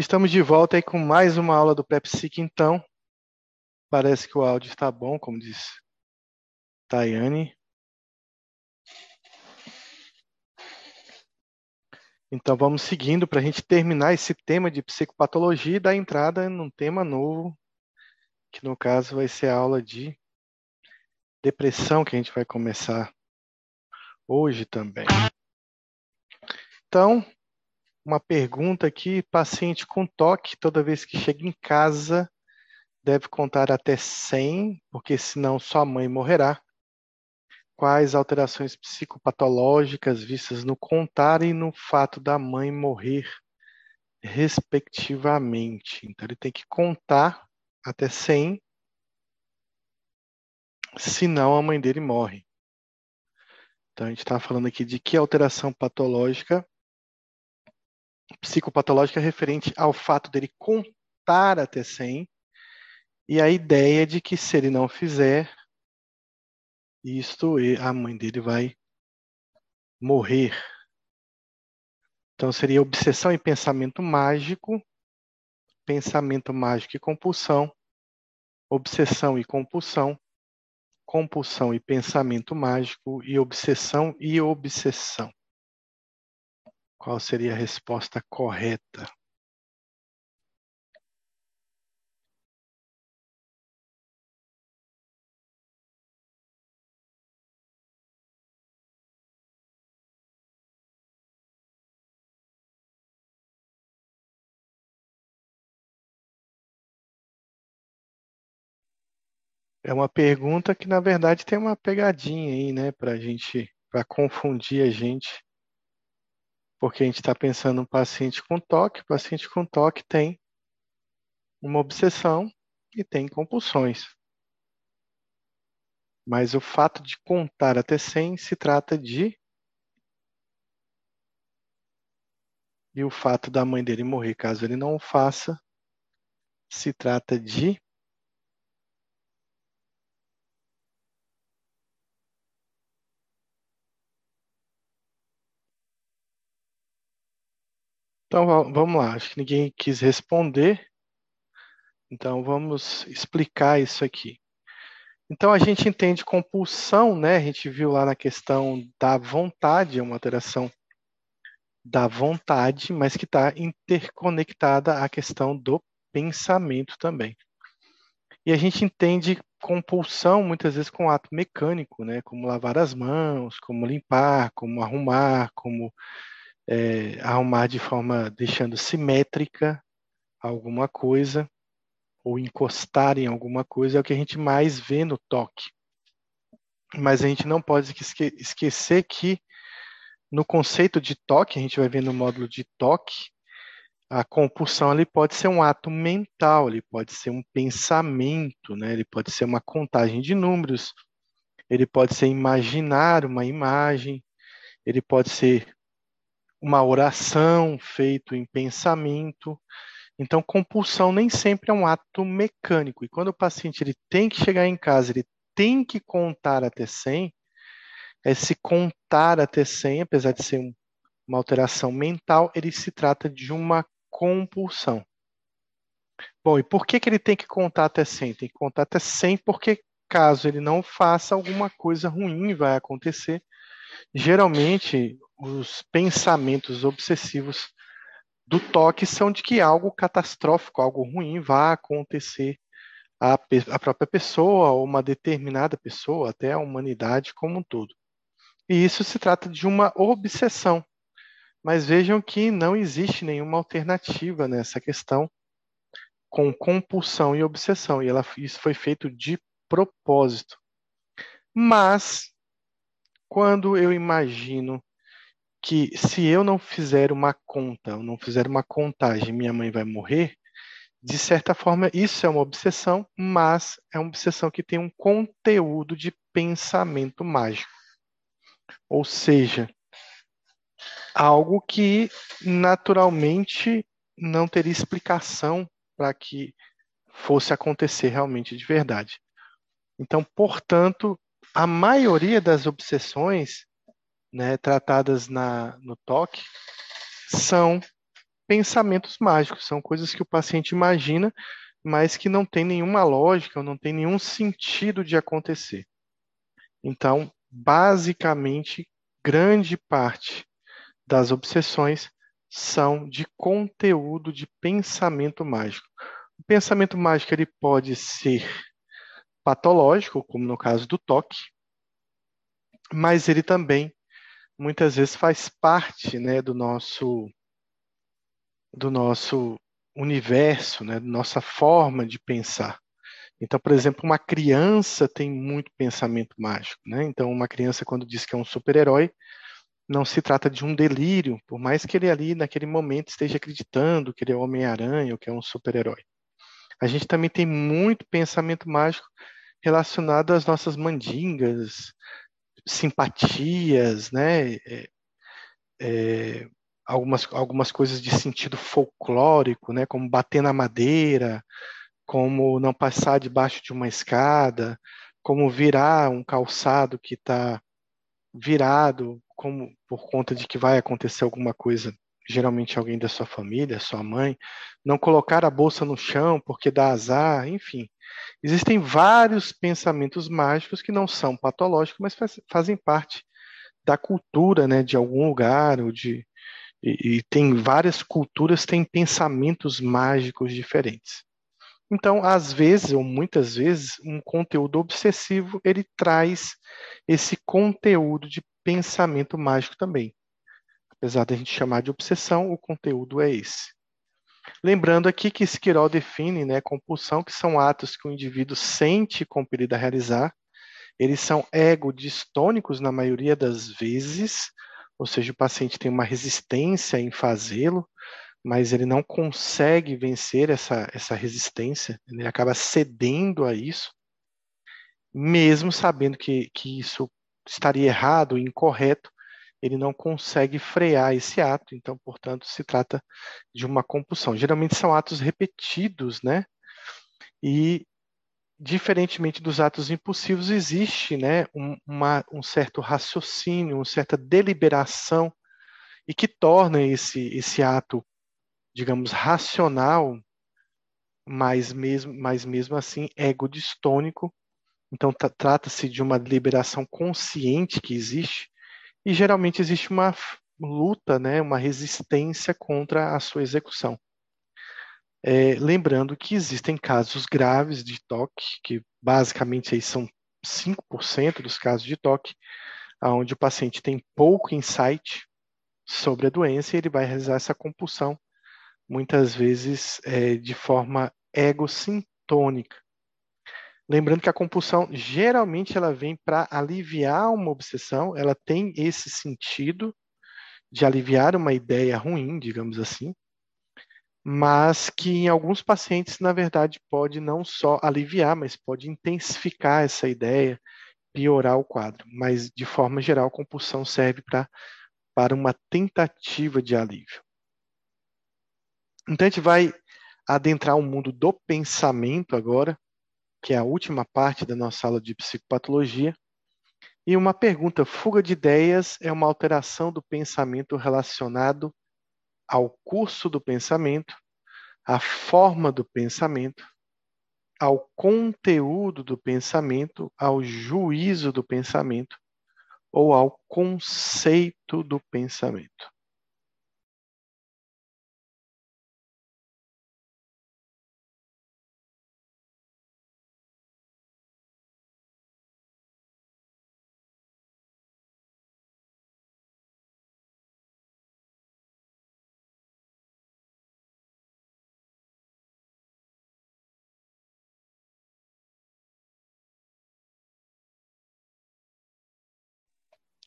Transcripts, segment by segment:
Estamos de volta aí com mais uma aula do PrepSIC, então. Parece que o áudio está bom, como disse Tayane. Então vamos seguindo para a gente terminar esse tema de psicopatologia e dar entrada num tema novo, que no caso vai ser a aula de depressão que a gente vai começar hoje também. Então, uma pergunta aqui: paciente com toque, toda vez que chega em casa, deve contar até 100, porque senão sua mãe morrerá. Quais alterações psicopatológicas vistas no contar e no fato da mãe morrer, respectivamente? Então, ele tem que contar até 100, senão a mãe dele morre. Então, a gente está falando aqui de que alteração patológica psicopatológica referente ao fato dele contar até 100 e a ideia de que se ele não fizer isto, a mãe dele vai morrer. Então seria obsessão e pensamento mágico, pensamento mágico e compulsão, obsessão e compulsão, compulsão e pensamento mágico e obsessão e obsessão. Qual seria a resposta correta? É uma pergunta que, na verdade, tem uma pegadinha aí, né, para gente, para confundir a gente porque a gente está pensando um paciente com toque, o paciente com toque tem uma obsessão e tem compulsões. Mas o fato de contar até 100 se trata de. E o fato da mãe dele morrer, caso ele não o faça, se trata de Então vamos lá, acho que ninguém quis responder, então vamos explicar isso aqui. Então a gente entende compulsão, né? A gente viu lá na questão da vontade, é uma alteração da vontade, mas que está interconectada à questão do pensamento também. E a gente entende compulsão muitas vezes com ato mecânico, né? Como lavar as mãos, como limpar, como arrumar, como é, arrumar de forma deixando simétrica alguma coisa ou encostar em alguma coisa é o que a gente mais vê no toque. Mas a gente não pode esque esquecer que no conceito de toque, a gente vai ver no módulo de toque, a compulsão ele pode ser um ato mental, ele pode ser um pensamento, né? ele pode ser uma contagem de números, ele pode ser imaginar uma imagem, ele pode ser uma oração feito em pensamento. Então, compulsão nem sempre é um ato mecânico. E quando o paciente ele tem que chegar em casa, ele tem que contar até 100, esse contar até 100, apesar de ser um, uma alteração mental, ele se trata de uma compulsão. Bom, e por que, que ele tem que contar até 100? Tem que contar até 100 porque caso ele não faça, alguma coisa ruim vai acontecer. Geralmente, os pensamentos obsessivos do toque são de que algo catastrófico, algo ruim vai acontecer à, à própria pessoa, ou uma determinada pessoa, até a humanidade como um todo. E isso se trata de uma obsessão. Mas vejam que não existe nenhuma alternativa nessa questão com compulsão e obsessão, e ela, isso foi feito de propósito. Mas, quando eu imagino que se eu não fizer uma conta, ou não fizer uma contagem, minha mãe vai morrer, de certa forma isso é uma obsessão, mas é uma obsessão que tem um conteúdo de pensamento mágico. Ou seja, algo que naturalmente não teria explicação para que fosse acontecer realmente de verdade. Então, portanto, a maioria das obsessões né, tratadas na, no toque são pensamentos mágicos, são coisas que o paciente imagina, mas que não tem nenhuma lógica, não tem nenhum sentido de acontecer. Então, basicamente, grande parte das obsessões são de conteúdo de pensamento mágico. O pensamento mágico ele pode ser patológico, como no caso do toque, mas ele também muitas vezes faz parte, né, do nosso do nosso universo, né, nossa forma de pensar. Então, por exemplo, uma criança tem muito pensamento mágico, né? Então, uma criança quando diz que é um super-herói, não se trata de um delírio, por mais que ele ali naquele momento esteja acreditando que ele é Homem-Aranha ou que é um super-herói. A gente também tem muito pensamento mágico relacionado às nossas mandingas, simpatias, né? É, é, algumas, algumas coisas de sentido folclórico, né? Como bater na madeira, como não passar debaixo de uma escada, como virar um calçado que está virado como por conta de que vai acontecer alguma coisa, geralmente alguém da sua família, sua mãe, não colocar a bolsa no chão porque dá azar, enfim. Existem vários pensamentos mágicos que não são patológicos, mas faz, fazem parte da cultura, né, de algum lugar ou de e, e tem várias culturas têm pensamentos mágicos diferentes. Então, às vezes, ou muitas vezes, um conteúdo obsessivo, ele traz esse conteúdo de pensamento mágico também. Apesar da gente chamar de obsessão, o conteúdo é esse. Lembrando aqui que Esquirol define né, compulsão, que são atos que o indivíduo sente compelido a realizar. Eles são ego-distônicos na maioria das vezes, ou seja, o paciente tem uma resistência em fazê-lo, mas ele não consegue vencer essa, essa resistência, ele acaba cedendo a isso, mesmo sabendo que, que isso estaria errado, incorreto, ele não consegue frear esse ato, então, portanto, se trata de uma compulsão. Geralmente são atos repetidos, né? E, diferentemente dos atos impulsivos, existe né, um, uma, um certo raciocínio, uma certa deliberação, e que torna esse, esse ato digamos, racional, mas mesmo, mas mesmo assim ego-distônico. Então, trata-se de uma liberação consciente que existe, e geralmente existe uma luta, né, uma resistência contra a sua execução. É, lembrando que existem casos graves de toque, que basicamente aí são 5% dos casos de toque, onde o paciente tem pouco insight sobre a doença e ele vai realizar essa compulsão muitas vezes é, de forma egocintônica. Lembrando que a compulsão geralmente ela vem para aliviar uma obsessão, ela tem esse sentido de aliviar uma ideia ruim, digamos assim, mas que em alguns pacientes, na verdade, pode não só aliviar, mas pode intensificar essa ideia, piorar o quadro. Mas, de forma geral, a compulsão serve pra, para uma tentativa de alívio. Então a gente vai adentrar o mundo do pensamento agora, que é a última parte da nossa aula de psicopatologia. E uma pergunta: fuga de ideias é uma alteração do pensamento relacionado ao curso do pensamento, à forma do pensamento, ao conteúdo do pensamento, ao juízo do pensamento ou ao conceito do pensamento.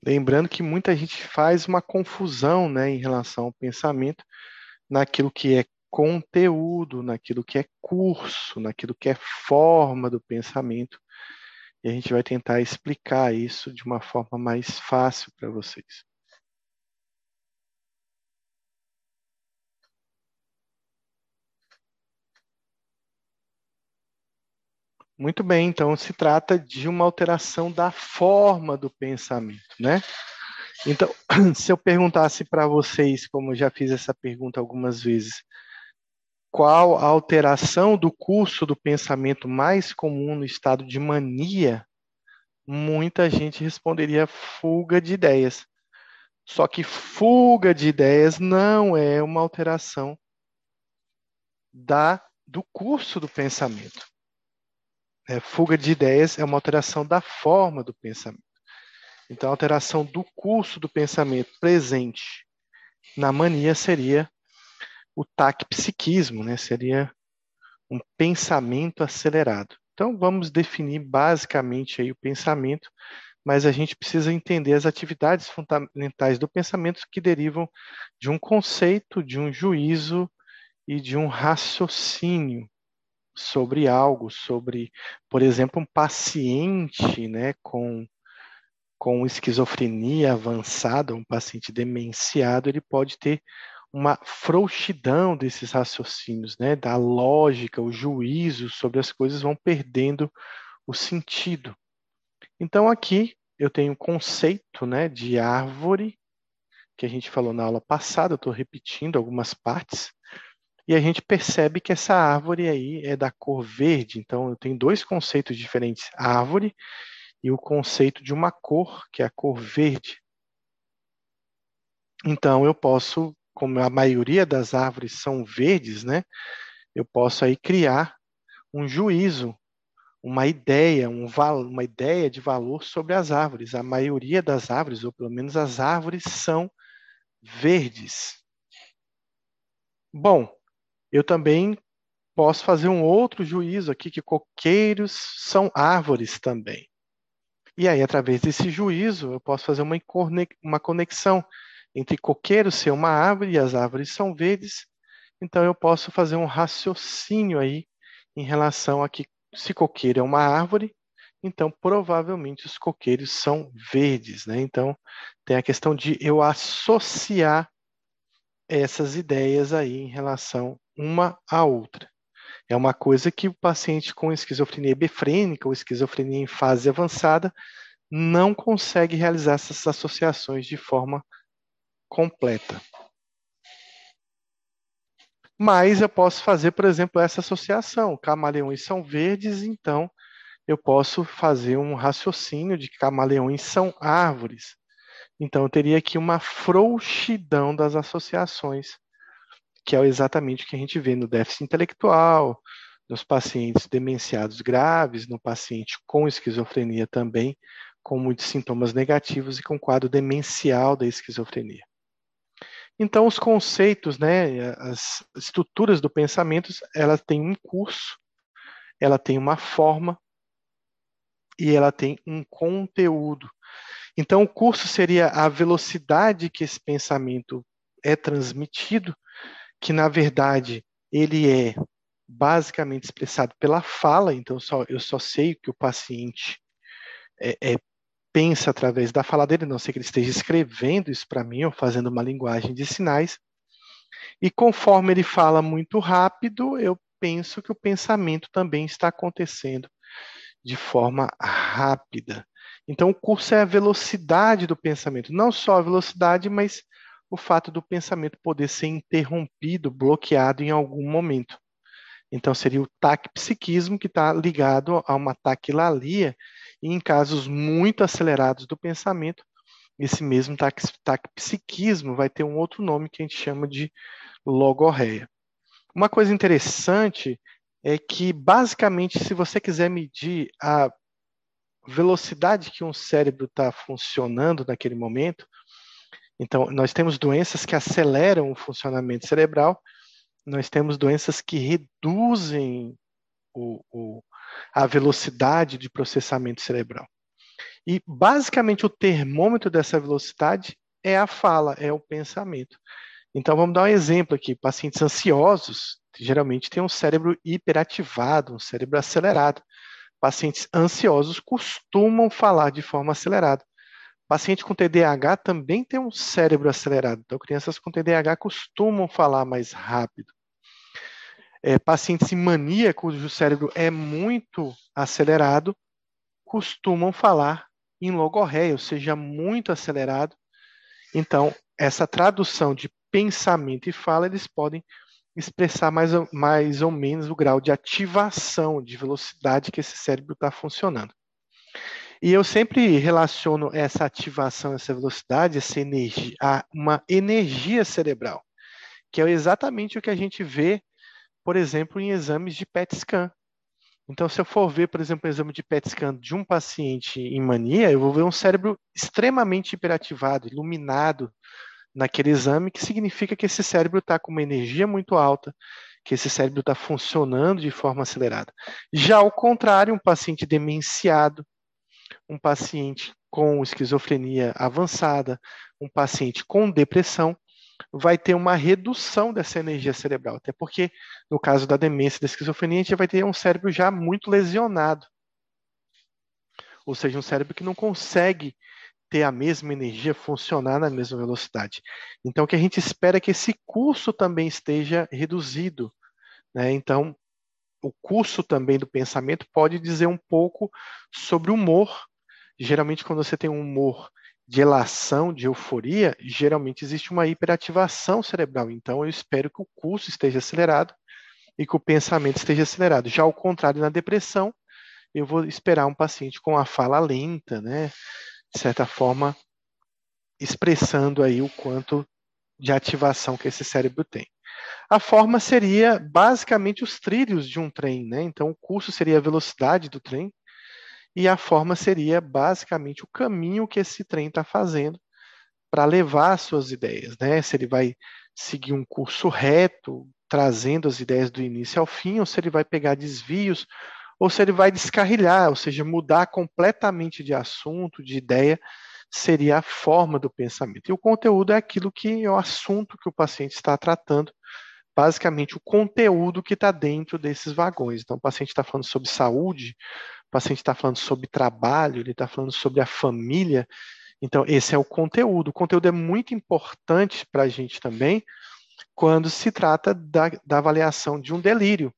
Lembrando que muita gente faz uma confusão né, em relação ao pensamento naquilo que é conteúdo, naquilo que é curso, naquilo que é forma do pensamento. E a gente vai tentar explicar isso de uma forma mais fácil para vocês. Muito bem, então se trata de uma alteração da forma do pensamento, né? Então, se eu perguntasse para vocês, como eu já fiz essa pergunta algumas vezes, qual a alteração do curso do pensamento mais comum no estado de mania, muita gente responderia fuga de ideias. Só que fuga de ideias não é uma alteração da do curso do pensamento. É, fuga de ideias é uma alteração da forma do pensamento. Então, a alteração do curso do pensamento presente na mania seria o taquipsiquismo, né? seria um pensamento acelerado. Então, vamos definir basicamente aí o pensamento, mas a gente precisa entender as atividades fundamentais do pensamento que derivam de um conceito, de um juízo e de um raciocínio sobre algo, sobre, por exemplo, um paciente né, com com esquizofrenia avançada, um paciente demenciado, ele pode ter uma frouxidão desses raciocínios, né, da lógica, o juízo sobre as coisas vão perdendo o sentido. Então aqui eu tenho um conceito, né, de árvore que a gente falou na aula passada, eu estou repetindo algumas partes, e a gente percebe que essa árvore aí é da cor verde. Então eu tenho dois conceitos diferentes: árvore e o conceito de uma cor, que é a cor verde. Então, eu posso, como a maioria das árvores são verdes, né? Eu posso aí criar um juízo, uma ideia, um uma ideia de valor sobre as árvores. A maioria das árvores, ou pelo menos as árvores, são verdes. Bom, eu também posso fazer um outro juízo aqui que coqueiros são árvores também. E aí, através desse juízo, eu posso fazer uma, conexão entre coqueiro ser uma árvore e as árvores são verdes. Então, eu posso fazer um raciocínio aí em relação a que se coqueiro é uma árvore, então provavelmente os coqueiros são verdes, né? Então, tem a questão de eu associar essas ideias aí em relação uma à outra. É uma coisa que o paciente com esquizofrenia befrênica ou esquizofrenia em fase avançada não consegue realizar essas associações de forma completa. Mas eu posso fazer, por exemplo, essa associação. Camaleões são verdes, então eu posso fazer um raciocínio de que camaleões são árvores. Então eu teria aqui uma frouxidão das associações que é exatamente o que a gente vê no déficit intelectual, nos pacientes demenciados graves, no paciente com esquizofrenia também, com muitos sintomas negativos e com quadro demencial da esquizofrenia. Então, os conceitos, né, as estruturas do pensamento, ela tem um curso, ela tem uma forma e ela tem um conteúdo. Então, o curso seria a velocidade que esse pensamento é transmitido que na verdade ele é basicamente expressado pela fala, então só, eu só sei que o paciente é, é, pensa através da fala dele, não sei que ele esteja escrevendo isso para mim ou fazendo uma linguagem de sinais. E conforme ele fala muito rápido, eu penso que o pensamento também está acontecendo de forma rápida. Então, o curso é a velocidade do pensamento, não só a velocidade, mas o fato do pensamento poder ser interrompido, bloqueado em algum momento. Então, seria o taquipsiquismo, que está ligado a uma taquilalia, e em casos muito acelerados do pensamento, esse mesmo taquipsiquismo vai ter um outro nome que a gente chama de logorreia. Uma coisa interessante é que, basicamente, se você quiser medir a velocidade que um cérebro está funcionando naquele momento, então, nós temos doenças que aceleram o funcionamento cerebral, nós temos doenças que reduzem o, o, a velocidade de processamento cerebral. E, basicamente, o termômetro dessa velocidade é a fala, é o pensamento. Então, vamos dar um exemplo aqui. Pacientes ansiosos geralmente têm um cérebro hiperativado, um cérebro acelerado. Pacientes ansiosos costumam falar de forma acelerada. Paciente com TDAH também tem um cérebro acelerado. Então, crianças com TDAH costumam falar mais rápido. É, pacientes em mania, cujo cérebro é muito acelerado, costumam falar em logorreia, ou seja, muito acelerado, Então, essa tradução de pensamento e fala, eles podem expressar mais ou, mais ou menos o grau de ativação, de velocidade que esse cérebro está funcionando. E eu sempre relaciono essa ativação, essa velocidade, essa energia, a uma energia cerebral, que é exatamente o que a gente vê, por exemplo, em exames de PET scan. Então, se eu for ver, por exemplo, o exame de PET scan de um paciente em mania, eu vou ver um cérebro extremamente hiperativado, iluminado, naquele exame, que significa que esse cérebro está com uma energia muito alta, que esse cérebro está funcionando de forma acelerada. Já ao contrário, um paciente demenciado, um paciente com esquizofrenia avançada, um paciente com depressão, vai ter uma redução dessa energia cerebral, até porque no caso da demência e da esquizofrenia, a gente vai ter um cérebro já muito lesionado. Ou seja, um cérebro que não consegue ter a mesma energia, funcionar na mesma velocidade. Então, o que a gente espera é que esse curso também esteja reduzido. Né? Então, o curso também do pensamento pode dizer um pouco sobre o humor. Geralmente, quando você tem um humor de elação, de euforia, geralmente existe uma hiperativação cerebral. Então, eu espero que o curso esteja acelerado e que o pensamento esteja acelerado. Já ao contrário, na depressão, eu vou esperar um paciente com a fala lenta, né? de certa forma, expressando aí o quanto de ativação que esse cérebro tem. A forma seria basicamente os trilhos de um trem, né? Então, o curso seria a velocidade do trem e a forma seria basicamente o caminho que esse trem está fazendo para levar as suas ideias, né? Se ele vai seguir um curso reto, trazendo as ideias do início ao fim, ou se ele vai pegar desvios ou se ele vai descarrilhar, ou seja, mudar completamente de assunto, de ideia, seria a forma do pensamento. E o conteúdo é aquilo que é o assunto que o paciente está tratando, basicamente o conteúdo que está dentro desses vagões. Então, o paciente está falando sobre saúde, o paciente está falando sobre trabalho, ele está falando sobre a família. Então, esse é o conteúdo. O conteúdo é muito importante para a gente também quando se trata da, da avaliação de um delírio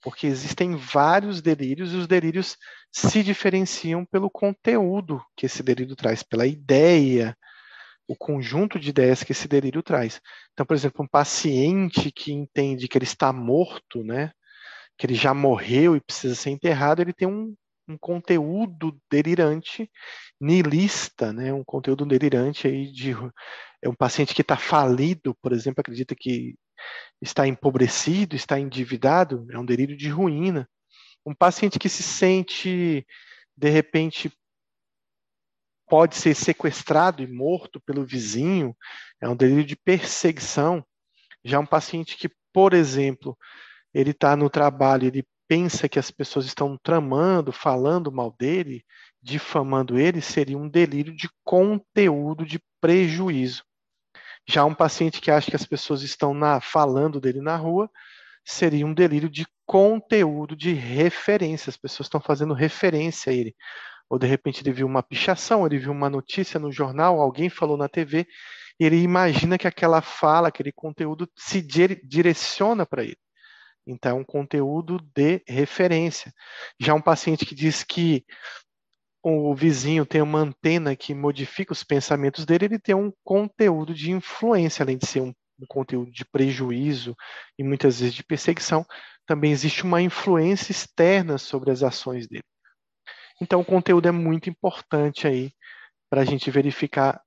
porque existem vários delírios e os delírios se diferenciam pelo conteúdo que esse delírio traz, pela ideia, o conjunto de ideias que esse delírio traz. Então, por exemplo, um paciente que entende que ele está morto, né, que ele já morreu e precisa ser enterrado, ele tem um, um conteúdo delirante, nihilista, né, um conteúdo delirante aí de é um paciente que está falido, por exemplo, acredita que está empobrecido, está endividado, é um delírio de ruína. Um paciente que se sente, de repente, pode ser sequestrado e morto pelo vizinho, é um delírio de perseguição. Já um paciente que, por exemplo, ele está no trabalho, ele pensa que as pessoas estão tramando, falando mal dele, difamando ele, seria um delírio de conteúdo de prejuízo. Já um paciente que acha que as pessoas estão na, falando dele na rua seria um delírio de conteúdo, de referência. As pessoas estão fazendo referência a ele. Ou de repente ele viu uma pichação, ele viu uma notícia no jornal, alguém falou na TV, e ele imagina que aquela fala, aquele conteúdo se direciona para ele. Então, é um conteúdo de referência. Já um paciente que diz que o vizinho tem uma antena que modifica os pensamentos dele, ele tem um conteúdo de influência, além de ser um, um conteúdo de prejuízo e muitas vezes de perseguição, também existe uma influência externa sobre as ações dele. Então, o conteúdo é muito importante aí para a gente verificar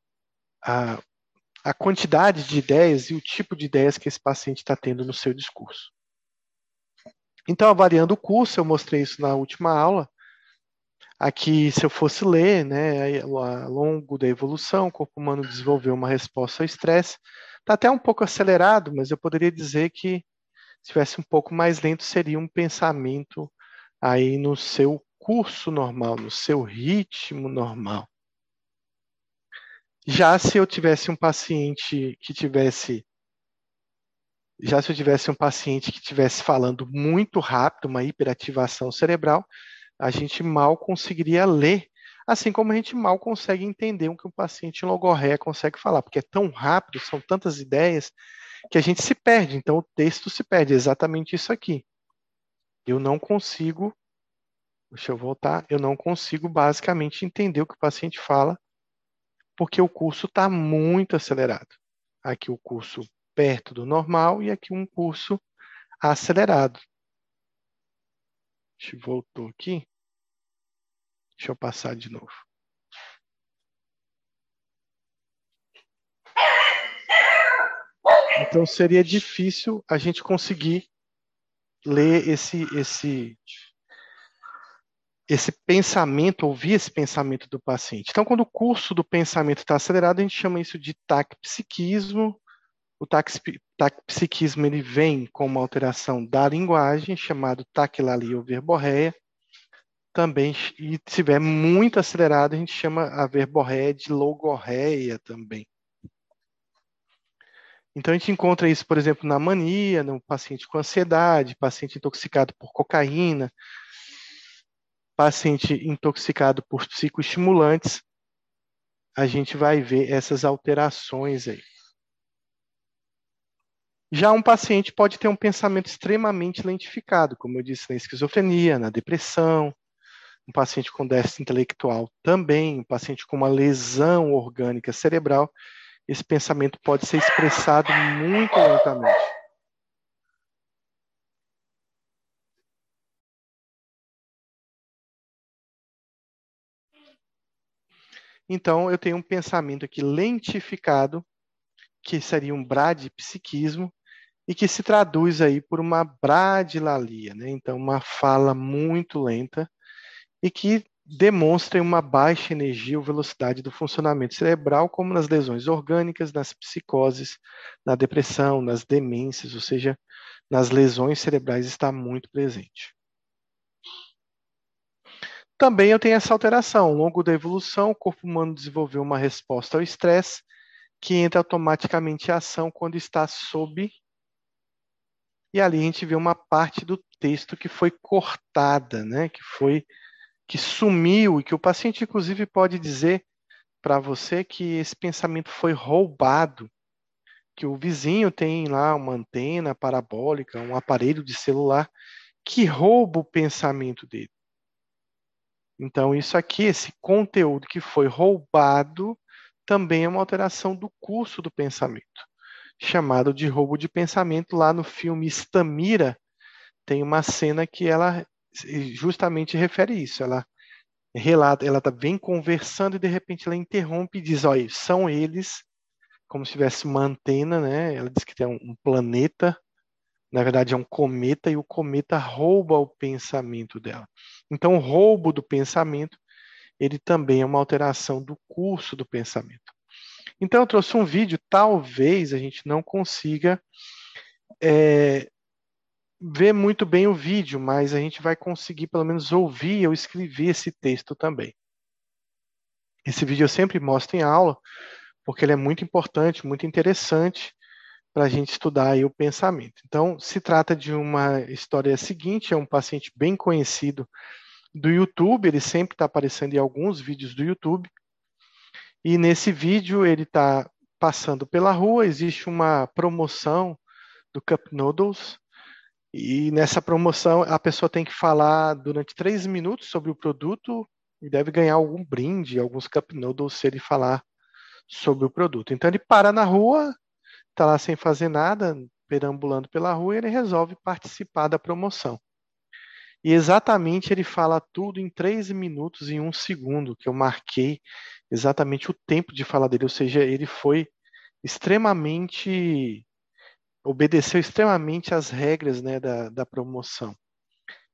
a, a quantidade de ideias e o tipo de ideias que esse paciente está tendo no seu discurso. Então, avaliando o curso, eu mostrei isso na última aula, Aqui, se eu fosse ler, né, ao longo da evolução, o corpo humano desenvolveu uma resposta ao estresse. Está até um pouco acelerado, mas eu poderia dizer que se tivesse um pouco mais lento, seria um pensamento aí no seu curso normal, no seu ritmo normal. Já se eu tivesse um paciente que tivesse já se eu tivesse um paciente que estivesse falando muito rápido, uma hiperativação cerebral, a gente mal conseguiria ler, assim como a gente mal consegue entender o que um paciente logorreia consegue falar, porque é tão rápido, são tantas ideias, que a gente se perde. Então o texto se perde, é exatamente isso aqui. Eu não consigo, deixa eu voltar, eu não consigo basicamente entender o que o paciente fala, porque o curso está muito acelerado. Aqui o curso perto do normal e aqui um curso acelerado. A gente voltou aqui. Deixa eu passar de novo. Então seria difícil a gente conseguir ler esse esse esse pensamento, ouvir esse pensamento do paciente. Então, quando o curso do pensamento está acelerado, a gente chama isso de taquipsiquismo. O taquipsiquismo ele vem com uma alteração da linguagem, chamado taquilalia ou verborreia. Também, e se estiver muito acelerado, a gente chama a verborreia de logorreia também. Então, a gente encontra isso, por exemplo, na mania, no paciente com ansiedade, paciente intoxicado por cocaína, paciente intoxicado por psicoestimulantes. A gente vai ver essas alterações aí. Já um paciente pode ter um pensamento extremamente lentificado, como eu disse, na esquizofrenia, na depressão, um paciente com déficit intelectual também, um paciente com uma lesão orgânica cerebral esse pensamento pode ser expressado muito lentamente. Então, eu tenho um pensamento aqui lentificado, que seria um bradipsiquismo, e que se traduz aí por uma bradilalia, né? Então, uma fala muito lenta e que demonstrem uma baixa energia ou velocidade do funcionamento cerebral, como nas lesões orgânicas, nas psicoses, na depressão, nas demências, ou seja, nas lesões cerebrais está muito presente. Também eu tenho essa alteração. Ao longo da evolução, o corpo humano desenvolveu uma resposta ao estresse que entra automaticamente em ação quando está sob. E ali a gente vê uma parte do texto que foi cortada, né? que foi que sumiu e que o paciente, inclusive, pode dizer para você que esse pensamento foi roubado, que o vizinho tem lá uma antena parabólica, um aparelho de celular que rouba o pensamento dele. Então, isso aqui, esse conteúdo que foi roubado, também é uma alteração do curso do pensamento, chamado de roubo de pensamento. Lá no filme Estamira, tem uma cena que ela justamente refere isso. Ela relata, ela tá, vem conversando e de repente ela interrompe e diz: olha, são eles, como se tivesse uma antena, né? Ela diz que tem um, planeta, na verdade é um cometa, e o cometa rouba o pensamento dela. Então, o roubo do pensamento, ele também é uma alteração do curso do pensamento. Então, eu trouxe um vídeo, talvez a gente não consiga é, ver muito bem o vídeo, mas a gente vai conseguir pelo menos ouvir eu escrever esse texto também. Esse vídeo eu sempre mostro em aula, porque ele é muito importante, muito interessante para a gente estudar o pensamento. Então, se trata de uma história seguinte, é um paciente bem conhecido do YouTube, ele sempre está aparecendo em alguns vídeos do YouTube, e nesse vídeo ele está passando pela rua, existe uma promoção do Cup Noodles, e nessa promoção, a pessoa tem que falar durante três minutos sobre o produto e deve ganhar algum brinde, alguns cup noodles se ele falar sobre o produto. Então ele para na rua, está lá sem fazer nada, perambulando pela rua, e ele resolve participar da promoção. E exatamente ele fala tudo em três minutos e um segundo, que eu marquei exatamente o tempo de fala dele, ou seja, ele foi extremamente obedeceu extremamente às regras né, da, da promoção.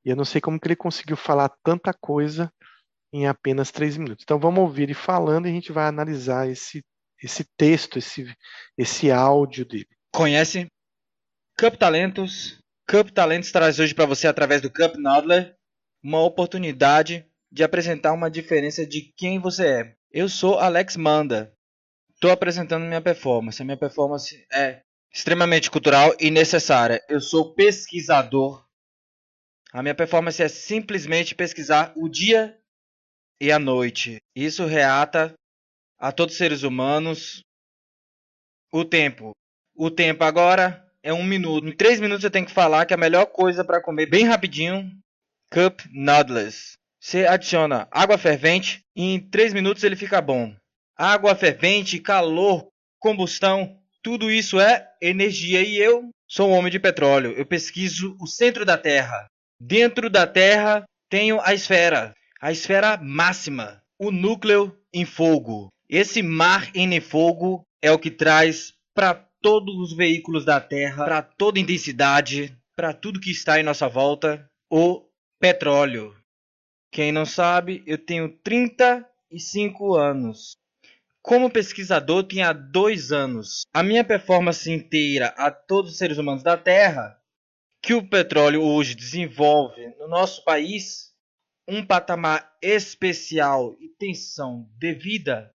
E eu não sei como que ele conseguiu falar tanta coisa em apenas três minutos. Então vamos ouvir ele falando e a gente vai analisar esse, esse texto, esse, esse áudio dele. Conhece? Cup Talentos. Cup Talentos traz hoje para você, através do Cup Nodler, uma oportunidade de apresentar uma diferença de quem você é. Eu sou Alex Manda. Estou apresentando minha performance. A minha performance é extremamente cultural e necessária. Eu sou pesquisador. A minha performance é simplesmente pesquisar o dia e a noite. Isso reata a todos os seres humanos o tempo. O tempo agora é um minuto. Em três minutos eu tenho que falar que a melhor coisa para comer bem rapidinho, cup noodles. Você adiciona água fervente e em três minutos ele fica bom. água fervente, calor, combustão, tudo isso é energia e eu sou um homem de petróleo. Eu pesquiso o centro da Terra. Dentro da Terra tenho a esfera, a esfera máxima, o núcleo em fogo. Esse mar em fogo é o que traz para todos os veículos da Terra, para toda intensidade, para tudo que está em nossa volta, o petróleo. Quem não sabe, eu tenho 35 anos. Como pesquisador, tinha dois anos. A minha performance inteira a todos os seres humanos da Terra, que o petróleo hoje desenvolve no nosso país, um patamar especial e tensão devida,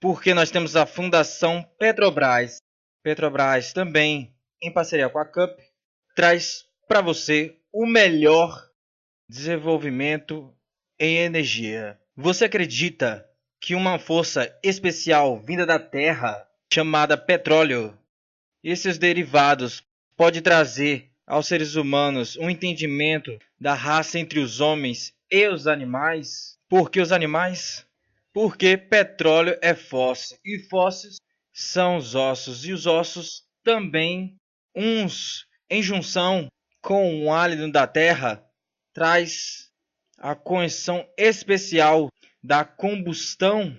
porque nós temos a Fundação Petrobras. Petrobras também, em parceria com a CUP, traz para você o melhor desenvolvimento em energia. Você acredita que uma força especial vinda da Terra, chamada petróleo, e seus derivados pode trazer aos seres humanos um entendimento da raça entre os homens e os animais? Por que os animais? Porque petróleo é fóssil e fósseis são os ossos e os ossos também uns em junção com o hálito da terra traz a condição especial da combustão,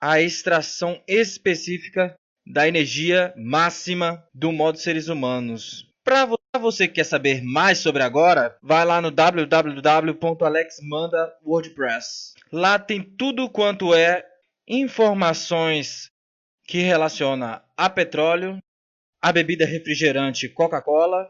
a extração específica da energia máxima do modo seres humanos. Para você que quer saber mais sobre agora, vai lá no www.alexmanda.wordpress. Lá tem tudo quanto é informações que relaciona a petróleo, a bebida refrigerante Coca-Cola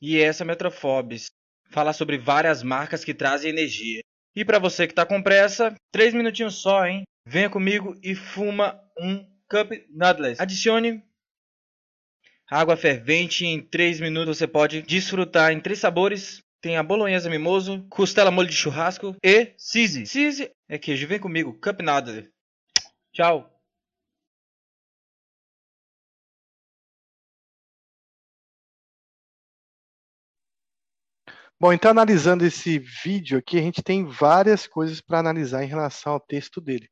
e essa Metrofobis. Falar sobre várias marcas que trazem energia. E para você que está com pressa, três minutinhos só, hein? Venha comigo e fuma um Cup Nudless. Adicione água fervente em 3 minutos você pode desfrutar em três sabores. Tem a bolonhesa mimoso, costela molho de churrasco e sisi. Sisi é queijo. Vem comigo, Cup Nudless. Tchau. Bom, então analisando esse vídeo aqui, a gente tem várias coisas para analisar em relação ao texto dele.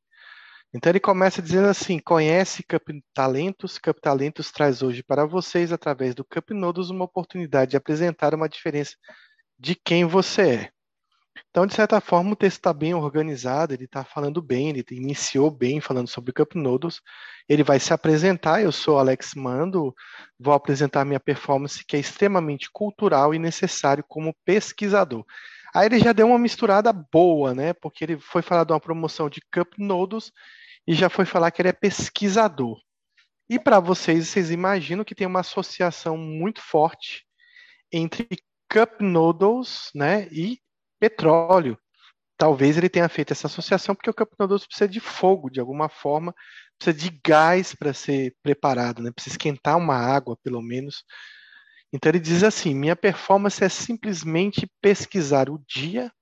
Então ele começa dizendo assim: conhece Cup Talentos, Cup Talentos traz hoje para vocês, através do Cup Nodos, uma oportunidade de apresentar uma diferença de quem você é. Então, de certa forma, o texto está bem organizado, ele está falando bem, ele iniciou bem falando sobre Cup Nodos. Ele vai se apresentar, eu sou Alex Mando, vou apresentar minha performance que é extremamente cultural e necessário como pesquisador. Aí ele já deu uma misturada boa, né? Porque ele foi falar de uma promoção de Cup Nodos e já foi falar que ele é pesquisador. E para vocês, vocês imaginam que tem uma associação muito forte entre Cup Noodles né, e petróleo. Talvez ele tenha feito essa associação porque o Noodles precisa de fogo, de alguma forma, precisa de gás para ser preparado, né? precisa esquentar uma água, pelo menos. Então ele diz assim: minha performance é simplesmente pesquisar o dia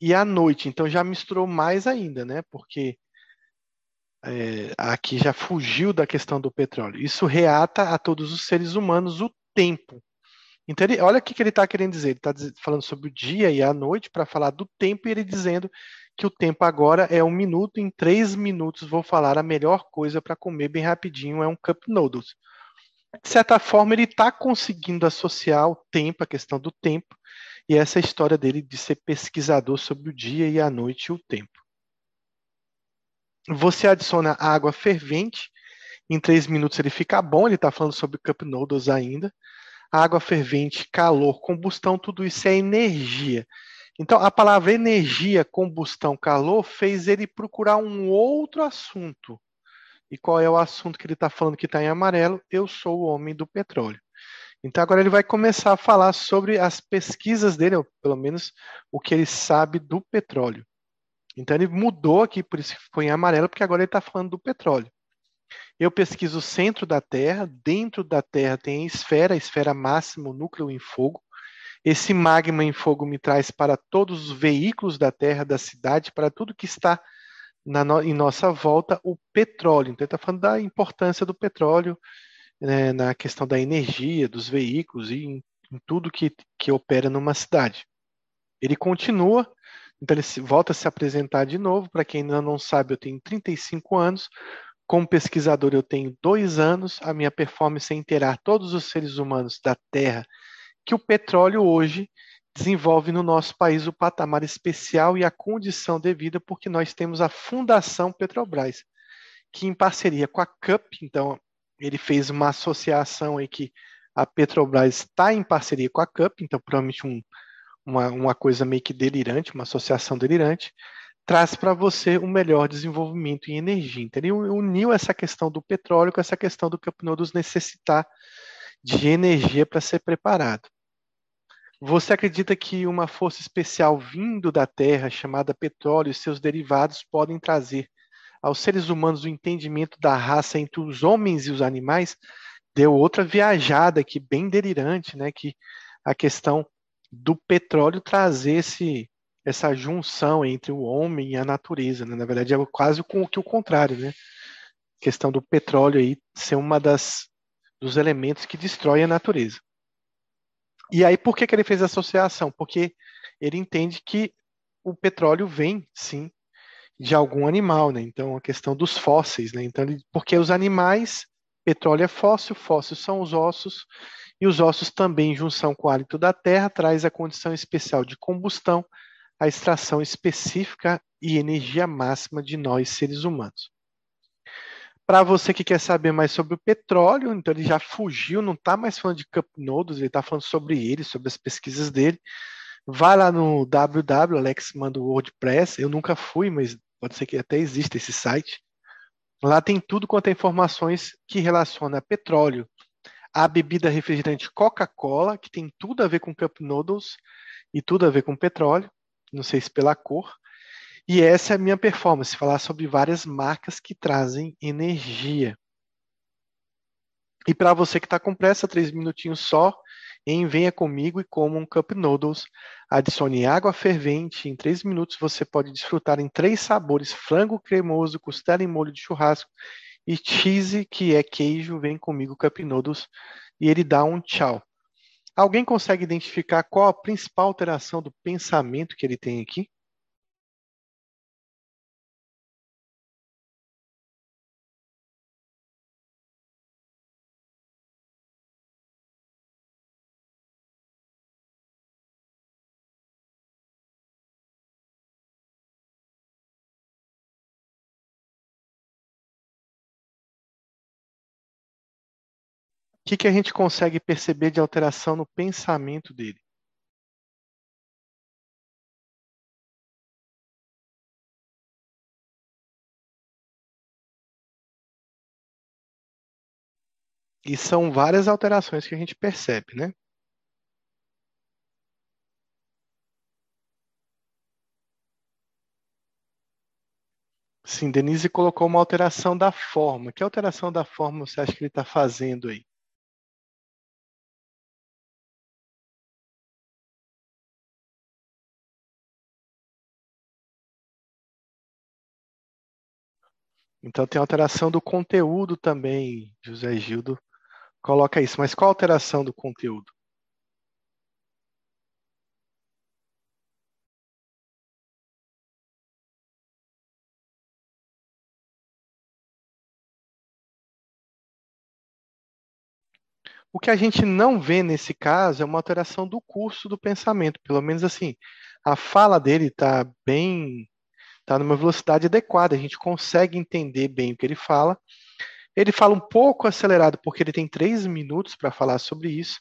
e a noite. Então já misturou mais ainda, né? Porque é, aqui já fugiu da questão do petróleo. Isso reata a todos os seres humanos o tempo. Então, ele, olha o que, que ele está querendo dizer. Ele está falando sobre o dia e a noite para falar do tempo, e ele dizendo que o tempo agora é um minuto. Em três minutos, vou falar a melhor coisa para comer bem rapidinho: é um cup noodles. De certa forma, ele está conseguindo associar o tempo, a questão do tempo, e essa história dele de ser pesquisador sobre o dia e a noite e o tempo. Você adiciona água fervente, em três minutos ele fica bom, ele está falando sobre cup noodles ainda. Água fervente, calor, combustão, tudo isso é energia. Então, a palavra energia, combustão, calor fez ele procurar um outro assunto. E qual é o assunto que ele está falando que está em amarelo? Eu sou o homem do petróleo. Então, agora ele vai começar a falar sobre as pesquisas dele, ou pelo menos o que ele sabe do petróleo. Então ele mudou aqui, por isso que ficou em amarelo, porque agora ele está falando do petróleo. Eu pesquiso o centro da Terra, dentro da Terra tem a esfera, a esfera máxima, o núcleo em fogo. Esse magma em fogo me traz para todos os veículos da Terra, da cidade, para tudo que está no, em nossa volta, o petróleo. Então, está falando da importância do petróleo né, na questão da energia, dos veículos e em, em tudo que, que opera numa cidade. Ele continua Então ele volta a se apresentar de novo. Para quem ainda não sabe, eu tenho 35 anos. Como pesquisador, eu tenho dois anos. A minha performance é inteirar todos os seres humanos da Terra que o petróleo hoje desenvolve no nosso país o patamar especial e a condição devida, porque nós temos a Fundação Petrobras, que em parceria com a CUP, então ele fez uma associação aí que a Petrobras está em parceria com a CUP, então provavelmente um, uma, uma coisa meio que delirante, uma associação delirante, traz para você um melhor desenvolvimento em energia. Então, ele uniu essa questão do petróleo com essa questão do Cup Noodles necessitar de energia para ser preparado. Você acredita que uma força especial vindo da Terra, chamada petróleo e seus derivados, podem trazer aos seres humanos o entendimento da raça entre os homens e os animais? Deu outra viajada aqui, bem delirante, né? Que a questão do petróleo trazer esse, essa junção entre o homem e a natureza. Né? Na verdade, é quase o que o contrário, né? A questão do petróleo aí ser uma das dos elementos que destrói a natureza. E aí, por que, que ele fez a associação? Porque ele entende que o petróleo vem, sim, de algum animal, né? Então, a questão dos fósseis, né? Então, ele, porque os animais, petróleo é fóssil, fósseis são os ossos, e os ossos também, em junção com o hálito da terra, traz a condição especial de combustão, a extração específica e energia máxima de nós, seres humanos. Para você que quer saber mais sobre o petróleo, então ele já fugiu, não está mais falando de Cup Nodes, ele está falando sobre ele, sobre as pesquisas dele. Vai lá no www, Alex manda o WordPress, eu nunca fui, mas pode ser que até exista esse site. Lá tem tudo quanto é informações que relaciona a petróleo, a bebida refrigerante Coca-Cola, que tem tudo a ver com Cup Noodles e tudo a ver com petróleo, não sei se pela cor, e essa é a minha performance, falar sobre várias marcas que trazem energia. E para você que está com pressa, três minutinhos só, em Venha Comigo e Coma um Cup Noodles. Adicione água fervente. Em três minutos você pode desfrutar em três sabores: frango cremoso, costela em molho de churrasco e cheese, que é queijo. Vem comigo, Cup Noodles. E ele dá um tchau. Alguém consegue identificar qual a principal alteração do pensamento que ele tem aqui? Que, que a gente consegue perceber de alteração no pensamento dele? E são várias alterações que a gente percebe, né? Sim, Denise colocou uma alteração da forma. Que alteração da forma você acha que ele está fazendo aí? Então tem alteração do conteúdo também, José Gildo coloca isso. Mas qual a alteração do conteúdo? O que a gente não vê nesse caso é uma alteração do curso do pensamento, pelo menos assim, a fala dele está bem está numa velocidade adequada, a gente consegue entender bem o que ele fala. Ele fala um pouco acelerado, porque ele tem três minutos para falar sobre isso,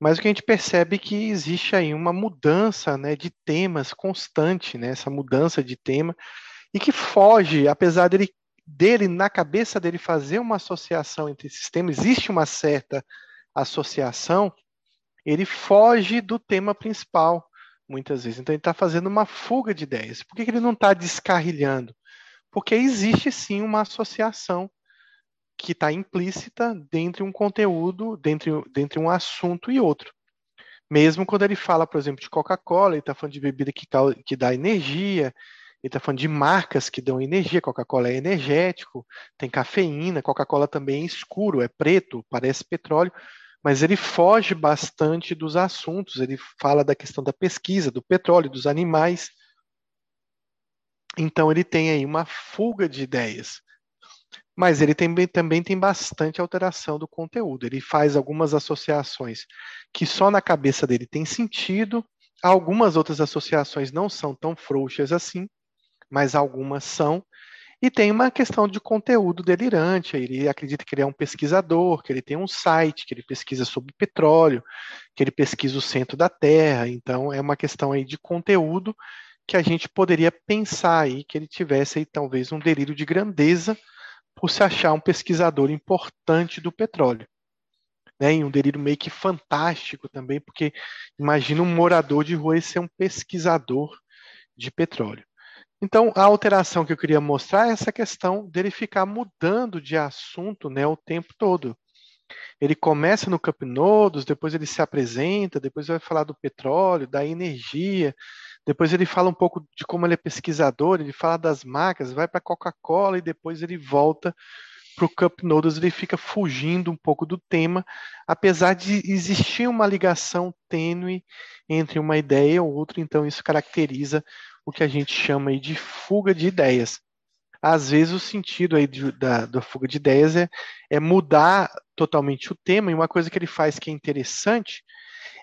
mas o que a gente percebe é que existe aí uma mudança né, de temas constante, né, essa mudança de tema, e que foge, apesar dele, dele, na cabeça dele, fazer uma associação entre esses temas, existe uma certa associação, ele foge do tema principal muitas vezes. Então ele está fazendo uma fuga de ideias. Por que, que ele não está descarrilhando? Porque existe sim uma associação que está implícita dentro de um conteúdo, dentro, dentro de um assunto e outro. Mesmo quando ele fala, por exemplo, de Coca-Cola, ele está falando de bebida que, que dá energia, ele está falando de marcas que dão energia. Coca-Cola é energético, tem cafeína, Coca-Cola também é escuro, é preto, parece petróleo mas ele foge bastante dos assuntos. Ele fala da questão da pesquisa, do petróleo, dos animais, Então ele tem aí uma fuga de ideias. Mas ele tem, também tem bastante alteração do conteúdo. Ele faz algumas associações que só na cabeça dele tem sentido, algumas outras associações não são tão frouxas assim, mas algumas são. E tem uma questão de conteúdo delirante. Ele acredita que ele é um pesquisador, que ele tem um site, que ele pesquisa sobre petróleo, que ele pesquisa o centro da Terra. Então, é uma questão aí de conteúdo que a gente poderia pensar aí que ele tivesse aí talvez um delírio de grandeza por se achar um pesquisador importante do petróleo. Né, um delírio meio que fantástico também, porque imagina um morador de rua ser um pesquisador de petróleo. Então, a alteração que eu queria mostrar é essa questão dele ficar mudando de assunto né, o tempo todo. Ele começa no Cup Nodos, depois ele se apresenta, depois vai falar do petróleo, da energia, depois ele fala um pouco de como ele é pesquisador, ele fala das marcas, vai para a Coca-Cola e depois ele volta para o Noodles, ele fica fugindo um pouco do tema, apesar de existir uma ligação tênue entre uma ideia ou outra, então isso caracteriza o que a gente chama aí de fuga de ideias. Às vezes o sentido aí de, da, da fuga de ideias é, é mudar totalmente o tema, e uma coisa que ele faz que é interessante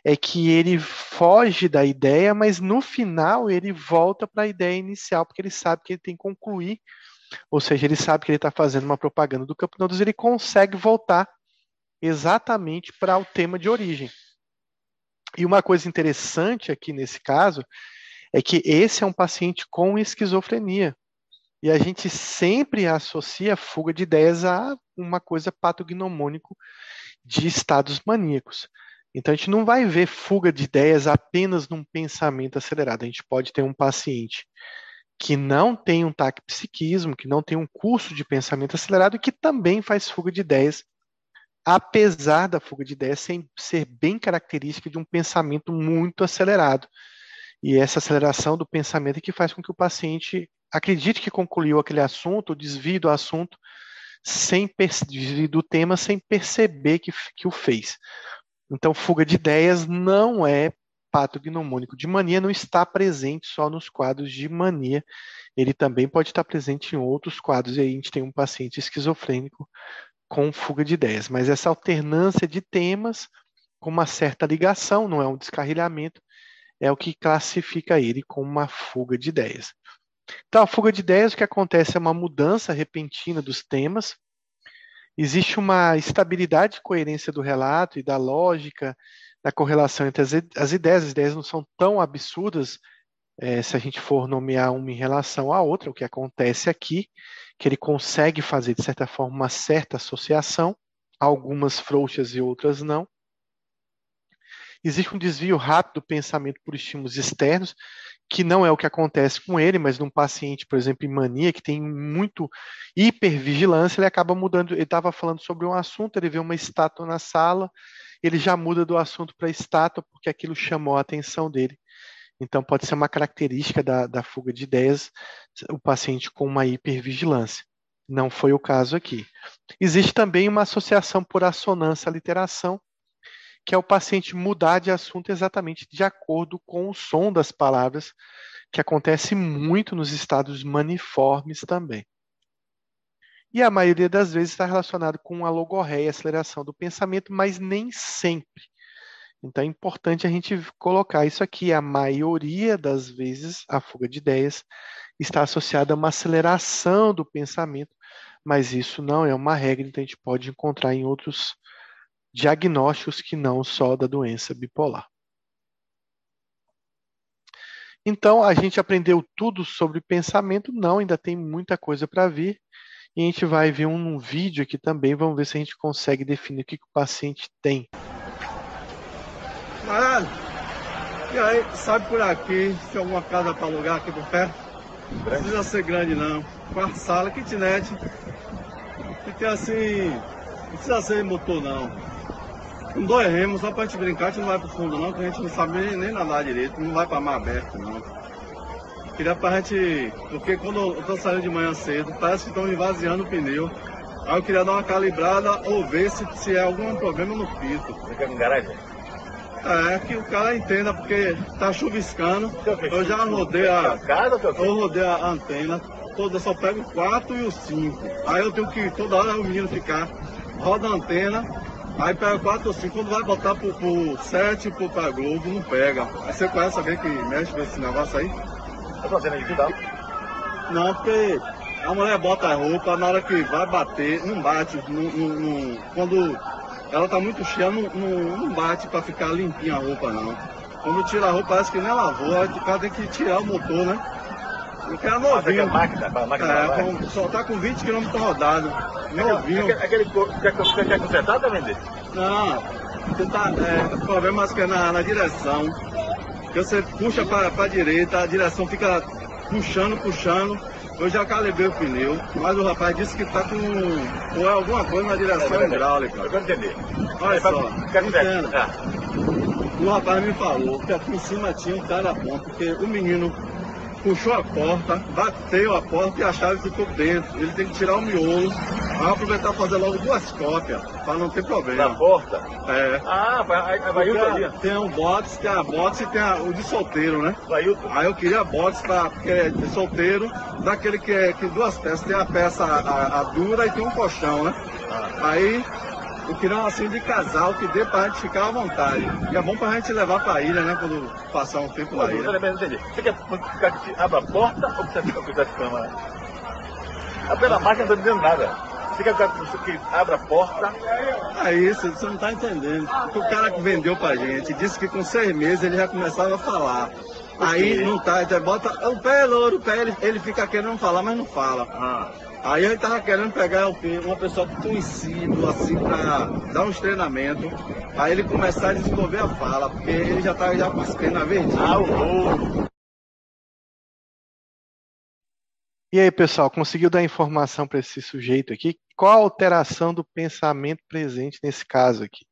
é que ele foge da ideia, mas no final ele volta para a ideia inicial, porque ele sabe que ele tem que concluir, ou seja, ele sabe que ele está fazendo uma propaganda do Campo Nodos, ele consegue voltar exatamente para o tema de origem. E uma coisa interessante aqui nesse caso é que esse é um paciente com esquizofrenia. E a gente sempre associa a fuga de ideias a uma coisa patognomônico de estados maníacos. Então a gente não vai ver fuga de ideias apenas num pensamento acelerado. A gente pode ter um paciente que não tem um taquipsiquismo, que não tem um curso de pensamento acelerado e que também faz fuga de ideias, apesar da fuga de ideias ser bem característica de um pensamento muito acelerado. E essa aceleração do pensamento é que faz com que o paciente acredite que concluiu aquele assunto, desvie do assunto, sem desvie do tema, sem perceber que, que o fez. Então, fuga de ideias não é patognomônico de mania, não está presente só nos quadros de mania, ele também pode estar presente em outros quadros, e aí a gente tem um paciente esquizofrênico com fuga de ideias. Mas essa alternância de temas, com uma certa ligação, não é um descarrilhamento, é o que classifica ele como uma fuga de ideias. Então, a fuga de ideias, o que acontece é uma mudança repentina dos temas, existe uma estabilidade e coerência do relato e da lógica, da correlação entre as, as ideias. As ideias não são tão absurdas é, se a gente for nomear uma em relação à outra, o que acontece aqui, que ele consegue fazer, de certa forma, uma certa associação, algumas frouxas e outras não. Existe um desvio rápido do pensamento por estímulos externos, que não é o que acontece com ele, mas num paciente, por exemplo, em mania, que tem muito hipervigilância, ele acaba mudando. Ele estava falando sobre um assunto, ele vê uma estátua na sala, ele já muda do assunto para a estátua, porque aquilo chamou a atenção dele. Então, pode ser uma característica da, da fuga de ideias, o paciente com uma hipervigilância. Não foi o caso aqui. Existe também uma associação por assonância à literação, que é o paciente mudar de assunto exatamente de acordo com o som das palavras, que acontece muito nos estados maniformes também. E a maioria das vezes está relacionado com a logorreia, aceleração do pensamento, mas nem sempre. Então é importante a gente colocar isso aqui. A maioria das vezes a fuga de ideias está associada a uma aceleração do pensamento, mas isso não é uma regra, então a gente pode encontrar em outros diagnósticos que não só da doença bipolar. Então, a gente aprendeu tudo sobre pensamento? Não, ainda tem muita coisa para vir. E a gente vai ver um, um, vídeo aqui também, vamos ver se a gente consegue definir o que, que o paciente tem. Caralho, e aí, sabe por aqui se tem alguma casa para alugar aqui por perto? Não precisa ser grande não. Quarto sala, kitnet. Que tem assim. Não precisa ser motor não com dois remos, só pra gente brincar, a gente não vai pro fundo não, que a gente não sabe nem nadar direito, não vai pra mar aberto não. Queria pra gente, porque quando eu tô saindo de manhã cedo, parece que estão esvaziando o pneu. Aí eu queria dar uma calibrada ou ver se, se é algum problema no pito. Quer com garagem? É, que o cara entenda, porque tá chuviscando. Eu já rodei a. Eu rodei a antena, toda só pego o 4 e o 5. Aí eu tenho que toda hora o menino ficar, roda a antena, aí pega o 4 ou 5. Quando vai botar pro, pro 7 pro pra Globo, não pega. Aí você conhece alguém que mexe com esse negócio aí? Tô fazendo aí, tá? Não, porque a mulher bota a roupa, na hora que vai bater, não bate. Não, não, não, quando ela tá muito cheia, não, não, não bate para ficar limpinha a roupa, não. Quando tira a roupa, parece que nem lavou, o cara tem que tirar o motor, né? Porque é novinho. Ah, máquina, máquina é, com, só tá com 20 km rodado. Novinho. Aquele, aquele, quer, quer, quer consertar ou vender? Não, você tá, é, o problema é na, na direção. Que você puxa para a direita, a direção fica puxando, puxando eu já calibrei o pneu, mas o rapaz disse que está com, com alguma coisa na direção é, hidráulica. Eu quero entender. Olha é, só, entenda. Ah. O rapaz me falou que aqui em cima tinha um cara bom, porque o menino puxou a porta, bateu a porta e a chave ficou dentro. Ele tem que tirar o miolo. Vai aproveitar fazer logo duas cópias, para não ter problema. Da porta? É. Ah, vai, vai ali. Tem um box, tem a box e tem a, o de solteiro, né? Vailton. Aí eu queria a box pra, porque é de solteiro, daquele que é que duas peças. Tem a peça a, a dura e tem um colchão, né? Ah. Aí queria um assim de casal que dê pra gente ficar à vontade. Que é bom pra gente levar pra ilha, né? Quando passar um tempo na ilha. Você quer ficar que abra a porta ou você quer cuidar de cama? A pela máquina não tá dizendo nada. Você quer que abra a porta? É isso, você não tá entendendo. Porque o cara que vendeu pra gente disse que com seis meses ele já começava a falar. Aí não tá, então bota o pé é louro, o pé ele, ele fica querendo falar, mas não fala. Ah. Aí ele tava querendo pegar uma pessoa conhecida, assim, para dar uns treinamentos, aí ele começar a desenvolver a fala, porque ele já tava já com as penas verdinhas. Ah, o E aí, pessoal, conseguiu dar informação para esse sujeito aqui? Qual a alteração do pensamento presente nesse caso aqui?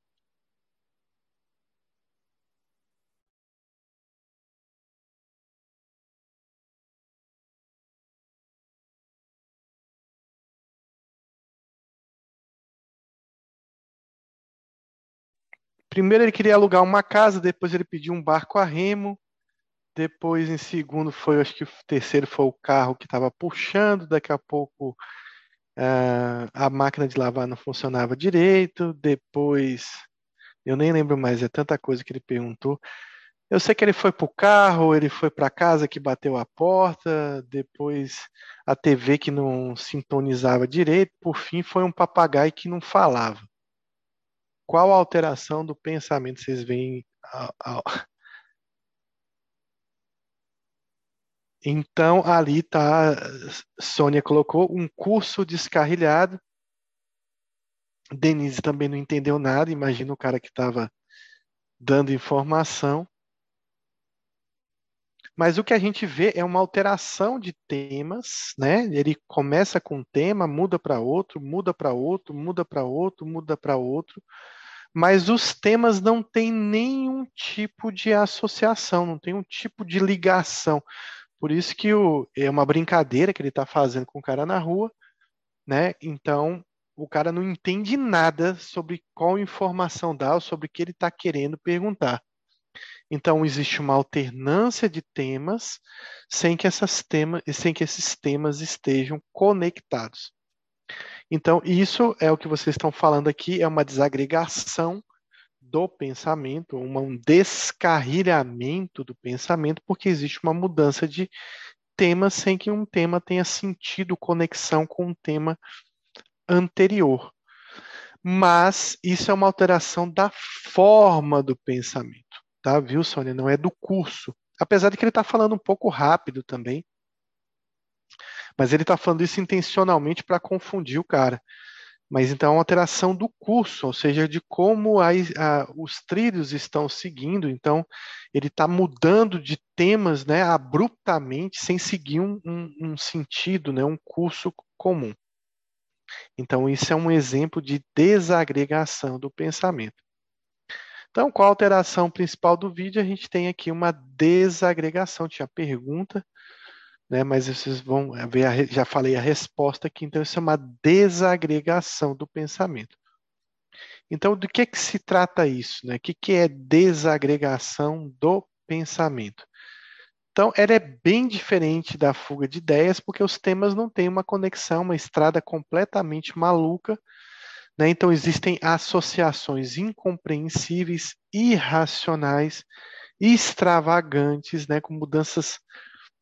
Primeiro ele queria alugar uma casa, depois ele pediu um barco a remo, depois em segundo foi, acho que o terceiro foi o carro que estava puxando, daqui a pouco uh, a máquina de lavar não funcionava direito, depois eu nem lembro mais, é tanta coisa que ele perguntou. Eu sei que ele foi para o carro, ele foi para casa que bateu a porta, depois a TV que não sintonizava direito, por fim foi um papagaio que não falava qual alteração do pensamento vocês veem? Então, ali tá, Sônia colocou um curso descarrilhado. Denise também não entendeu nada, imagina o cara que estava dando informação. Mas o que a gente vê é uma alteração de temas, né? Ele começa com um tema, muda para outro, muda para outro, muda para outro, muda para outro mas os temas não têm nenhum tipo de associação, não tem um tipo de ligação. Por isso que o, é uma brincadeira que ele está fazendo com o cara na rua, né? Então o cara não entende nada sobre qual informação dá ou sobre o que ele está querendo perguntar. Então existe uma alternância de temas sem que, essas temas, sem que esses temas estejam conectados. Então, isso é o que vocês estão falando aqui, é uma desagregação do pensamento, um descarrilhamento do pensamento, porque existe uma mudança de tema sem que um tema tenha sentido conexão com um tema anterior. Mas isso é uma alteração da forma do pensamento, tá? Viu, Sônia? Não é do curso. Apesar de que ele está falando um pouco rápido também, mas ele está falando isso intencionalmente para confundir o cara. Mas então é uma alteração do curso, ou seja, de como a, a, os trilhos estão seguindo. Então ele está mudando de temas, né, abruptamente, sem seguir um, um, um sentido, né, um curso comum. Então isso é um exemplo de desagregação do pensamento. Então, qual a alteração principal do vídeo? A gente tem aqui uma desagregação. Tinha pergunta, né? Mas vocês vão ver, a, já falei a resposta aqui, então isso é uma desagregação do pensamento. Então, do que, que se trata isso? Né? O que, que é desagregação do pensamento? Então, ela é bem diferente da fuga de ideias, porque os temas não têm uma conexão, uma estrada completamente maluca. Né? Então, existem associações incompreensíveis, irracionais, extravagantes, né? com mudanças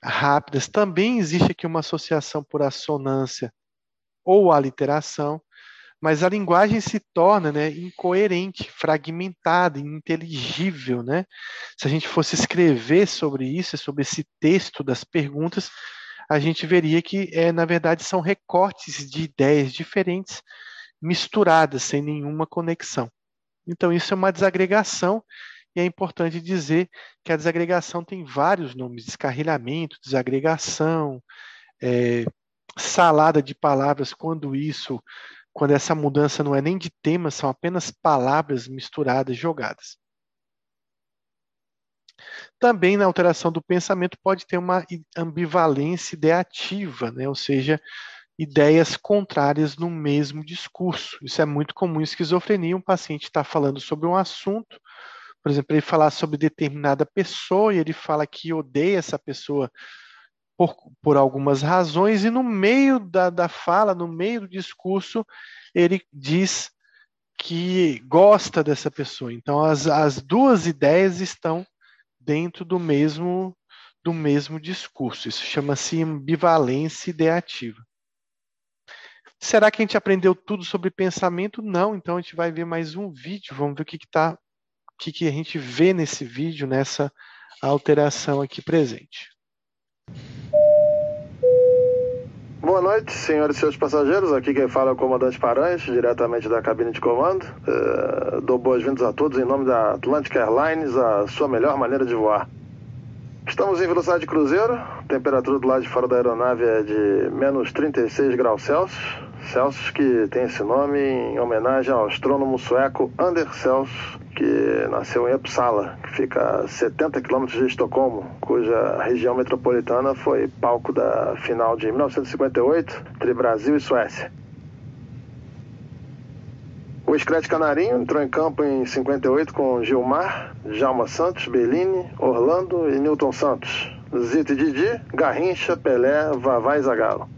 rápidas. Também existe aqui uma associação por assonância ou aliteração mas a linguagem se torna né, incoerente, fragmentada, ininteligível. Né? Se a gente fosse escrever sobre isso, sobre esse texto das perguntas, a gente veria que, é, na verdade, são recortes de ideias diferentes misturadas, sem nenhuma conexão. Então, isso é uma desagregação, e é importante dizer que a desagregação tem vários nomes: descarrilhamento, desagregação, é, salada de palavras, quando isso quando essa mudança não é nem de tema, são apenas palavras misturadas, jogadas. Também na alteração do pensamento pode ter uma ambivalência ideativa, né? ou seja, ideias contrárias no mesmo discurso. Isso é muito comum em esquizofrenia. Um paciente está falando sobre um assunto, por exemplo, ele falar sobre determinada pessoa e ele fala que odeia essa pessoa por, por algumas razões, e no meio da, da fala, no meio do discurso, ele diz que gosta dessa pessoa. Então, as, as duas ideias estão dentro do mesmo, do mesmo discurso. Isso chama-se ambivalência ideativa. Será que a gente aprendeu tudo sobre pensamento? Não, então a gente vai ver mais um vídeo. Vamos ver o que, que, tá, o que, que a gente vê nesse vídeo, nessa alteração aqui presente. Boa noite, senhores e seus passageiros. Aqui quem fala é o comandante Paranhos, diretamente da cabine de comando. Uh, dou boas-vindas a todos em nome da Atlantic Airlines, a sua melhor maneira de voar. Estamos em velocidade de cruzeiro, temperatura do lado de fora da aeronave é de menos 36 graus Celsius. Celsius que tem esse nome em homenagem ao astrônomo sueco Anders Celsius, que nasceu em Uppsala, que fica a 70 quilômetros de Estocolmo, cuja região metropolitana foi palco da final de 1958 entre Brasil e Suécia. O Screte Canarinho entrou em campo em 58 com Gilmar, Jalma Santos, Bellini, Orlando e Newton Santos. Zito e Didi, Garrincha, Pelé, Vavá e Zagallo.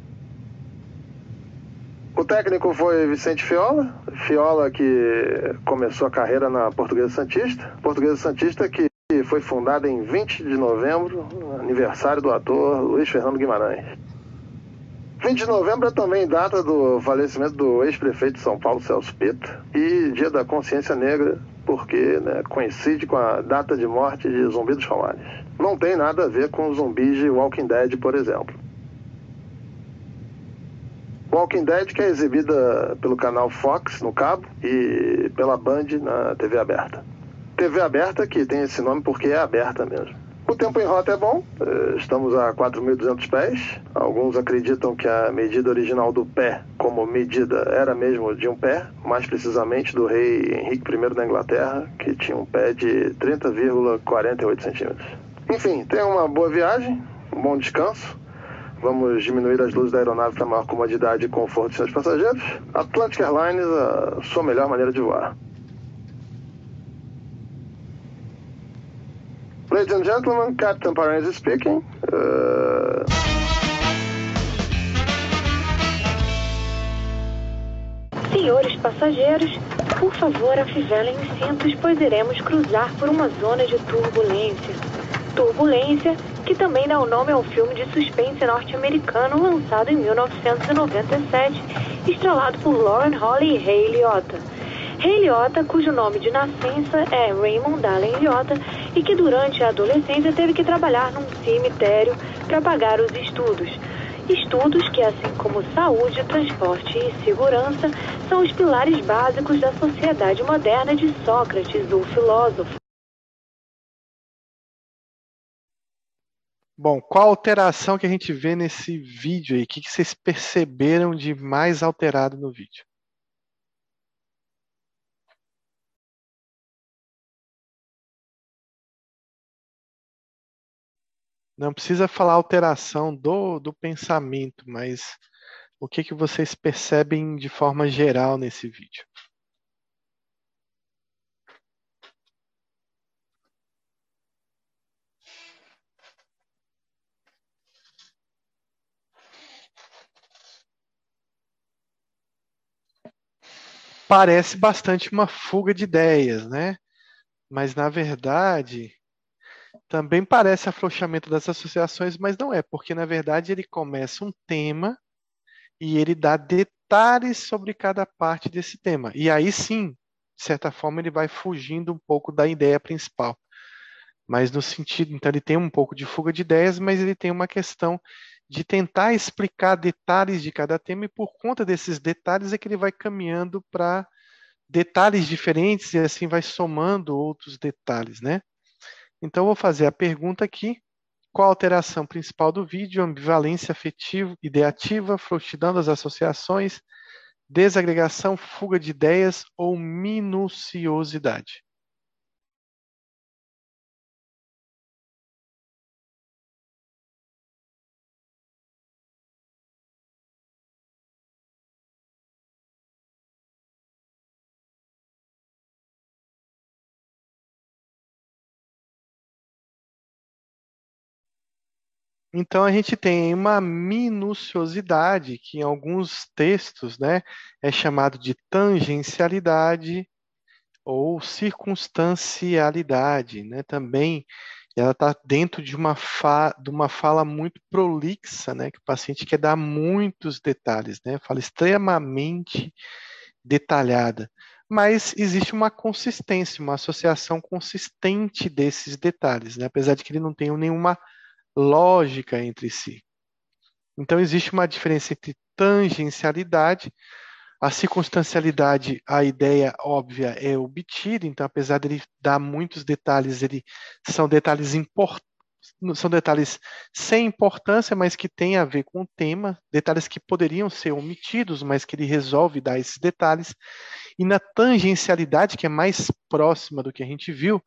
Técnico foi Vicente Fiola, Fiola que começou a carreira na Portuguesa Santista, Portuguesa Santista que foi fundada em 20 de novembro, aniversário do ator Luiz Fernando Guimarães. 20 de novembro é também data do falecimento do ex-prefeito de São Paulo, Celso Pito, e dia da consciência negra, porque né, coincide com a data de morte de Zumbi dos Palmares. Não tem nada a ver com zumbis de Walking Dead, por exemplo. Walking Dead, que é exibida pelo canal Fox no cabo e pela Band na TV aberta. TV aberta que tem esse nome porque é aberta mesmo. O tempo em rota é bom, eh, estamos a 4.200 pés. Alguns acreditam que a medida original do pé, como medida, era mesmo de um pé, mais precisamente do rei Henrique I da Inglaterra, que tinha um pé de 30,48 centímetros. Enfim, tenha uma boa viagem, um bom descanso Vamos diminuir as luzes da aeronave para maior comodidade e conforto de seus passageiros. Atlantic Airlines, a sua melhor maneira de voar. Ladies and gentlemen, Captain Paranese speaking. Uh... Senhores passageiros, por favor afivelem os cintos, pois iremos cruzar por uma zona de turbulência. Turbulência que também dá o nome ao filme de suspense norte-americano lançado em 1997, estrelado por Lauren Holly e Ray Liotta. Ray Liotta, cujo nome de nascença é Raymond Allen Liotta, e que durante a adolescência teve que trabalhar num cemitério para pagar os estudos. Estudos que, assim como saúde, transporte e segurança, são os pilares básicos da sociedade moderna de Sócrates, o filósofo. Bom, qual alteração que a gente vê nesse vídeo aí? O que, que vocês perceberam de mais alterado no vídeo? Não precisa falar alteração do, do pensamento, mas o que, que vocês percebem de forma geral nesse vídeo? Parece bastante uma fuga de ideias, né? Mas na verdade também parece afrouxamento das associações, mas não é, porque na verdade ele começa um tema e ele dá detalhes sobre cada parte desse tema. E aí sim, de certa forma, ele vai fugindo um pouco da ideia principal. Mas no sentido, então ele tem um pouco de fuga de ideias, mas ele tem uma questão de tentar explicar detalhes de cada tema e por conta desses detalhes é que ele vai caminhando para detalhes diferentes e assim vai somando outros detalhes, né? Então vou fazer a pergunta aqui: qual a alteração principal do vídeo? Ambivalência afetiva, ideativa, frouxidão das associações, desagregação, fuga de ideias ou minuciosidade? Então a gente tem uma minuciosidade que em alguns textos, né, é chamado de tangencialidade ou circunstancialidade, né? Também ela está dentro de uma, fa de uma fala muito prolixa, né? Que o paciente quer dar muitos detalhes, né? Fala extremamente detalhada. Mas existe uma consistência, uma associação consistente desses detalhes, né? Apesar de que ele não tenha nenhuma lógica entre si. Então, existe uma diferença entre tangencialidade, a circunstancialidade, a ideia óbvia é obtida, então, apesar dele dar muitos detalhes, ele são detalhes são detalhes sem importância, mas que têm a ver com o tema, detalhes que poderiam ser omitidos, mas que ele resolve dar esses detalhes. E na tangencialidade, que é mais próxima do que a gente viu,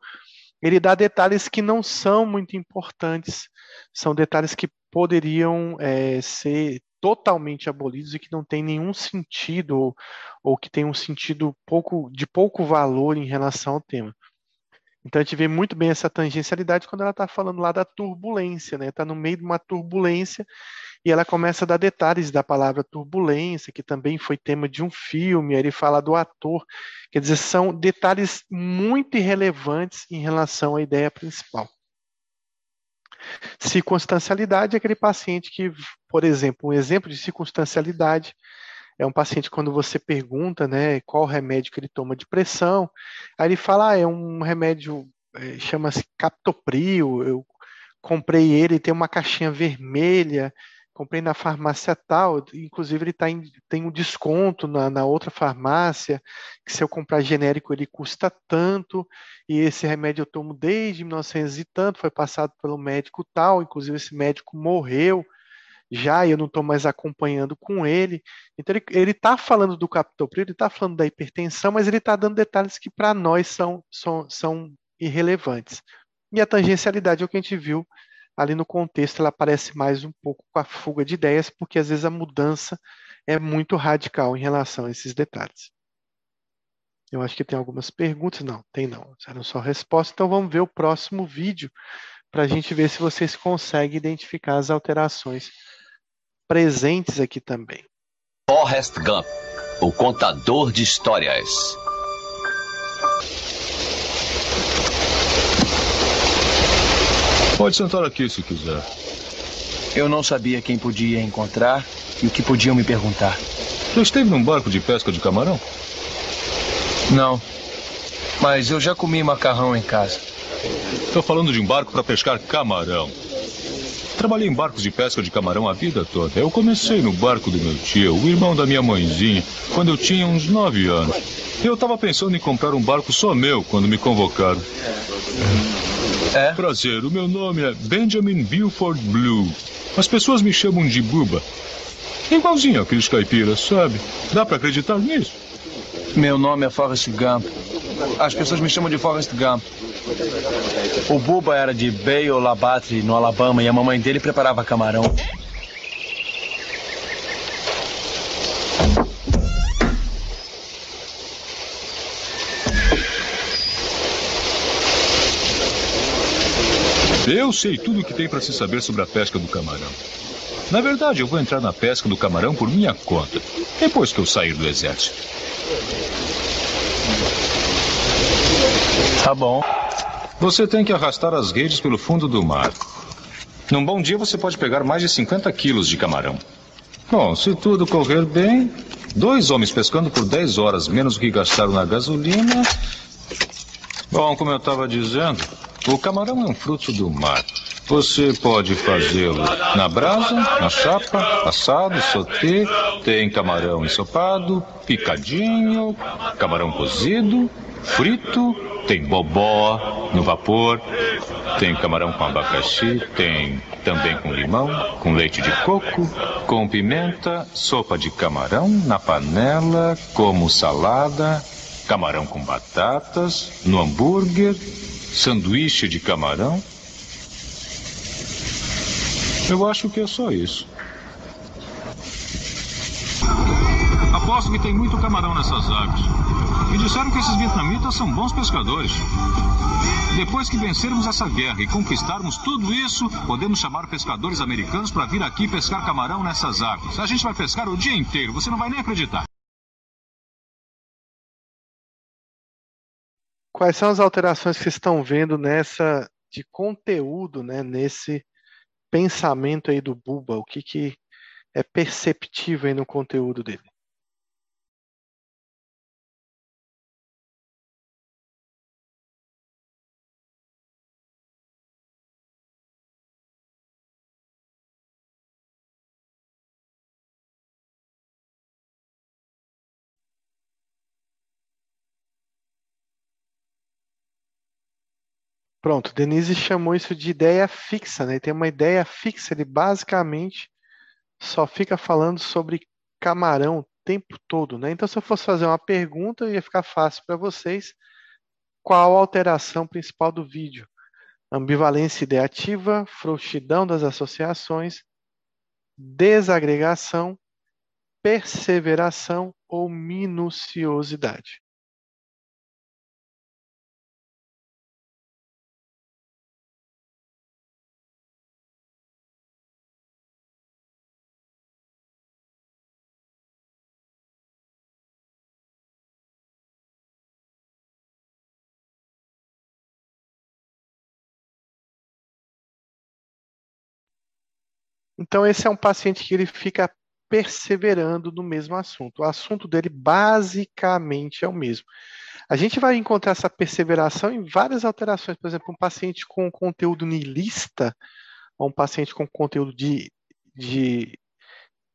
ele dá detalhes que não são muito importantes, são detalhes que poderiam é, ser totalmente abolidos e que não tem nenhum sentido ou, ou que tem um sentido pouco de pouco valor em relação ao tema. Então a gente vê muito bem essa tangencialidade quando ela está falando lá da turbulência, né? Está no meio de uma turbulência e ela começa a dar detalhes da palavra turbulência, que também foi tema de um filme, aí ele fala do ator, quer dizer, são detalhes muito irrelevantes em relação à ideia principal. Circunstancialidade é aquele paciente que, por exemplo, um exemplo de circunstancialidade é um paciente quando você pergunta, né, qual remédio que ele toma de pressão, aí ele fala, ah, é um remédio, é, chama-se Captopril, eu comprei ele, tem uma caixinha vermelha, comprei na farmácia tal, inclusive ele tá em, tem um desconto na, na, outra farmácia, que se eu comprar genérico ele custa tanto, e esse remédio eu tomo desde 1900 e tanto, foi passado pelo médico tal, inclusive esse médico morreu já, e eu não estou mais acompanhando com ele. Então ele está falando do captopril, ele está falando da hipertensão, mas ele está dando detalhes que para nós são, são, são irrelevantes. E a tangencialidade é o que a gente viu ali no contexto ela parece mais um pouco com a fuga de ideias, porque às vezes a mudança é muito radical em relação a esses detalhes. Eu acho que tem algumas perguntas. Não, tem não. Eram só respostas. Então vamos ver o próximo vídeo para a gente ver se vocês conseguem identificar as alterações presentes aqui também. Forrest Gump, o contador de histórias. Pode sentar aqui se quiser. Eu não sabia quem podia encontrar e o que podiam me perguntar. Já esteve num barco de pesca de camarão? Não. Mas eu já comi macarrão em casa. Estou falando de um barco para pescar camarão. Trabalhei em barcos de pesca de camarão a vida toda. Eu comecei no barco do meu tio, o irmão da minha mãezinha, quando eu tinha uns nove anos. Eu estava pensando em comprar um barco só meu quando me convocaram. É? Prazer, o meu nome é Benjamin Buford Blue. As pessoas me chamam de Buba. Igualzinho aqueles caipiras, sabe? Dá para acreditar nisso? Meu nome é Forrest Gump. As pessoas me chamam de Forrest Gump. O Buba era de Bay Labatri, no Alabama, e a mamãe dele preparava camarão. Eu sei tudo o que tem para se saber sobre a pesca do camarão. Na verdade, eu vou entrar na pesca do camarão por minha conta, depois que eu sair do exército. Tá bom. Você tem que arrastar as redes pelo fundo do mar. Num bom dia você pode pegar mais de 50 quilos de camarão. Bom, se tudo correr bem, dois homens pescando por 10 horas, menos o que gastaram na gasolina. Bom, como eu estava dizendo, o camarão é um fruto do mar. Você pode fazê-lo na brasa, na chapa, assado, sauté, tem camarão ensopado, picadinho, camarão cozido, frito, tem bobó no vapor, tem camarão com abacaxi, tem também com limão, com leite de coco, com pimenta, sopa de camarão na panela, como salada, camarão com batatas, no hambúrguer, sanduíche de camarão. Eu acho que é só isso. Aposto que tem muito camarão nessas águas. Me disseram que esses vietnamitas são bons pescadores. Depois que vencermos essa guerra e conquistarmos tudo isso, podemos chamar pescadores americanos para vir aqui pescar camarão nessas águas. A gente vai pescar o dia inteiro, você não vai nem acreditar. Quais são as alterações que vocês estão vendo nessa de conteúdo, né, nesse pensamento aí do Buba, o que, que é perceptível aí no conteúdo dele? Pronto, Denise chamou isso de ideia fixa, né? Tem uma ideia fixa, ele basicamente só fica falando sobre camarão o tempo todo, né? Então, se eu fosse fazer uma pergunta, ia ficar fácil para vocês. Qual a alteração principal do vídeo? Ambivalência ideativa, frouxidão das associações, desagregação, perseveração ou minuciosidade? Então, esse é um paciente que ele fica perseverando no mesmo assunto. O assunto dele basicamente é o mesmo. A gente vai encontrar essa perseveração em várias alterações. Por exemplo, um paciente com conteúdo niilista, ou um paciente com conteúdo de, de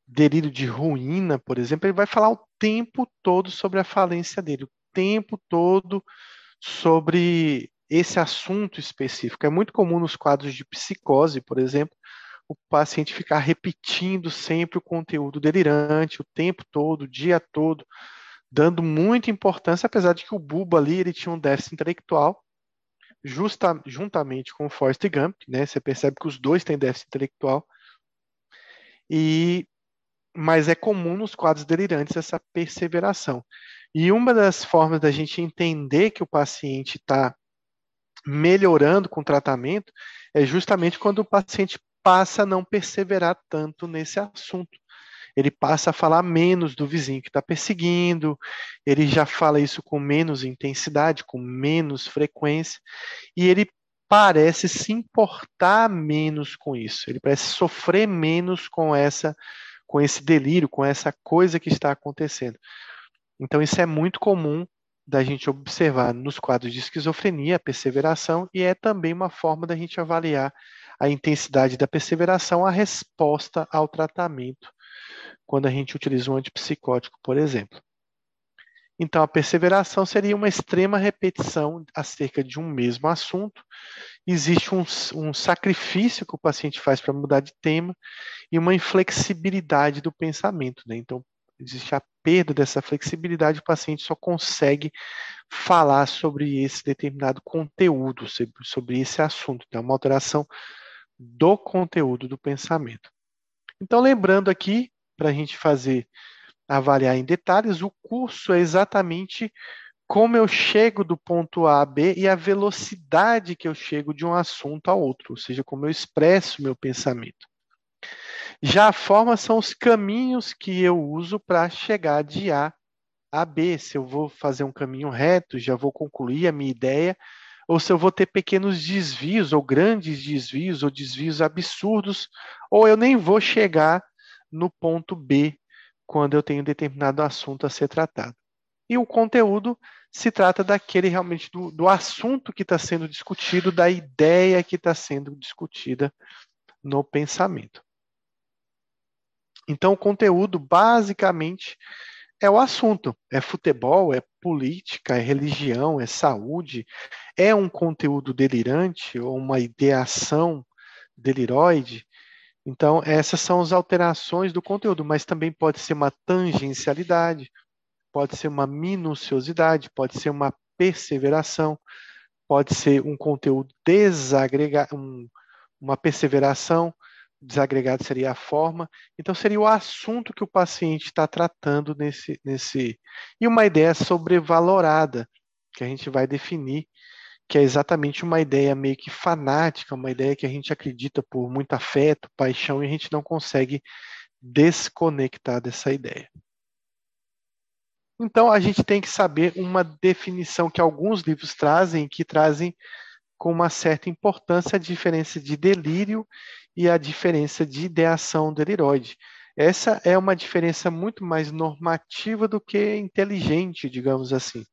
delírio de ruína, por exemplo, ele vai falar o tempo todo sobre a falência dele, o tempo todo sobre esse assunto específico. É muito comum nos quadros de psicose, por exemplo, o paciente ficar repetindo sempre o conteúdo delirante o tempo todo, o dia todo, dando muita importância, apesar de que o Buba ali ele tinha um déficit intelectual, justa, juntamente com o Forrest Gump, né? Você percebe que os dois têm déficit intelectual. E mas é comum nos quadros delirantes essa perseveração. E uma das formas da gente entender que o paciente está melhorando com o tratamento é justamente quando o paciente passa a não perseverar tanto nesse assunto. Ele passa a falar menos do vizinho que está perseguindo, ele já fala isso com menos intensidade, com menos frequência, e ele parece se importar menos com isso, ele parece sofrer menos com essa com esse delírio, com essa coisa que está acontecendo. Então isso é muito comum da gente observar nos quadros de esquizofrenia, a perseveração, e é também uma forma da gente avaliar a intensidade da perseveração, a resposta ao tratamento, quando a gente utiliza um antipsicótico, por exemplo. Então, a perseveração seria uma extrema repetição acerca de um mesmo assunto. Existe um, um sacrifício que o paciente faz para mudar de tema e uma inflexibilidade do pensamento. Né? Então, existe a perda dessa flexibilidade, o paciente só consegue falar sobre esse determinado conteúdo, sobre esse assunto. Então, é uma alteração do conteúdo do pensamento. Então, lembrando aqui, para a gente fazer, avaliar em detalhes, o curso é exatamente como eu chego do ponto A a B e a velocidade que eu chego de um assunto a outro, ou seja, como eu expresso meu pensamento. Já a forma são os caminhos que eu uso para chegar de A a B. Se eu vou fazer um caminho reto, já vou concluir a minha ideia, ou se eu vou ter pequenos desvios, ou grandes desvios, ou desvios absurdos, ou eu nem vou chegar no ponto B quando eu tenho determinado assunto a ser tratado. E o conteúdo se trata daquele realmente do, do assunto que está sendo discutido, da ideia que está sendo discutida no pensamento. Então, o conteúdo basicamente é o assunto. É futebol, é política, é religião, é saúde. É um conteúdo delirante ou uma ideação deliroide. Então, essas são as alterações do conteúdo, mas também pode ser uma tangencialidade, pode ser uma minuciosidade, pode ser uma perseveração, pode ser um conteúdo desagregado, um, uma perseveração, desagregado seria a forma. Então, seria o assunto que o paciente está tratando nesse, nesse. E uma ideia sobrevalorada, que a gente vai definir, que é exatamente uma ideia meio que fanática, uma ideia que a gente acredita por muito afeto, paixão, e a gente não consegue desconectar dessa ideia. Então, a gente tem que saber uma definição que alguns livros trazem, que trazem com uma certa importância a diferença de delírio e a diferença de ideação deliroide. Essa é uma diferença muito mais normativa do que inteligente, digamos assim.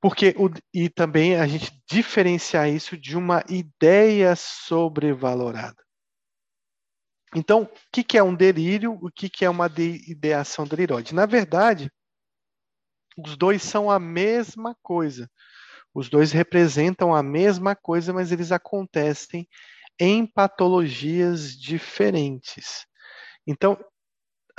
Porque o, e também a gente diferenciar isso de uma ideia sobrevalorada. Então, o que, que é um delírio? O que, que é uma de ideação deliroide? Na verdade, os dois são a mesma coisa. Os dois representam a mesma coisa, mas eles acontecem em patologias diferentes. Então,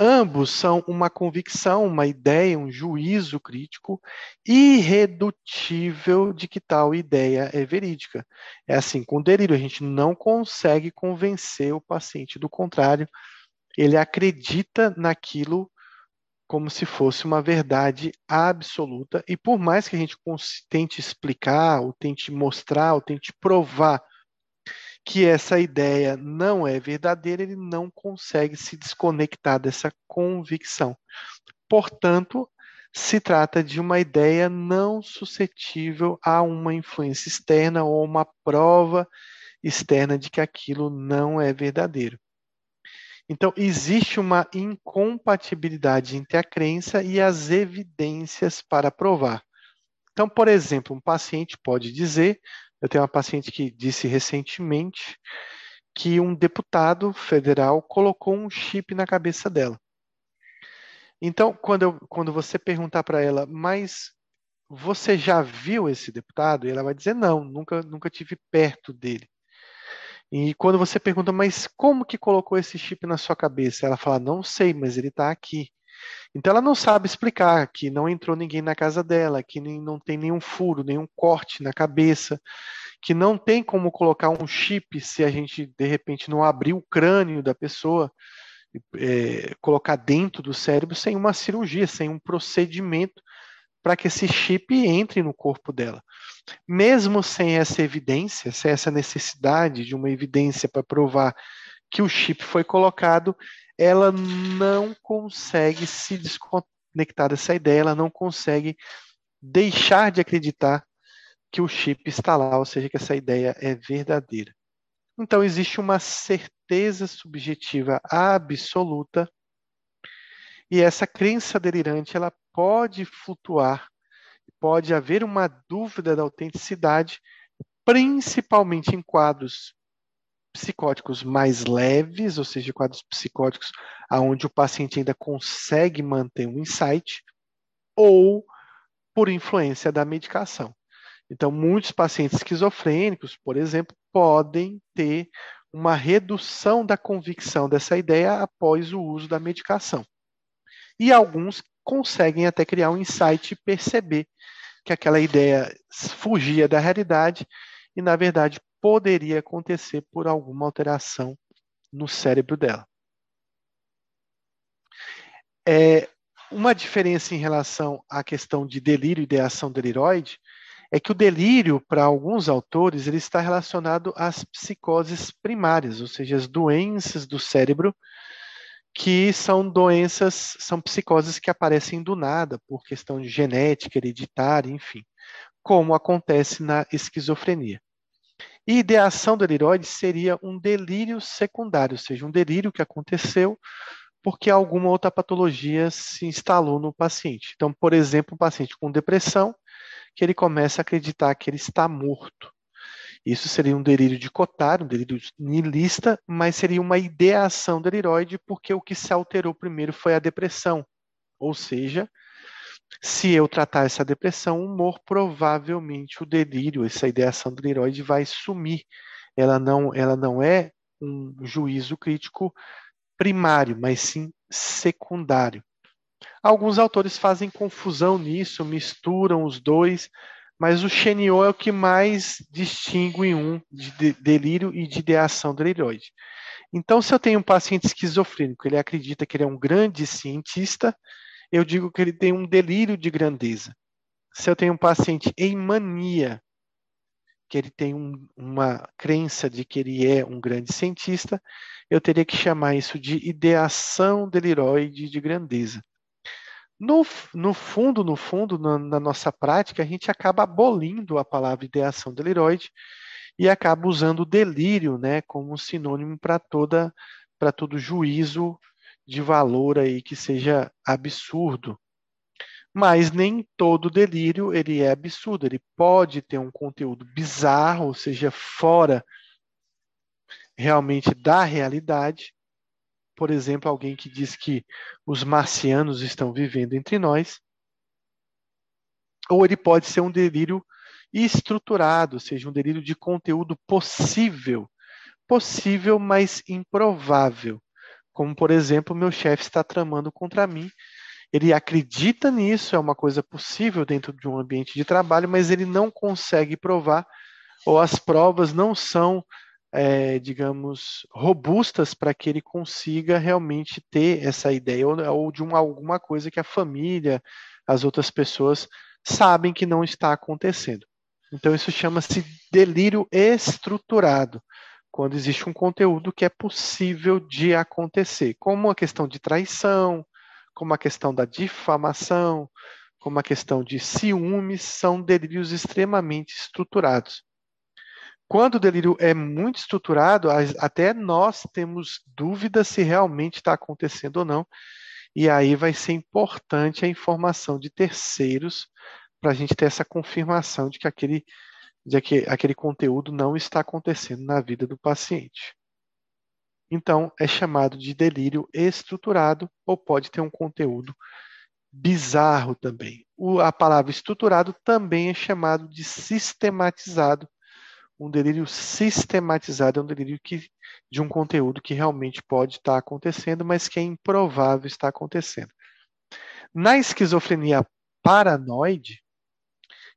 ambos são uma convicção, uma ideia, um juízo crítico irredutível de que tal ideia é verídica. É assim, com delírio, a gente não consegue convencer o paciente do contrário, ele acredita naquilo como se fosse uma verdade absoluta, e por mais que a gente tente explicar, ou tente mostrar, ou tente provar que essa ideia não é verdadeira, ele não consegue se desconectar dessa convicção. Portanto, se trata de uma ideia não suscetível a uma influência externa ou uma prova externa de que aquilo não é verdadeiro. Então, existe uma incompatibilidade entre a crença e as evidências para provar. Então, por exemplo, um paciente pode dizer, eu tenho uma paciente que disse recentemente que um deputado federal colocou um chip na cabeça dela. Então, quando, eu, quando você perguntar para ela, mas você já viu esse deputado? E ela vai dizer, não, nunca, nunca tive perto dele. E quando você pergunta, mas como que colocou esse chip na sua cabeça? Ela fala, não sei, mas ele está aqui. Então ela não sabe explicar que não entrou ninguém na casa dela, que nem, não tem nenhum furo, nenhum corte na cabeça, que não tem como colocar um chip se a gente de repente não abrir o crânio da pessoa, é, colocar dentro do cérebro sem uma cirurgia, sem um procedimento para que esse chip entre no corpo dela. Mesmo sem essa evidência, sem essa necessidade de uma evidência para provar que o chip foi colocado, ela não consegue se desconectar dessa ideia, ela não consegue deixar de acreditar que o chip está lá, ou seja, que essa ideia é verdadeira. Então, existe uma certeza subjetiva absoluta e essa crença delirante ela pode flutuar, pode haver uma dúvida da autenticidade, principalmente em quadros psicóticos mais leves, ou seja, quadros psicóticos onde o paciente ainda consegue manter um insight, ou por influência da medicação. Então, muitos pacientes esquizofrênicos, por exemplo, podem ter uma redução da convicção dessa ideia após o uso da medicação. E alguns conseguem até criar um insight e perceber que aquela ideia fugia da realidade e, na verdade, poderia acontecer por alguma alteração no cérebro dela. É, uma diferença em relação à questão de delírio e ideação deliroide é que o delírio, para alguns autores, ele está relacionado às psicoses primárias, ou seja, as doenças do cérebro que são doenças, são psicoses que aparecem do nada, por questão de genética, hereditária, enfim. como acontece na esquizofrenia. Ideação delirioide seria um delírio secundário, ou seja, um delírio que aconteceu porque alguma outra patologia se instalou no paciente. Então, por exemplo, um paciente com depressão, que ele começa a acreditar que ele está morto. Isso seria um delírio de cotário, um delírio nihilista, mas seria uma ideação delirioide, porque o que se alterou primeiro foi a depressão. Ou seja, se eu tratar essa depressão, o humor, provavelmente o delírio, essa ideação delirioide vai sumir. Ela não, ela não é um juízo crítico primário, mas sim secundário. Alguns autores fazem confusão nisso, misturam os dois, mas o Chenio é o que mais distingue um de delírio e de ideação delirioide. Então, se eu tenho um paciente esquizofrênico, ele acredita que ele é um grande cientista, eu digo que ele tem um delírio de grandeza. Se eu tenho um paciente em mania, que ele tem um, uma crença de que ele é um grande cientista, eu teria que chamar isso de ideação deliroide de grandeza. No, no fundo, no fundo, na, na, nossa prática, a gente acaba abolindo a palavra ideação deliroide e acaba usando o delírio, né, como sinônimo para toda para todo juízo de valor aí que seja absurdo. Mas nem todo delírio ele é absurdo, ele pode ter um conteúdo bizarro, ou seja, fora realmente da realidade. Por exemplo, alguém que diz que os marcianos estão vivendo entre nós. Ou ele pode ser um delírio estruturado, ou seja, um delírio de conteúdo possível. Possível, mas improvável. Como, por exemplo, meu chefe está tramando contra mim. Ele acredita nisso, é uma coisa possível dentro de um ambiente de trabalho, mas ele não consegue provar, ou as provas não são, é, digamos, robustas para que ele consiga realmente ter essa ideia, ou, ou de uma, alguma coisa que a família, as outras pessoas sabem que não está acontecendo. Então, isso chama-se delírio estruturado quando existe um conteúdo que é possível de acontecer, como a questão de traição, como a questão da difamação, como a questão de ciúmes, são delírios extremamente estruturados. Quando o delírio é muito estruturado, até nós temos dúvidas se realmente está acontecendo ou não, e aí vai ser importante a informação de terceiros para a gente ter essa confirmação de que aquele de que aquele conteúdo não está acontecendo na vida do paciente. Então, é chamado de delírio estruturado ou pode ter um conteúdo bizarro também. O, a palavra estruturado também é chamado de sistematizado. Um delírio sistematizado é um delírio que, de um conteúdo que realmente pode estar acontecendo, mas que é improvável estar acontecendo. Na esquizofrenia paranoide,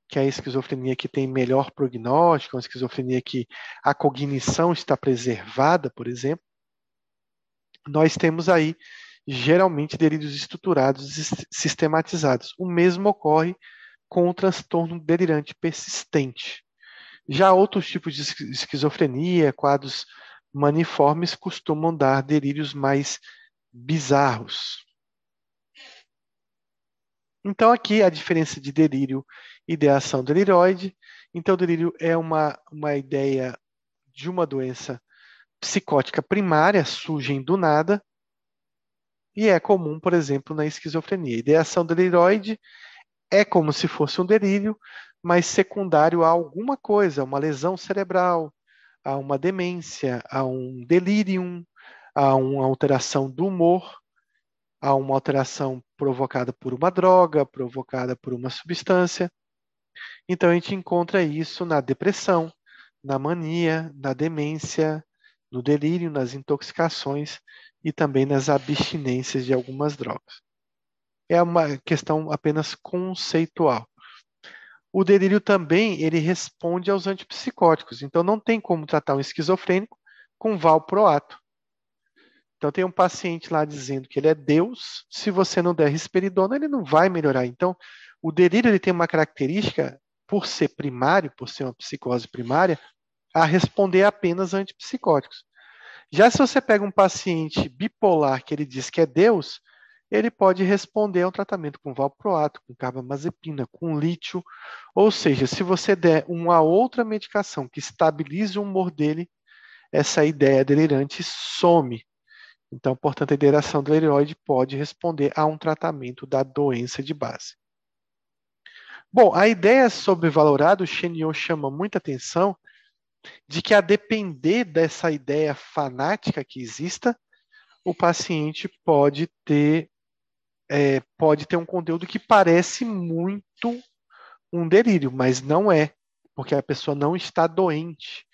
que é a esquizofrenia que tem melhor prognóstico, uma esquizofrenia que a cognição está preservada, por exemplo, nós temos aí geralmente delírios estruturados e sistematizados. O mesmo ocorre com o transtorno delirante persistente. Já outros tipos de esquizofrenia, quadros maniformes, costumam dar delírios mais bizarros. Então, aqui a diferença de delírio ideação delirioide. Então, o delírio é uma, uma ideia de uma doença psicótica primária, surgem do nada, e é comum, por exemplo, na esquizofrenia. Ideação delirioide é como se fosse um delírio, mas secundário a alguma coisa, uma lesão cerebral, a uma demência, a um delirium, a uma alteração do humor, a uma alteração provocada por uma droga, provocada por uma substância. Então a gente encontra isso na depressão, na mania, na demência, no delírio, nas intoxicações e também nas abstinências de algumas drogas. É uma questão apenas conceitual. O delírio também ele responde aos antipsicóticos, então não tem como tratar um esquizofrênico com valproato. Então tem um paciente lá dizendo que ele é Deus, se você não der risperidona, ele não vai melhorar. Então, o delírio ele tem uma característica por ser primário, por ser uma psicose primária, a responder apenas a antipsicóticos. Já se você pega um paciente bipolar que ele diz que é Deus, ele pode responder ao tratamento com valproato, com carbamazepina, com lítio, ou seja, se você der uma outra medicação que estabilize o humor dele, essa ideia delirante some. Então, portanto, a ideação delirioide pode responder a um tratamento da doença de base. Bom, a ideia sobrevalorada, o Chenio chama muita atenção de que a depender dessa ideia fanática que exista, o paciente pode ter é, pode ter um conteúdo que parece muito um delírio, mas não é, porque a pessoa não está doente.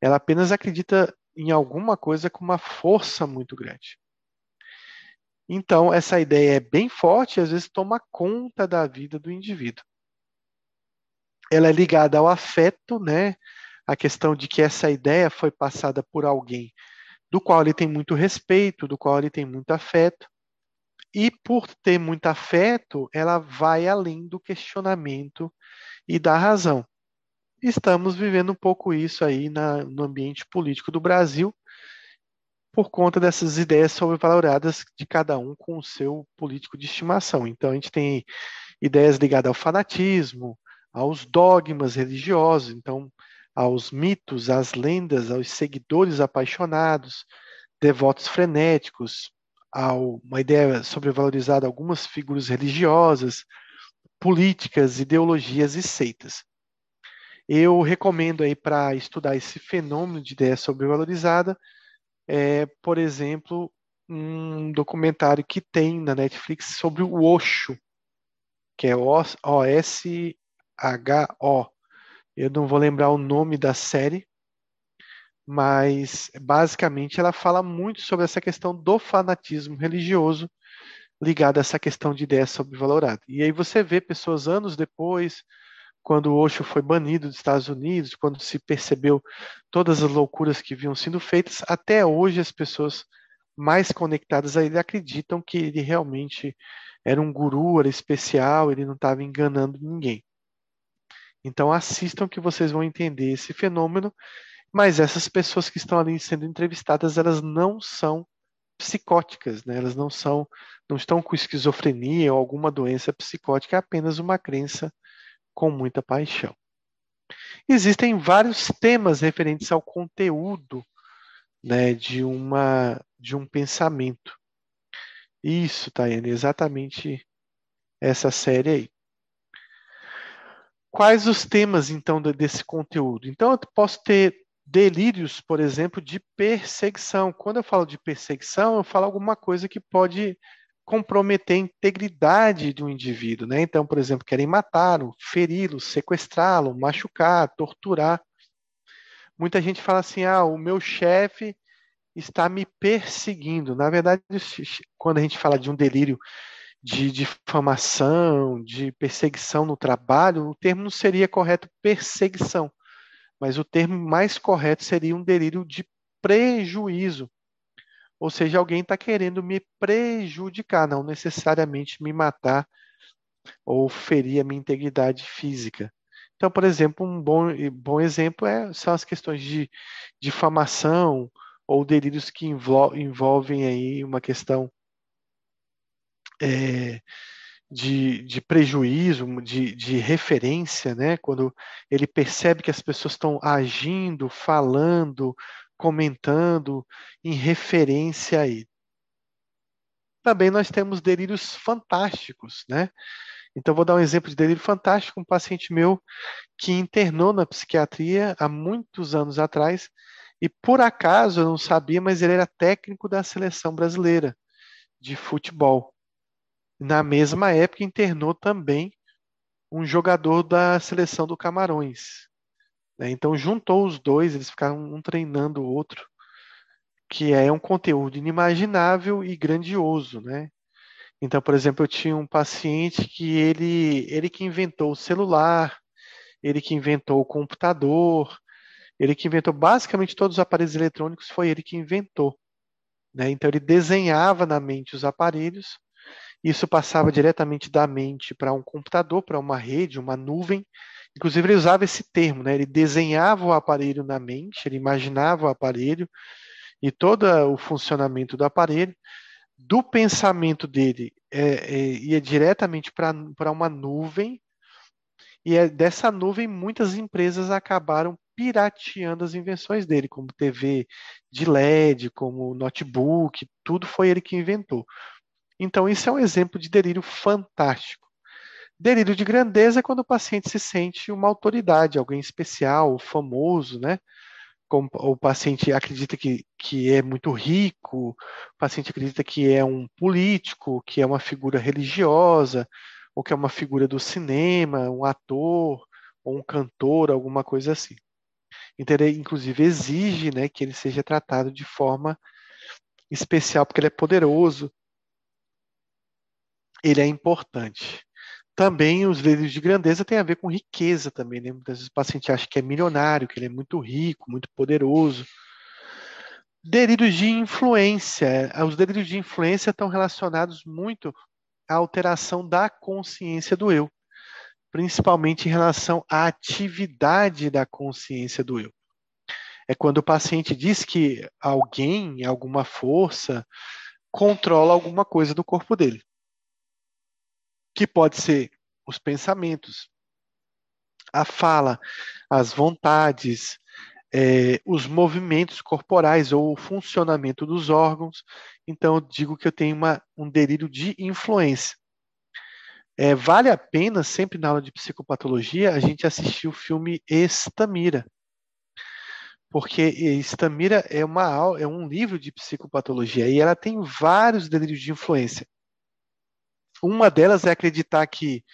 Ela apenas acredita em alguma coisa com uma força muito grande. Então, essa ideia é bem forte e às vezes toma conta da vida do indivíduo. Ela é ligada ao afeto, né? A questão de que essa ideia foi passada por alguém do qual ele tem muito respeito, do qual ele tem muito afeto. E por ter muito afeto, ela vai além do questionamento e da razão. Estamos vivendo um pouco isso aí na, no ambiente político do Brasil, por conta dessas ideias sobrevaloradas de cada um com o seu político de estimação. Então, a gente tem ideias ligadas ao fanatismo, aos dogmas religiosos, então, aos mitos, às lendas, aos seguidores apaixonados, devotos frenéticos, uma ideia sobrevalorizada algumas figuras religiosas, políticas, ideologias e seitas. Eu recomendo aí para estudar esse fenômeno de ideia sobrevalorizada, é, por exemplo, um documentário que tem na Netflix sobre o Osho, que é O-S-H-O. Eu não vou lembrar o nome da série, mas basicamente ela fala muito sobre essa questão do fanatismo religioso ligado a essa questão de ideia sobrevalorada. E aí você vê pessoas anos depois, quando o Osho foi banido dos Estados Unidos, quando se percebeu todas as loucuras que vinham sendo feitas, até hoje as pessoas mais conectadas a ele acreditam que ele realmente era um guru, era especial, ele não estava enganando ninguém. Então assistam que vocês vão entender esse fenômeno mas essas pessoas que estão ali sendo entrevistadas, elas não são psicóticas, né? Elas não são, não estão com esquizofrenia ou alguma doença psicótica, é apenas uma crença com muita paixão. Existem vários temas referentes ao conteúdo, né, de uma de um pensamento. Isso, Tayane, exatamente essa série aí. Quais os temas, então, desse conteúdo? Então, eu posso ter delírios, por exemplo, de perseguição. Quando eu falo de perseguição, eu falo alguma coisa que pode comprometer a integridade de um indivíduo, né? Então, por exemplo, querem matá-lo, feri-lo, sequestrá-lo, machucar, torturar. Muita gente fala assim: "Ah, o meu chefe está me perseguindo". Na verdade, quando a gente fala de um delírio de difamação, de perseguição no trabalho, o termo não seria correto perseguição mas o termo mais correto seria um delírio de prejuízo. Ou seja, alguém está querendo me prejudicar, não necessariamente me matar ou ferir a minha integridade física. Então, por exemplo, um bom, bom exemplo é, são as questões de difamação ou delírios que envolvem aí uma questão é, de, de prejuízo, de, de referência, né? quando ele percebe que as pessoas estão agindo, falando, comentando em referência a ele. Também nós temos delírios fantásticos, né? Então, vou dar um exemplo de delírio fantástico. Um paciente meu que internou na psiquiatria há muitos anos atrás, e por acaso eu não sabia, mas ele era técnico da seleção brasileira de futebol na mesma época internou também um jogador da seleção do Camarões. Né? Então juntou os dois, eles ficaram um treinando o outro, que é um conteúdo inimaginável e grandioso, né? Então, por exemplo, eu tinha um paciente que ele, ele que inventou o celular, ele que inventou o computador, ele que inventou basicamente todos os aparelhos eletrônicos, foi ele que inventou. Né? Então, ele desenhava na mente os aparelhos isso passava diretamente da mente para um computador, para uma rede, uma nuvem. Inclusive, ele usava esse termo, né? ele desenhava o aparelho na mente, ele imaginava o aparelho e todo o funcionamento do aparelho. do pensamento dele é, é, ia diretamente para uma nuvem, e é dessa nuvem muitas empresas acabaram pirateando as invenções dele, como TV de LED, como notebook, tudo foi ele que inventou. Então, isso é um exemplo de delírio fantástico. Delírio de grandeza é quando o paciente se sente uma autoridade, alguém especial, famoso, né? Como o paciente acredita que, que é muito rico, o paciente acredita que é um político, que é uma figura religiosa, ou que é uma figura do cinema, um ator, ou um cantor, alguma coisa assim. Então, ele, inclusive, exige né, que ele seja tratado de forma especial, porque ele é poderoso, ele é importante. Também os delírios de grandeza têm a ver com riqueza também, né? Muitas vezes o paciente acha que é milionário, que ele é muito rico, muito poderoso. Delírios de influência. Os delírios de influência estão relacionados muito à alteração da consciência do eu, principalmente em relação à atividade da consciência do eu. É quando o paciente diz que alguém, alguma força, controla alguma coisa do corpo dele que pode ser os pensamentos, a fala, as vontades, é, os movimentos corporais ou o funcionamento dos órgãos. Então, eu digo que eu tenho uma, um delírio de influência. É, vale a pena, sempre na aula de psicopatologia, a gente assistir o filme Estamira. Porque Estamira é, uma, é um livro de psicopatologia e ela tem vários delírios de influência. Uma delas é acreditar que,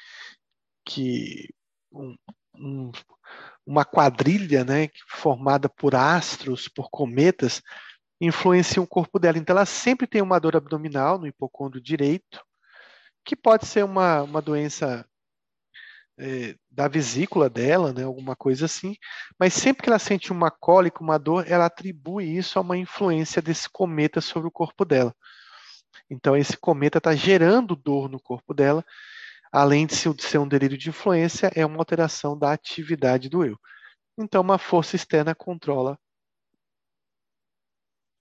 que um, um, uma quadrilha né, formada por astros, por cometas, influencia o corpo dela. Então, ela sempre tem uma dor abdominal no hipocôndrio direito, que pode ser uma, uma doença é, da vesícula dela, né, alguma coisa assim, mas sempre que ela sente uma cólica, uma dor, ela atribui isso a uma influência desse cometa sobre o corpo dela. Então, esse cometa está gerando dor no corpo dela, além de ser um delírio de influência, é uma alteração da atividade do eu. Então, uma força externa controla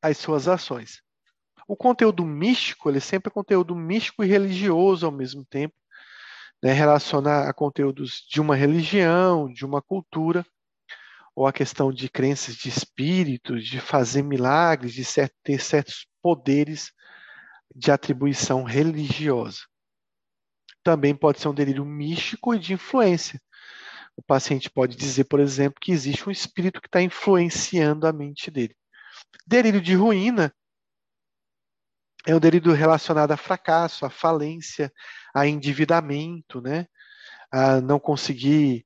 as suas ações. O conteúdo místico, ele sempre é conteúdo místico e religioso ao mesmo tempo, né, relaciona a conteúdos de uma religião, de uma cultura, ou a questão de crenças de espíritos, de fazer milagres, de ter certos poderes de atribuição religiosa. Também pode ser um delírio místico e de influência. O paciente pode dizer, por exemplo, que existe um espírito que está influenciando a mente dele. Delírio de ruína é um delírio relacionado a fracasso, a falência, a endividamento, né? a não conseguir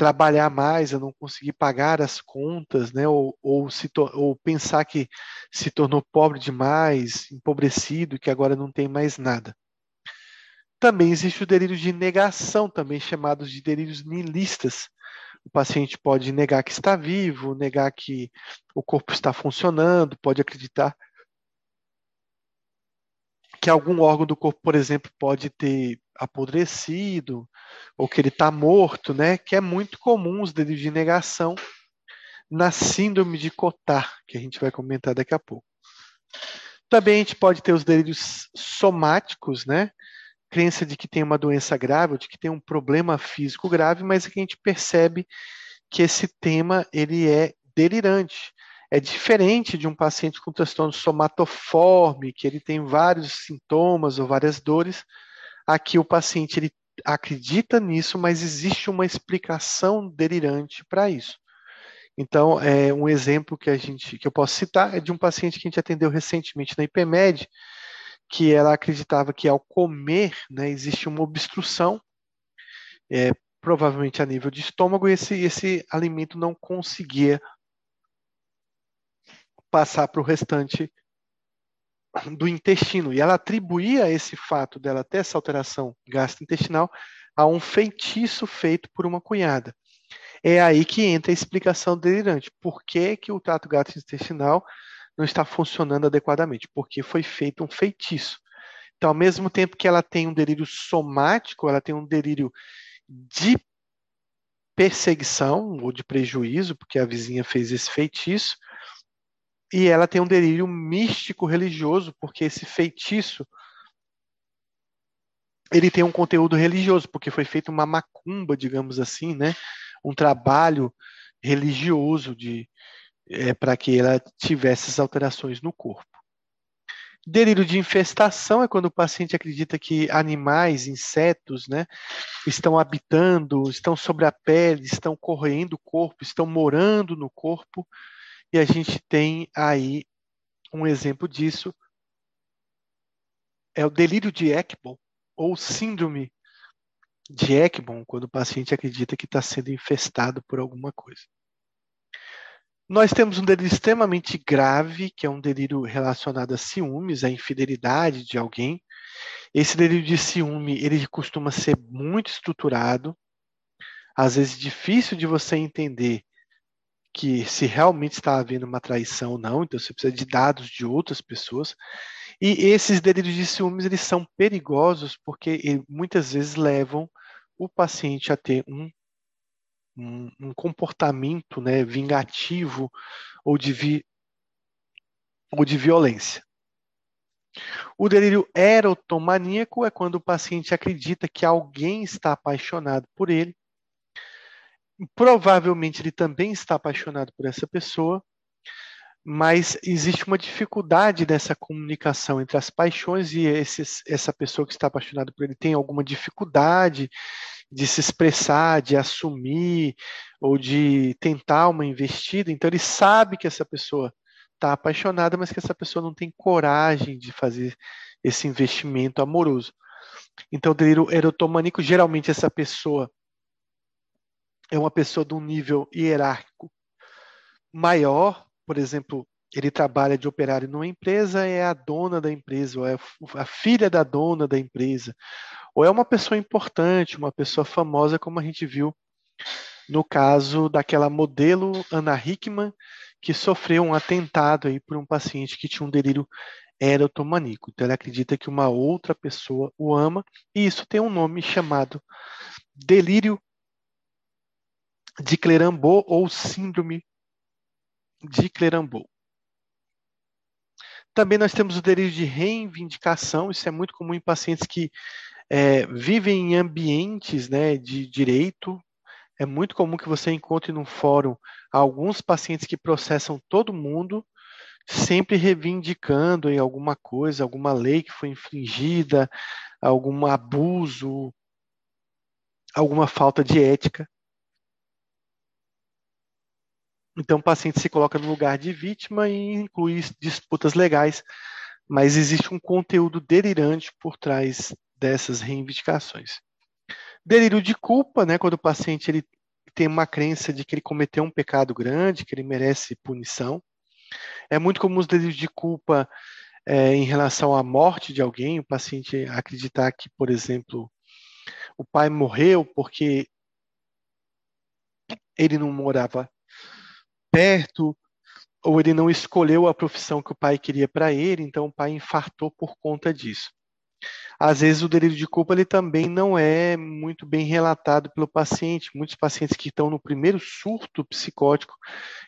trabalhar mais, a não conseguir pagar as contas, né? ou, ou, ou pensar que se tornou pobre demais, empobrecido, que agora não tem mais nada. Também existe o delírio de negação, também chamados de delírios nihilistas. O paciente pode negar que está vivo, negar que o corpo está funcionando, pode acreditar que algum órgão do corpo, por exemplo, pode ter apodrecido, ou que ele está morto, né? Que é muito comum os delírios de negação na síndrome de Cotard, que a gente vai comentar daqui a pouco. Também a gente pode ter os delírios somáticos, né? Crença de que tem uma doença grave, ou de que tem um problema físico grave, mas que a gente percebe que esse tema ele é delirante. É diferente de um paciente com transtorno somatoforme, que ele tem vários sintomas ou várias dores. Aqui o paciente ele acredita nisso, mas existe uma explicação delirante para isso. Então, é um exemplo que a gente que eu posso citar é de um paciente que a gente atendeu recentemente na IPMED, que ela acreditava que ao comer, né, existe uma obstrução, é, provavelmente a nível de estômago, e esse, esse alimento não conseguia passar para o restante do intestino. E ela atribuía esse fato dela ter essa alteração gastrointestinal a um feitiço feito por uma cunhada. É aí que entra a explicação delirante. Por que, que o trato gastrointestinal não está funcionando adequadamente? Porque foi feito um feitiço. Então, ao mesmo tempo que ela tem um delírio somático, ela tem um delírio de perseguição ou de prejuízo, porque a vizinha fez esse feitiço, e ela tem um delírio místico religioso, porque esse feitiço ele tem um conteúdo religioso, porque foi feita uma macumba, digamos assim, né? Um trabalho religioso de é, para que ela tivesse essas alterações no corpo. Delírio de infestação é quando o paciente acredita que animais, insetos, né, estão habitando, estão sobre a pele, estão corroendo o corpo, estão morando no corpo. E a gente tem aí um exemplo disso. É o delírio de Ekbom, ou síndrome de Ekbom, quando o paciente acredita que está sendo infestado por alguma coisa. Nós temos um delírio extremamente grave, que é um delírio relacionado a ciúmes, a infidelidade de alguém. Esse delírio de ciúme, ele costuma ser muito estruturado, às vezes difícil de você entender que se realmente está havendo uma traição ou não, então você precisa de dados de outras pessoas. E esses delírios de ciúmes, eles são perigosos porque muitas vezes levam o paciente a ter um um, um comportamento né, vingativo ou de, vi, ou de violência. O delírio erotomaníaco é quando o paciente acredita que alguém está apaixonado por ele. Provavelmente ele também está apaixonado por essa pessoa, mas existe uma dificuldade nessa comunicação entre as paixões e essa pessoa que está apaixonada por ele tem alguma dificuldade de se expressar, de assumir ou de tentar uma investida. Então ele sabe que essa pessoa está apaixonada, mas que essa pessoa não tem coragem de fazer esse investimento amoroso. Então, o delírio erotomânico, geralmente essa pessoa é uma pessoa de um nível hierárquico maior, por exemplo, ele trabalha de operário numa empresa, é a dona da empresa, ou é a filha da dona da empresa, ou é uma pessoa importante, uma pessoa famosa, como a gente viu no caso daquela modelo Ana Hickman, que sofreu um atentado aí por um paciente que tinha um delírio erotomaníaco. Então, ele acredita que uma outra pessoa o ama, e isso tem um nome chamado delírio de Clerambault ou síndrome de Clerambault. Também nós temos o delírio de reivindicação, isso é muito comum em pacientes que é, vivem em ambientes né, de direito. É muito comum que você encontre no fórum alguns pacientes que processam todo mundo, sempre reivindicando em alguma coisa, alguma lei que foi infringida, algum abuso, alguma falta de ética. Então, o paciente se coloca no lugar de vítima e inclui disputas legais, mas existe um conteúdo delirante por trás dessas reivindicações. Delírio de culpa, né, quando o paciente ele tem uma crença de que ele cometeu um pecado grande, que ele merece punição. É muito comum os delírios de culpa é, em relação à morte de alguém, o paciente acreditar que, por exemplo, o pai morreu porque ele não morava perto, ou ele não escolheu a profissão que o pai queria para ele, então o pai infartou por conta disso. Às vezes o delírio de culpa ele também não é muito bem relatado pelo paciente. Muitos pacientes que estão no primeiro surto psicótico,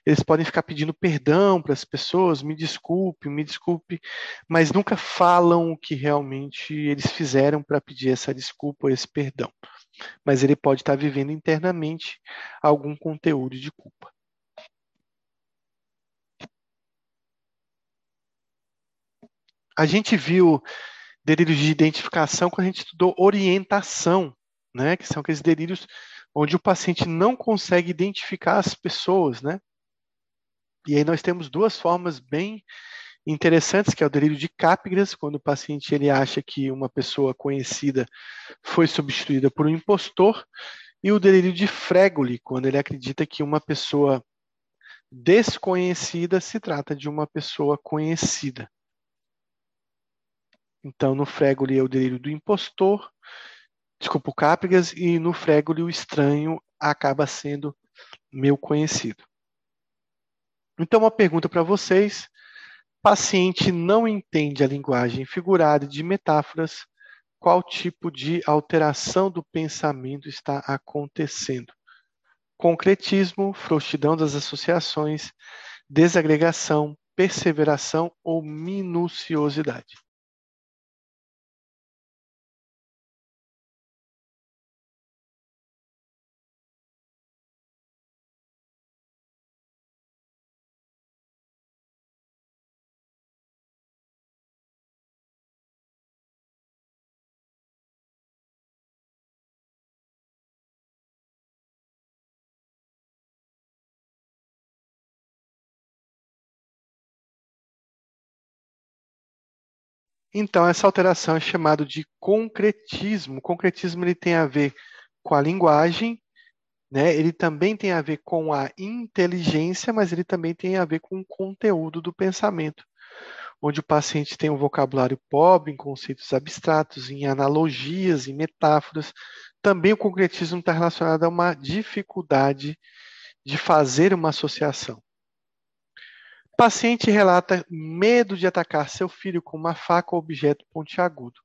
eles podem ficar pedindo perdão para as pessoas, me desculpe, me desculpe, mas nunca falam o que realmente eles fizeram para pedir essa desculpa esse perdão. Mas ele pode estar vivendo internamente algum conteúdo de culpa. A gente viu delírios de identificação quando a gente estudou orientação, né? Que são aqueles delírios onde o paciente não consegue identificar as pessoas, né? E aí nós temos duas formas bem interessantes, que é o delírio de Capgras, quando o paciente ele acha que uma pessoa conhecida foi substituída por um impostor, e o delírio de Fregoli, quando ele acredita que uma pessoa desconhecida se trata de uma pessoa conhecida. Então, no Fregoli é o delírio do impostor, desculpa, o Cáprigas, e no Fregoli o estranho acaba sendo meu conhecido. Então, uma pergunta para vocês. Paciente não entende a linguagem figurada de metáforas, qual tipo de alteração do pensamento está acontecendo? Concretismo, frouxidão das associações, desagregação, perseveração ou minuciosidade. Então, essa alteração é chamada de concretismo. O concretismo ele tem a ver com a linguagem, né? ele também tem a ver com a inteligência, mas ele também tem a ver com o conteúdo do pensamento, onde o paciente tem um vocabulário pobre em conceitos abstratos, em analogias, em metáforas. Também o concretismo está relacionado a uma dificuldade de fazer uma associação. Paciente relata medo de atacar seu filho com uma faca ou objeto pontiagudo.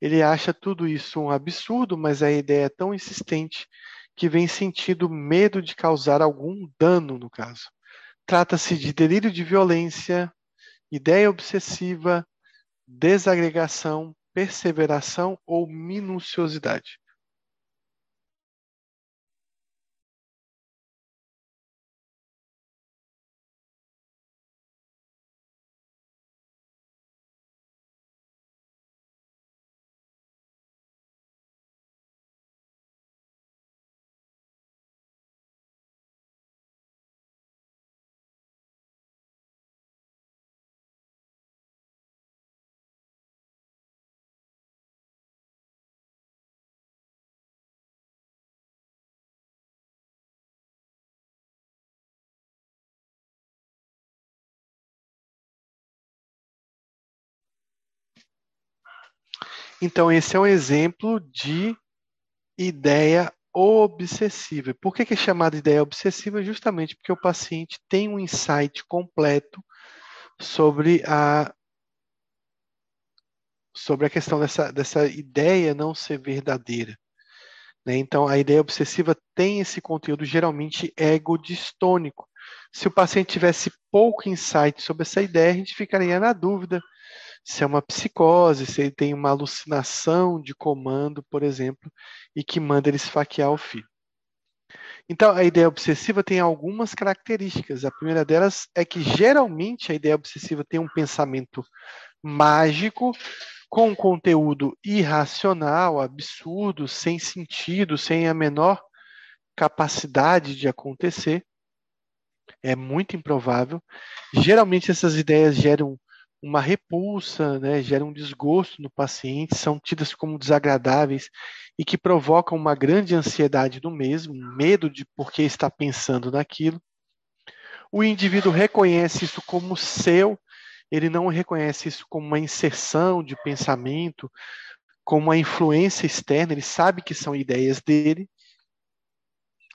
Ele acha tudo isso um absurdo, mas a ideia é tão insistente que vem sentindo medo de causar algum dano, no caso. Trata-se de delírio de violência, ideia obsessiva, desagregação, perseveração ou minuciosidade. Então, esse é um exemplo de ideia obsessiva. Por que, é chamada ideia obsessiva? Justamente porque o paciente tem um insight completo sobre a sobre a questão dessa, dessa ideia não ser verdadeira. Né? Então, a ideia obsessiva tem esse conteúdo geralmente ego-distônico. Se o paciente tivesse pouco insight sobre essa ideia, a gente ficaria na dúvida se é uma psicose, se ele tem uma alucinação de comando, por exemplo, e que manda ele esfaquear o filho. Então, a ideia obsessiva tem algumas características. A primeira delas é que geralmente a ideia obsessiva tem um pensamento mágico, com conteúdo irracional, absurdo, sem sentido, sem a menor capacidade de acontecer. É muito improvável. Geralmente essas ideias geram uma repulsa, né, gera um desgosto no paciente, são tidas como desagradáveis e que provocam uma grande ansiedade no mesmo, medo de por que está pensando naquilo. O indivíduo reconhece isso como seu, ele não reconhece isso como uma inserção de pensamento, como uma influência externa, ele sabe que são ideias dele.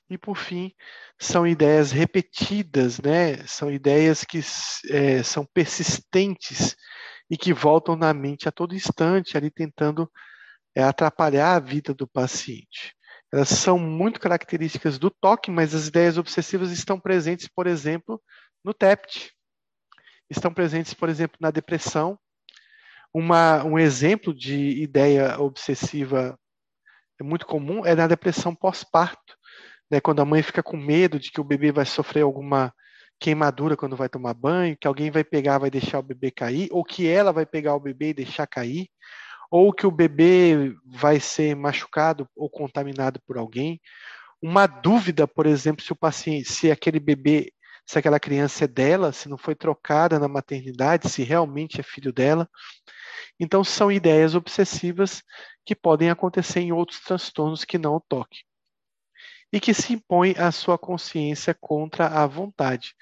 E por fim, são ideias repetidas, né? São ideias que é, são persistentes e que voltam na mente a todo instante, ali tentando é, atrapalhar a vida do paciente. Elas são muito características do toque, mas as ideias obsessivas estão presentes, por exemplo, no TEPT. Estão presentes, por exemplo, na depressão. Uma, um exemplo de ideia obsessiva muito comum é na depressão pós-parto né, quando a mãe fica com medo de que o bebê vai sofrer alguma queimadura quando vai tomar banho, que alguém vai pegar, vai deixar o bebê cair, ou que ela vai pegar o bebê e deixar cair, ou que o bebê vai ser machucado ou contaminado por alguém. Uma dúvida, por exemplo, se o paciente, se aquele bebê, se aquela criança é dela, se não foi trocada na maternidade, se realmente é filho dela. Então, são ideias obsessivas que podem acontecer em outros transtornos que não o toque e que se impõe à sua consciência contra a vontade.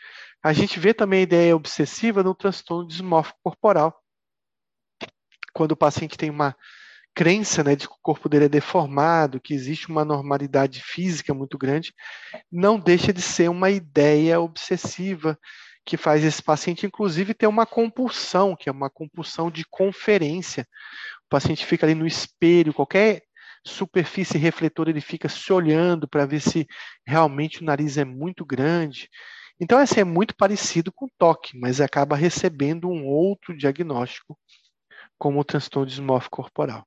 A gente vê também a ideia obsessiva no transtorno dismórfico corporal, quando o paciente tem uma crença né, de que o corpo dele é deformado, que existe uma normalidade física muito grande, não deixa de ser uma ideia obsessiva que faz esse paciente, inclusive, ter uma compulsão, que é uma compulsão de conferência. O paciente fica ali no espelho, qualquer superfície refletor ele fica se olhando para ver se realmente o nariz é muito grande. Então, assim, é muito parecido com toque, mas acaba recebendo um outro diagnóstico, como o transtorno dismórfico corporal.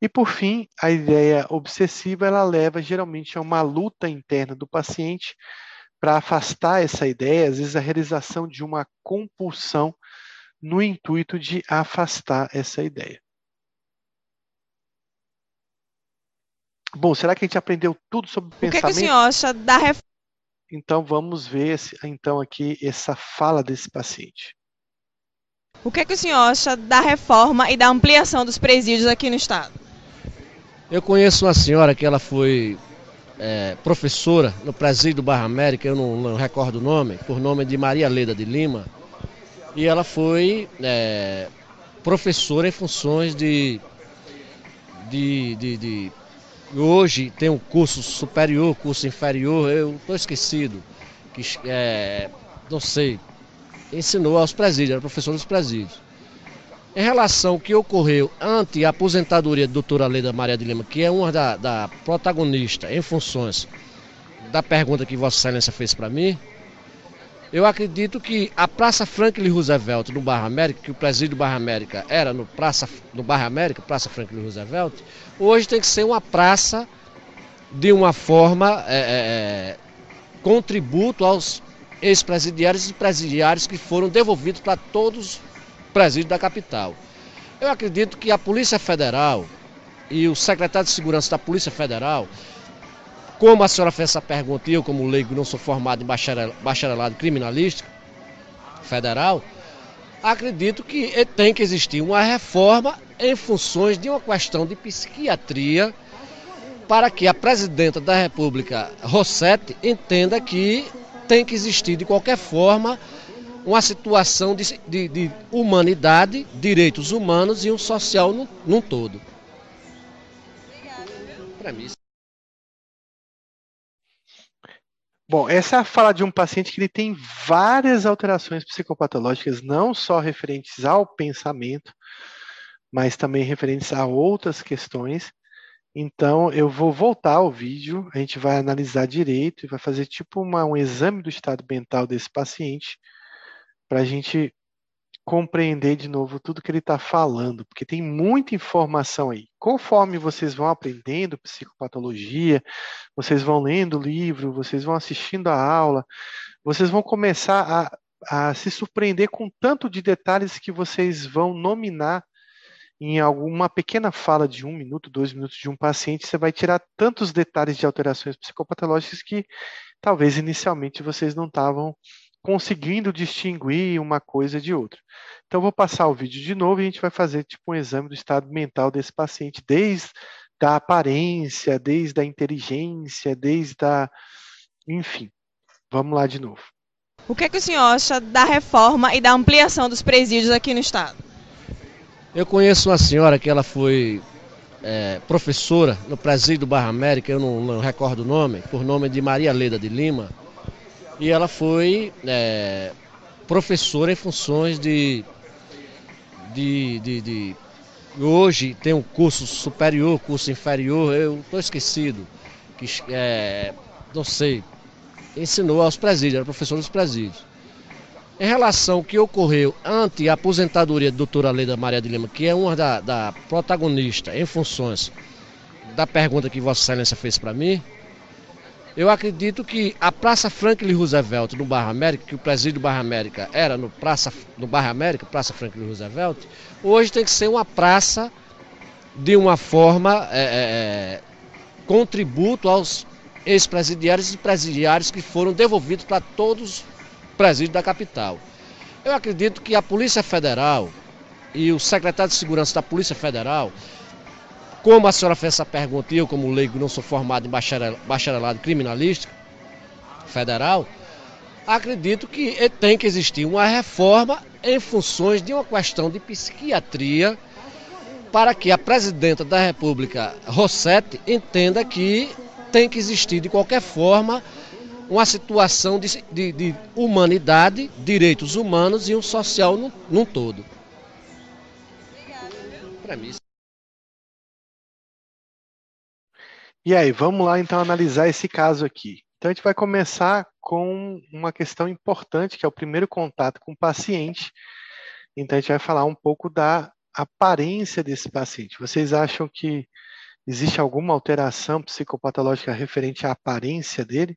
E por fim, a ideia obsessiva ela leva geralmente a uma luta interna do paciente para afastar essa ideia, às vezes a realização de uma compulsão no intuito de afastar essa ideia. Bom, será que a gente aprendeu tudo sobre o pensamento? O que, que o senhor acha da reforma? Então vamos ver então aqui essa fala desse paciente. O que, que o senhor acha da reforma e da ampliação dos presídios aqui no estado? Eu conheço uma senhora que ela foi é, professora no presídio do Barra América, eu não, não, recordo o nome, por nome de Maria Leda de Lima, e ela foi é, professora em funções de, de, de, de hoje tem um curso superior, curso inferior, eu estou esquecido, que é, não sei, ensinou aos presídios, era professor dos presídios. Em relação ao que ocorreu ante a aposentadoria da doutora Leda Maria de Lima, que é uma da, da protagonista em funções da pergunta que Vossa Excelência fez para mim, eu acredito que a Praça Franklin Roosevelt no Barra América, que o presídio do Barra América era no, praça, no Barra América, Praça Franklin Roosevelt, hoje tem que ser uma praça de uma forma é, é, é contributo aos ex-presidiários e presidiários que foram devolvidos para todos os presídios da capital. Eu acredito que a Polícia Federal e o secretário de Segurança da Polícia Federal, como a senhora fez essa pergunta e eu, como leigo, não sou formado em bacharelado criminalístico federal, acredito que tem que existir uma reforma em funções de uma questão de psiquiatria para que a presidenta da República, Rossetti, entenda que tem que existir de qualquer forma uma situação de, de, de humanidade, direitos humanos e um social num, num todo. Bom, essa é a fala de um paciente que ele tem várias alterações psicopatológicas, não só referentes ao pensamento, mas também referentes a outras questões. Então, eu vou voltar ao vídeo, a gente vai analisar direito e vai fazer tipo uma, um exame do estado mental desse paciente para a gente compreender de novo tudo que ele está falando, porque tem muita informação aí. Conforme vocês vão aprendendo psicopatologia, vocês vão lendo o livro, vocês vão assistindo a aula, vocês vão começar a, a se surpreender com tanto de detalhes que vocês vão nominar em alguma pequena fala de um minuto, dois minutos de um paciente, você vai tirar tantos detalhes de alterações psicopatológicas que talvez inicialmente vocês não estavam conseguindo distinguir uma coisa de outra. Então, vou passar o vídeo de novo e a gente vai fazer tipo um exame do estado mental desse paciente, desde a aparência, desde a inteligência, desde a. Enfim. Vamos lá de novo. O que, que o senhor acha da reforma e da ampliação dos presídios aqui no estado? Eu conheço uma senhora que ela foi é, professora no presídio do Barra América, eu não, não, recordo o nome, por nome de Maria Leda de Lima, e ela foi é, professora em funções de, de, de, de, Hoje tem um curso superior, curso inferior, eu estou esquecido, que é, não sei, ensinou aos presídios, era professor dos presídios. Em relação ao que ocorreu ante a aposentadoria da doutora Leda Maria de Lima, que é uma da, da protagonista em funções da pergunta que Vossa Excelência fez para mim, eu acredito que a Praça Franklin Roosevelt no Barra América, que o presídio Barra América era no, praça, no Barra América, Praça Franklin Roosevelt, hoje tem que ser uma praça de uma forma é, é, é contributo aos ex-presidiários e presidiários que foram devolvidos para todos presídio da capital. Eu acredito que a Polícia Federal e o secretário de Segurança da Polícia Federal, como a senhora fez essa pergunta e eu, como leigo, não sou formado em bacharelado criminalístico federal, acredito que tem que existir uma reforma em funções de uma questão de psiquiatria para que a presidenta da República, Rossetti, entenda que tem que existir de qualquer forma uma situação de, de, de humanidade, direitos humanos e um social num, todo. E aí, vamos lá então analisar esse caso aqui. Então a gente vai começar com uma questão importante, que é o primeiro contato com o paciente. Então, a gente vai falar um pouco da aparência desse paciente. Vocês acham que existe alguma alteração psicopatológica referente à aparência dele?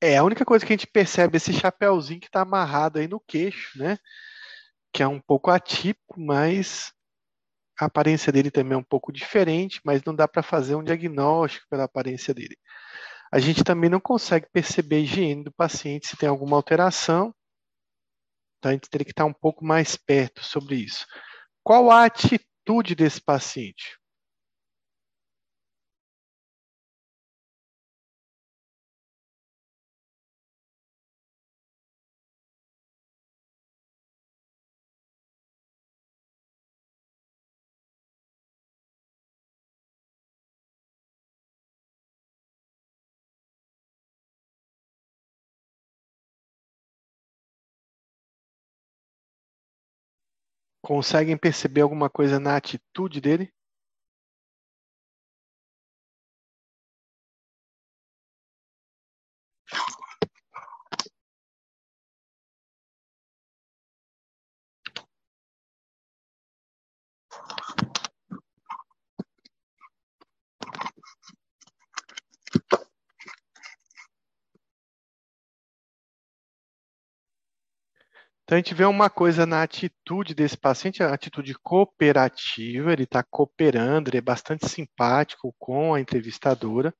É, a única coisa que a gente percebe é esse chapéuzinho que está amarrado aí no queixo, né? Que é um pouco atípico, mas a aparência dele também é um pouco diferente, mas não dá para fazer um diagnóstico pela aparência dele. A gente também não consegue perceber a higiene do paciente se tem alguma alteração, então a gente teria que estar um pouco mais perto sobre isso. Qual a atitude desse paciente? Conseguem perceber alguma coisa na atitude dele? Então a gente vê uma coisa na atitude desse paciente, a atitude cooperativa, ele está cooperando, ele é bastante simpático com a entrevistadora,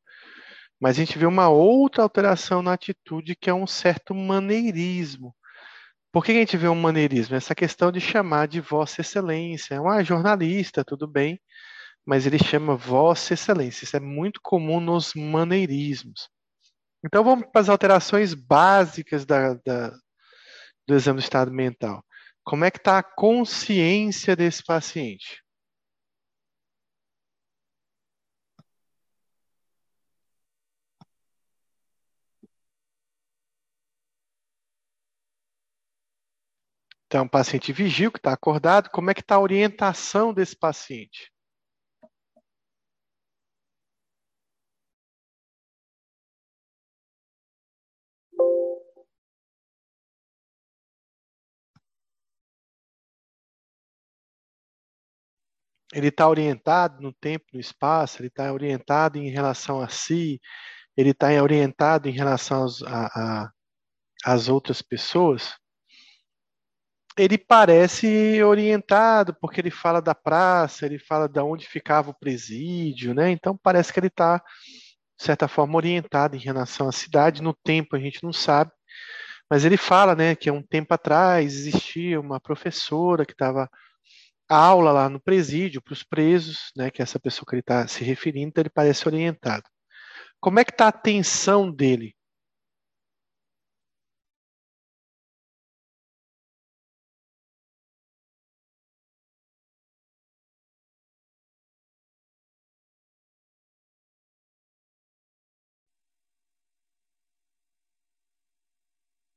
mas a gente vê uma outra alteração na atitude que é um certo maneirismo. Por que a gente vê um maneirismo? Essa questão de chamar de Vossa Excelência. É jornalista, tudo bem, mas ele chama Vossa Excelência. Isso é muito comum nos maneirismos. Então vamos para as alterações básicas da, da do exame do estado mental. Como é que está a consciência desse paciente? Então, um paciente vigil que está acordado, como é que está a orientação desse paciente? Ele está orientado no tempo, no espaço, ele está orientado em relação a si, ele está orientado em relação a, a, às outras pessoas, ele parece orientado, porque ele fala da praça, ele fala de onde ficava o presídio, né? Então parece que ele está, de certa forma, orientado em relação à cidade. No tempo a gente não sabe, mas ele fala, né, que há um tempo atrás existia uma professora que estava aula lá no presídio para os presos, né, que é essa pessoa que ele está se referindo, então ele parece orientado. Como é que está a atenção dele?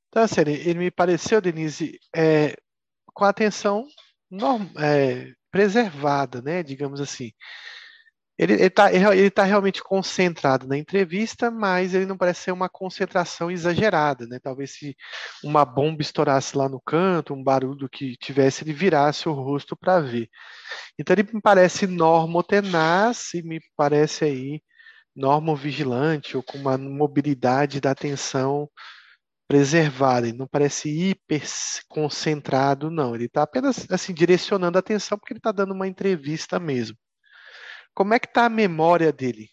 Então, assim, ele, me pareceu, Denise, é, com atenção norm, é, preservada, né, digamos assim. Ele está ele tá realmente concentrado na entrevista, mas ele não parece ser uma concentração exagerada, né? Talvez se uma bomba estourasse lá no canto, um barulho que tivesse, ele virasse o rosto para ver. Então ele me parece normotenaz e me parece aí normovigilante ou com uma mobilidade da atenção preservado, ele não parece hiper concentrado, não. Ele está apenas assim direcionando a atenção porque ele está dando uma entrevista mesmo. Como é que está a memória dele?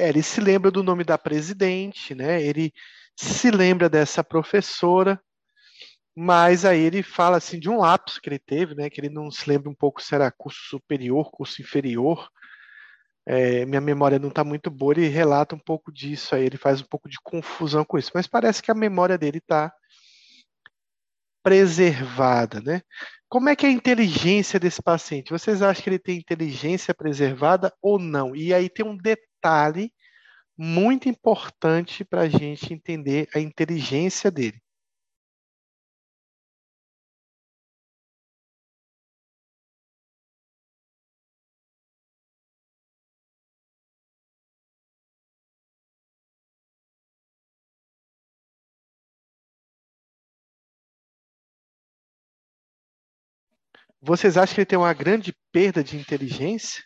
É, ele se lembra do nome da presidente, né? Ele se lembra dessa professora, mas aí ele fala assim de um lapso que ele teve, né? Que ele não se lembra um pouco se era curso superior, curso inferior. É, minha memória não está muito boa, ele relata um pouco disso aí, ele faz um pouco de confusão com isso, mas parece que a memória dele está preservada, né? Como é que é a inteligência desse paciente? Vocês acham que ele tem inteligência preservada ou não? E aí tem um detalhe muito importante para a gente entender a inteligência dele. Vocês acham que ele tem uma grande perda de inteligência?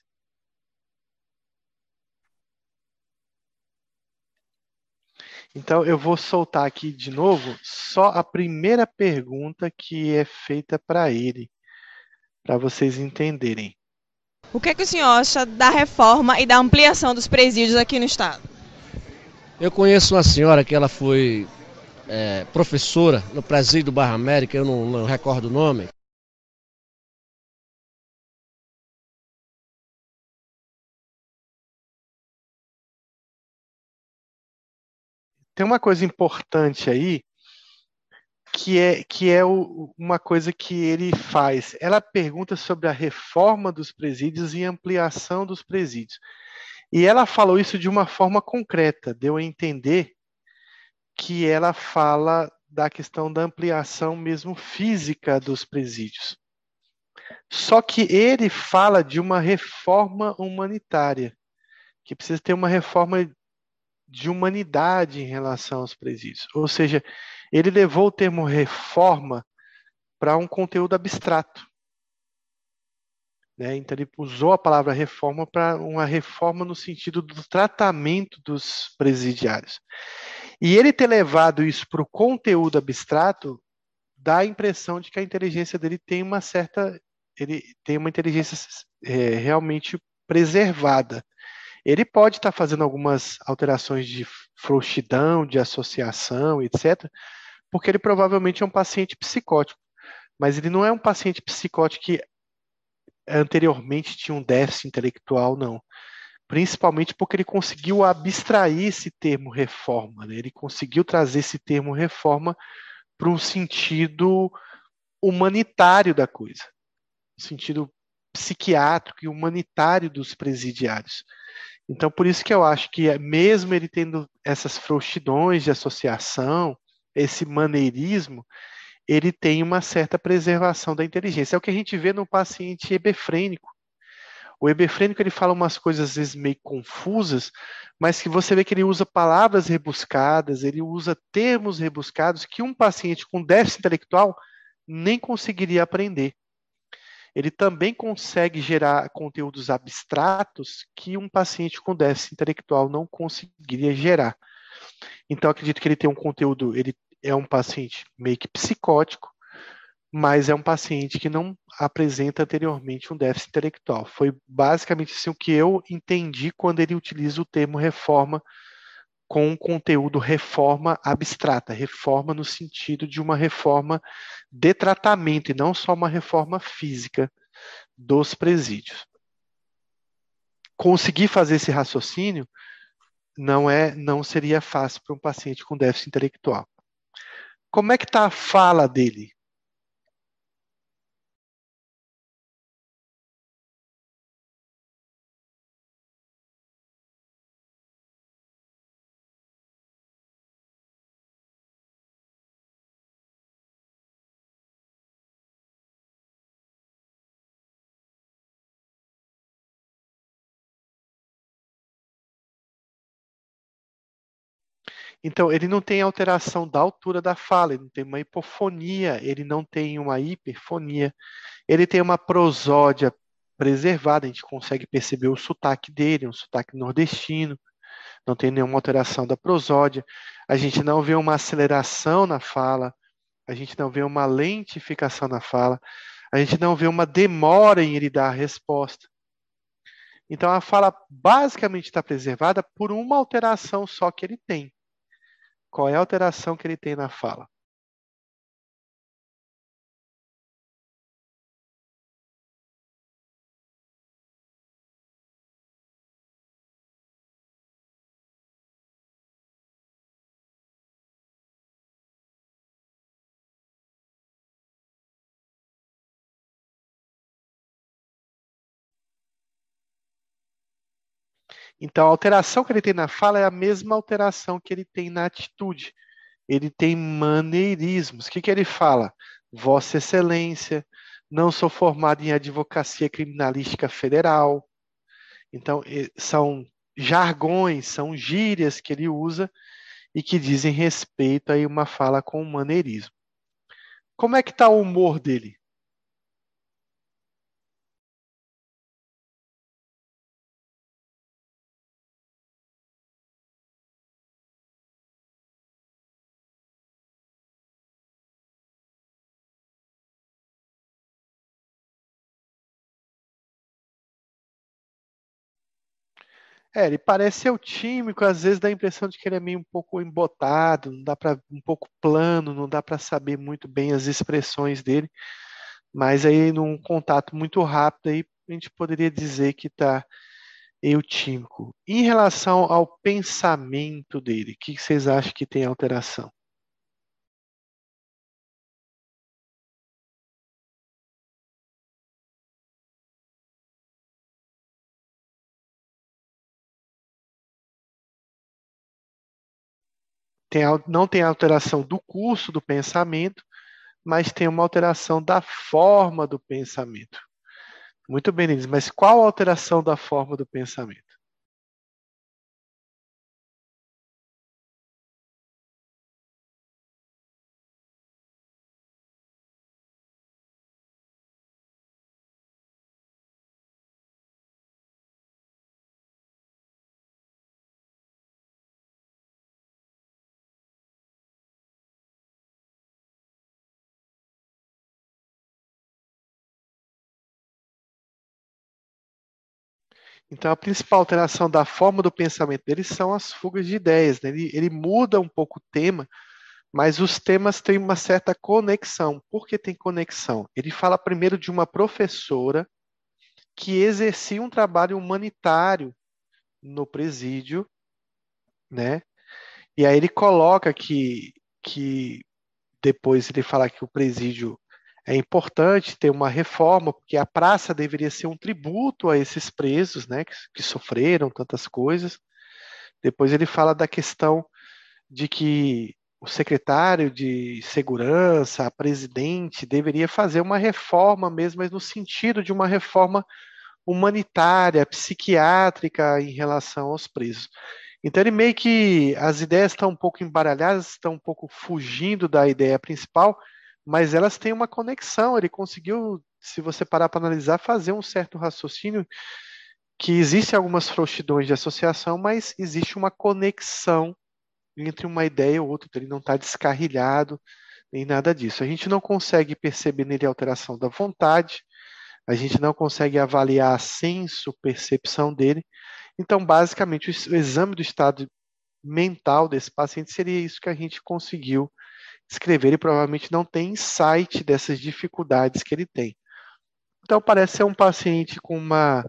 Então, eu vou soltar aqui de novo só a primeira pergunta que é feita para ele, para vocês entenderem. O que, é que o senhor acha da reforma e da ampliação dos presídios aqui no estado? Eu conheço uma senhora que ela foi é, professora no presídio do Barra América, eu não, não recordo o nome. Tem uma coisa importante aí, que é, que é o, uma coisa que ele faz. Ela pergunta sobre a reforma dos presídios e ampliação dos presídios. E ela falou isso de uma forma concreta, deu a entender que ela fala da questão da ampliação mesmo física dos presídios. Só que ele fala de uma reforma humanitária, que precisa ter uma reforma de humanidade em relação aos presídios. Ou seja, ele levou o termo reforma para um conteúdo abstrato. Né? Então, ele usou a palavra reforma para uma reforma no sentido do tratamento dos presidiários. E ele ter levado isso para o conteúdo abstrato dá a impressão de que a inteligência dele tem uma certa. Ele tem uma inteligência é, realmente preservada. Ele pode estar tá fazendo algumas alterações de frouxidão, de associação, etc., porque ele provavelmente é um paciente psicótico. Mas ele não é um paciente psicótico que anteriormente tinha um déficit intelectual, não. Principalmente porque ele conseguiu abstrair esse termo reforma, né? ele conseguiu trazer esse termo reforma para um sentido humanitário da coisa, um sentido psiquiátrico e humanitário dos presidiários. Então, por isso que eu acho que, é, mesmo ele tendo essas frouxidões de associação, esse maneirismo, ele tem uma certa preservação da inteligência. É o que a gente vê no paciente hebefrênico. O hebefrênico ele fala umas coisas às vezes meio confusas, mas que você vê que ele usa palavras rebuscadas, ele usa termos rebuscados que um paciente com déficit intelectual nem conseguiria aprender ele também consegue gerar conteúdos abstratos que um paciente com déficit intelectual não conseguiria gerar. Então, acredito que ele tem um conteúdo, ele é um paciente meio que psicótico, mas é um paciente que não apresenta anteriormente um déficit intelectual. Foi basicamente assim o que eu entendi quando ele utiliza o termo reforma com um conteúdo reforma abstrata, reforma no sentido de uma reforma de tratamento e não só uma reforma física dos presídios. Conseguir fazer esse raciocínio não é, não seria fácil para um paciente com déficit intelectual. Como é que está a fala dele? Então, ele não tem alteração da altura da fala, ele não tem uma hipofonia, ele não tem uma hiperfonia, ele tem uma prosódia preservada, a gente consegue perceber o sotaque dele, um sotaque nordestino, não tem nenhuma alteração da prosódia, a gente não vê uma aceleração na fala, a gente não vê uma lentificação na fala, a gente não vê uma demora em ele dar a resposta. Então a fala basicamente está preservada por uma alteração só que ele tem. Qual é a alteração que ele tem na fala? Então, a alteração que ele tem na fala é a mesma alteração que ele tem na atitude. Ele tem maneirismos. O que, que ele fala? Vossa Excelência, não sou formado em advocacia criminalística federal. Então, são jargões, são gírias que ele usa e que dizem respeito a uma fala com maneirismo. Como é que está o humor dele? É, ele parece ser o tímico, às vezes dá a impressão de que ele é meio um pouco embotado, não dá para um pouco plano, não dá para saber muito bem as expressões dele. Mas aí num contato muito rápido aí a gente poderia dizer que está eutímico. Em relação ao pensamento dele, o que vocês acham que tem alteração? Tem, não tem alteração do curso do pensamento, mas tem uma alteração da forma do pensamento. Muito bem, Denise, mas qual a alteração da forma do pensamento? Então, a principal alteração da forma do pensamento dele são as fugas de ideias. Né? Ele, ele muda um pouco o tema, mas os temas têm uma certa conexão. Por que tem conexão? Ele fala primeiro de uma professora que exercia um trabalho humanitário no presídio, né? E aí ele coloca que, que depois ele fala que o presídio é importante ter uma reforma, porque a praça deveria ser um tributo a esses presos, né, que, que sofreram tantas coisas. Depois ele fala da questão de que o secretário de segurança, a presidente, deveria fazer uma reforma mesmo, mas no sentido de uma reforma humanitária, psiquiátrica em relação aos presos. Então ele meio que as ideias estão um pouco embaralhadas, estão um pouco fugindo da ideia principal, mas elas têm uma conexão. Ele conseguiu, se você parar para analisar, fazer um certo raciocínio que existem algumas frouxidões de associação, mas existe uma conexão entre uma ideia e outra. Ele não está descarrilhado nem nada disso. A gente não consegue perceber nele alteração da vontade, a gente não consegue avaliar a senso, percepção dele. Então, basicamente, o exame do estado mental desse paciente seria isso que a gente conseguiu escrever, ele provavelmente não tem insight dessas dificuldades que ele tem. Então parece ser um paciente com uma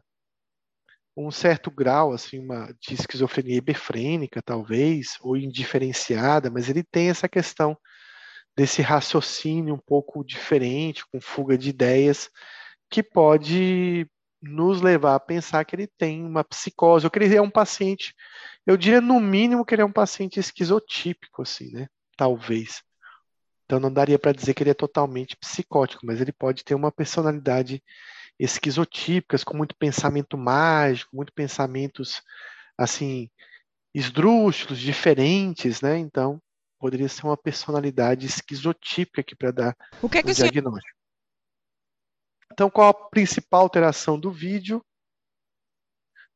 um certo grau assim, uma de esquizofrenia hiperfrênica, talvez, ou indiferenciada, mas ele tem essa questão desse raciocínio um pouco diferente, com fuga de ideias, que pode nos levar a pensar que ele tem uma psicose, ou que ele é um paciente, eu diria no mínimo que ele é um paciente esquizotípico, assim, né? Talvez. Então não daria para dizer que ele é totalmente psicótico, mas ele pode ter uma personalidade esquizotípica, com muito pensamento mágico, muito pensamentos assim esdrúxulos, diferentes, né? Então poderia ser uma personalidade esquizotípica aqui para dar o que é que um diagnóstico. Então qual a principal alteração do vídeo?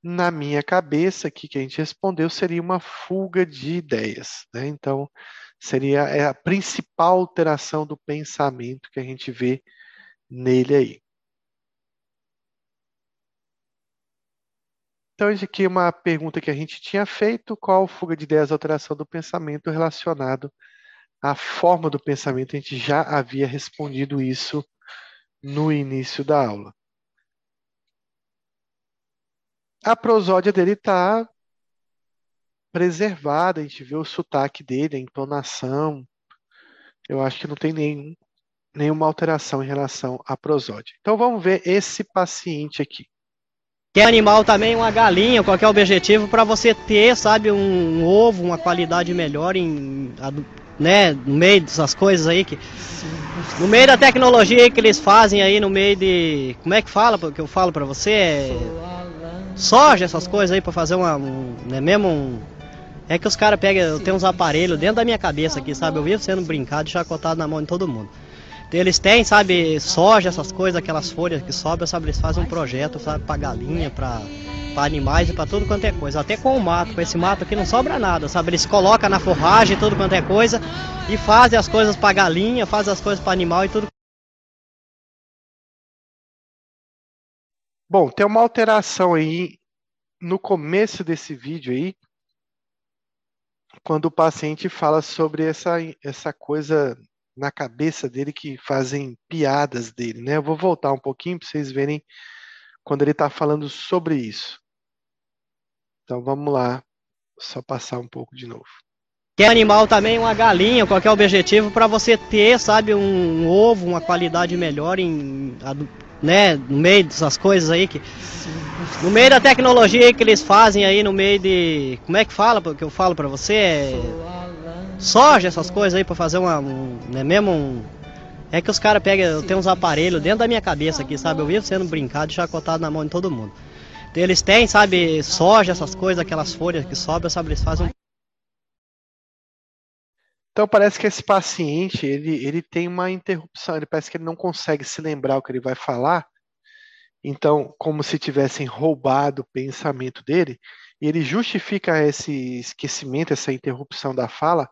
Na minha cabeça aqui que a gente respondeu seria uma fuga de ideias, né? Então seria é a principal alteração do pensamento que a gente vê nele aí. Então, isso aqui é uma pergunta que a gente tinha feito: qual fuga de ideias, alteração do pensamento relacionado à forma do pensamento? A gente já havia respondido isso no início da aula. A prosódia dele está preservada, a gente vê o sotaque dele, a entonação. Eu acho que não tem nenhum, nenhuma alteração em relação à prosódia. Então vamos ver esse paciente aqui. Que animal também, uma galinha, qualquer objetivo para você ter, sabe, um ovo, uma qualidade melhor em, né, no meio dessas coisas aí que no meio da tecnologia aí que eles fazem aí no meio de, como é que fala, que eu falo para você, é, soja, essas coisas aí para fazer uma, um, né, mesmo um, é que os caras pegam, eu tenho uns aparelhos dentro da minha cabeça aqui, sabe, eu vivo sendo brincado e chacotado na mão de todo mundo. Eles têm, sabe, soja, essas coisas, aquelas folhas que sobram, sabe, eles fazem um projeto, sabe, pra galinha, pra, pra animais e pra tudo quanto é coisa. Até com o mato, com esse mato aqui não sobra nada, sabe? Eles colocam na forragem, tudo quanto é coisa, e fazem as coisas pra galinha, fazem as coisas pra animal e tudo. Bom, tem uma alteração aí no começo desse vídeo aí, quando o paciente fala sobre essa, essa coisa na cabeça dele que fazem piadas dele, né? Eu vou voltar um pouquinho para vocês verem quando ele está falando sobre isso. Então vamos lá, só passar um pouco de novo. Que animal também, uma galinha, qualquer objetivo para você ter, sabe, um ovo, uma qualidade melhor em, né, no meio dessas coisas aí que no meio da tecnologia que eles fazem aí no meio de, como é que fala, que eu falo para você, é soja, essas coisas aí para fazer uma, um, né, mesmo um, é que os caras pegam, eu tenho uns aparelhos dentro da minha cabeça aqui, sabe? Eu vivo sendo brincado chacotado na mão de todo mundo. Então, eles têm, sabe, soja, essas coisas, aquelas folhas que sobram, sabe? Eles fazem um... Então parece que esse paciente, ele, ele tem uma interrupção, ele parece que ele não consegue se lembrar o que ele vai falar. Então, como se tivessem roubado o pensamento dele, e ele justifica esse esquecimento, essa interrupção da fala,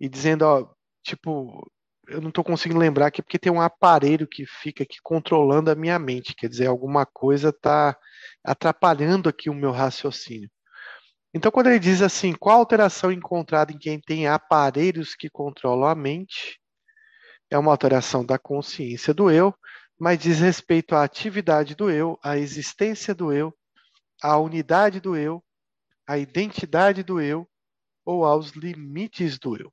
e dizendo, ó, tipo, eu não estou conseguindo lembrar aqui porque tem um aparelho que fica aqui controlando a minha mente, quer dizer, alguma coisa está atrapalhando aqui o meu raciocínio. Então, quando ele diz assim, qual alteração encontrada em quem tem aparelhos que controlam a mente, é uma alteração da consciência do eu, mas diz respeito à atividade do eu, à existência do eu, à unidade do eu, à identidade do eu ou aos limites do eu.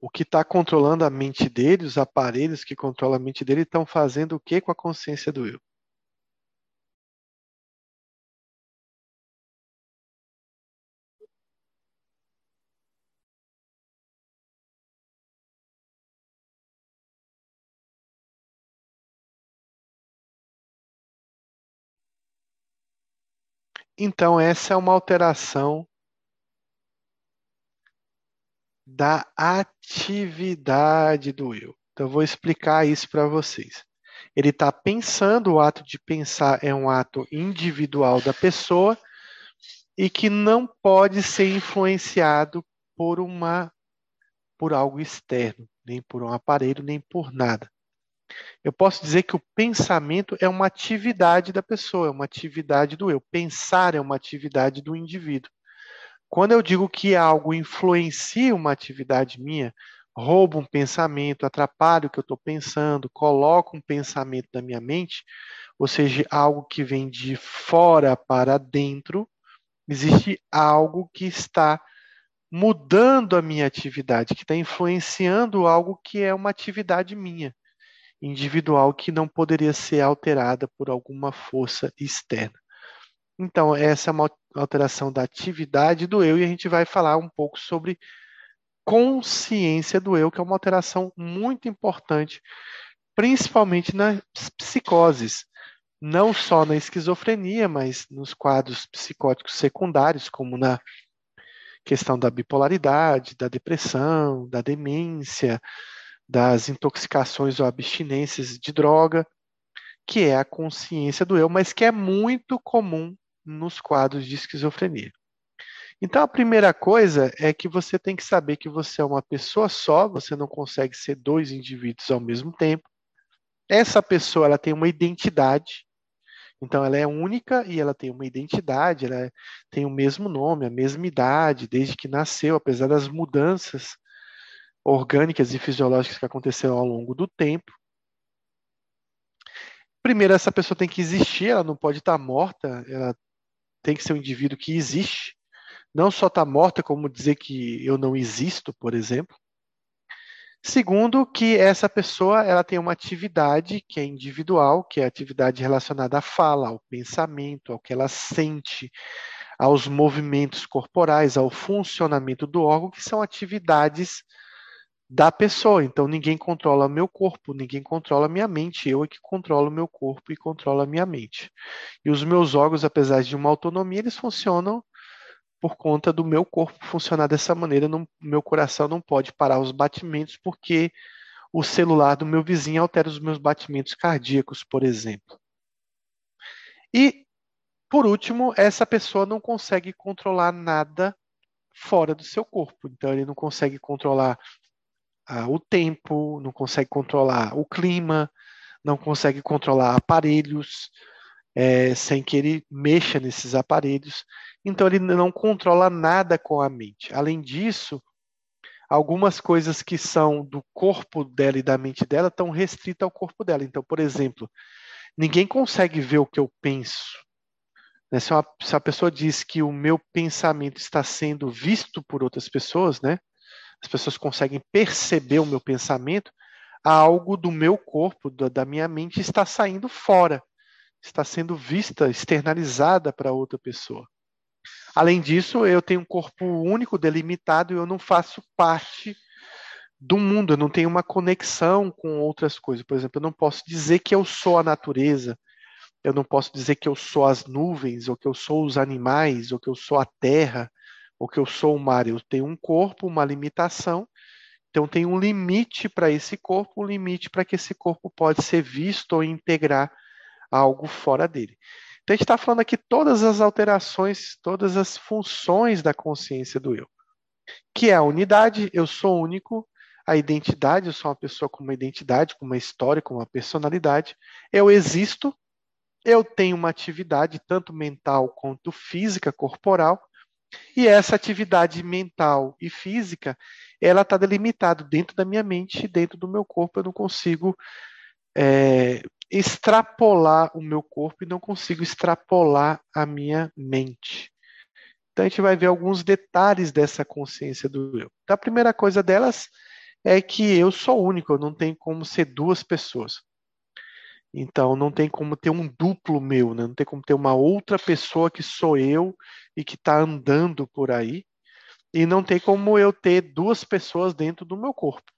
O que está controlando a mente dele, os aparelhos que controlam a mente dele, estão fazendo o que com a consciência do eu? Então, essa é uma alteração da atividade do eu. Então, eu vou explicar isso para vocês. Ele está pensando, o ato de pensar é um ato individual da pessoa e que não pode ser influenciado por uma por algo externo, nem por um aparelho, nem por nada. Eu posso dizer que o pensamento é uma atividade da pessoa, é uma atividade do eu. Pensar é uma atividade do indivíduo. Quando eu digo que algo influencia uma atividade minha, rouba um pensamento, atrapalha o que eu estou pensando, coloca um pensamento na minha mente, ou seja, algo que vem de fora para dentro, existe algo que está mudando a minha atividade, que está influenciando algo que é uma atividade minha, individual, que não poderia ser alterada por alguma força externa. Então, essa é uma alteração da atividade do eu, e a gente vai falar um pouco sobre consciência do eu, que é uma alteração muito importante, principalmente nas psicoses, não só na esquizofrenia, mas nos quadros psicóticos secundários, como na questão da bipolaridade, da depressão, da demência, das intoxicações ou abstinências de droga, que é a consciência do eu, mas que é muito comum nos quadros de esquizofrenia. Então, a primeira coisa é que você tem que saber que você é uma pessoa só, você não consegue ser dois indivíduos ao mesmo tempo. Essa pessoa ela tem uma identidade, então ela é única e ela tem uma identidade, ela tem o mesmo nome, a mesma idade, desde que nasceu, apesar das mudanças orgânicas e fisiológicas que aconteceram ao longo do tempo. Primeiro, essa pessoa tem que existir, ela não pode estar morta, ela tem que ser um indivíduo que existe não só está morta, como dizer que eu não existo, por exemplo. Segundo, que essa pessoa ela tem uma atividade que é individual, que é atividade relacionada à fala, ao pensamento, ao que ela sente, aos movimentos corporais, ao funcionamento do órgão, que são atividades da pessoa. Então ninguém controla meu corpo, ninguém controla minha mente, eu é que controlo meu corpo e controlo a minha mente. E os meus órgãos, apesar de uma autonomia, eles funcionam por conta do meu corpo funcionar dessa maneira, não, meu coração não pode parar os batimentos porque o celular do meu vizinho altera os meus batimentos cardíacos, por exemplo. E, por último, essa pessoa não consegue controlar nada fora do seu corpo. Então, ele não consegue controlar ah, o tempo, não consegue controlar o clima, não consegue controlar aparelhos, é, sem que ele mexa nesses aparelhos. Então ele não controla nada com a mente. Além disso, algumas coisas que são do corpo dela e da mente dela estão restritas ao corpo dela. Então, por exemplo, ninguém consegue ver o que eu penso. Né? Se, uma, se a pessoa diz que o meu pensamento está sendo visto por outras pessoas, né? As pessoas conseguem perceber o meu pensamento, algo do meu corpo, da minha mente, está saindo fora está sendo vista, externalizada para outra pessoa. Além disso, eu tenho um corpo único, delimitado, e eu não faço parte do mundo, eu não tenho uma conexão com outras coisas. Por exemplo, eu não posso dizer que eu sou a natureza, eu não posso dizer que eu sou as nuvens, ou que eu sou os animais, ou que eu sou a terra, ou que eu sou o mar. Eu tenho um corpo, uma limitação, então tem um limite para esse corpo, um limite para que esse corpo pode ser visto ou integrar algo fora dele. Então a gente está falando aqui todas as alterações, todas as funções da consciência do eu. Que é a unidade, eu sou único, a identidade, eu sou uma pessoa com uma identidade, com uma história, com uma personalidade. Eu existo, eu tenho uma atividade, tanto mental quanto física, corporal, e essa atividade mental e física, ela está delimitada dentro da minha mente, dentro do meu corpo, eu não consigo é, extrapolar o meu corpo e não consigo extrapolar a minha mente. Então a gente vai ver alguns detalhes dessa consciência do eu. Então, a primeira coisa delas é que eu sou único, eu não tenho como ser duas pessoas. Então não tem como ter um duplo meu, né? não tem como ter uma outra pessoa que sou eu e que está andando por aí. E não tem como eu ter duas pessoas dentro do meu corpo.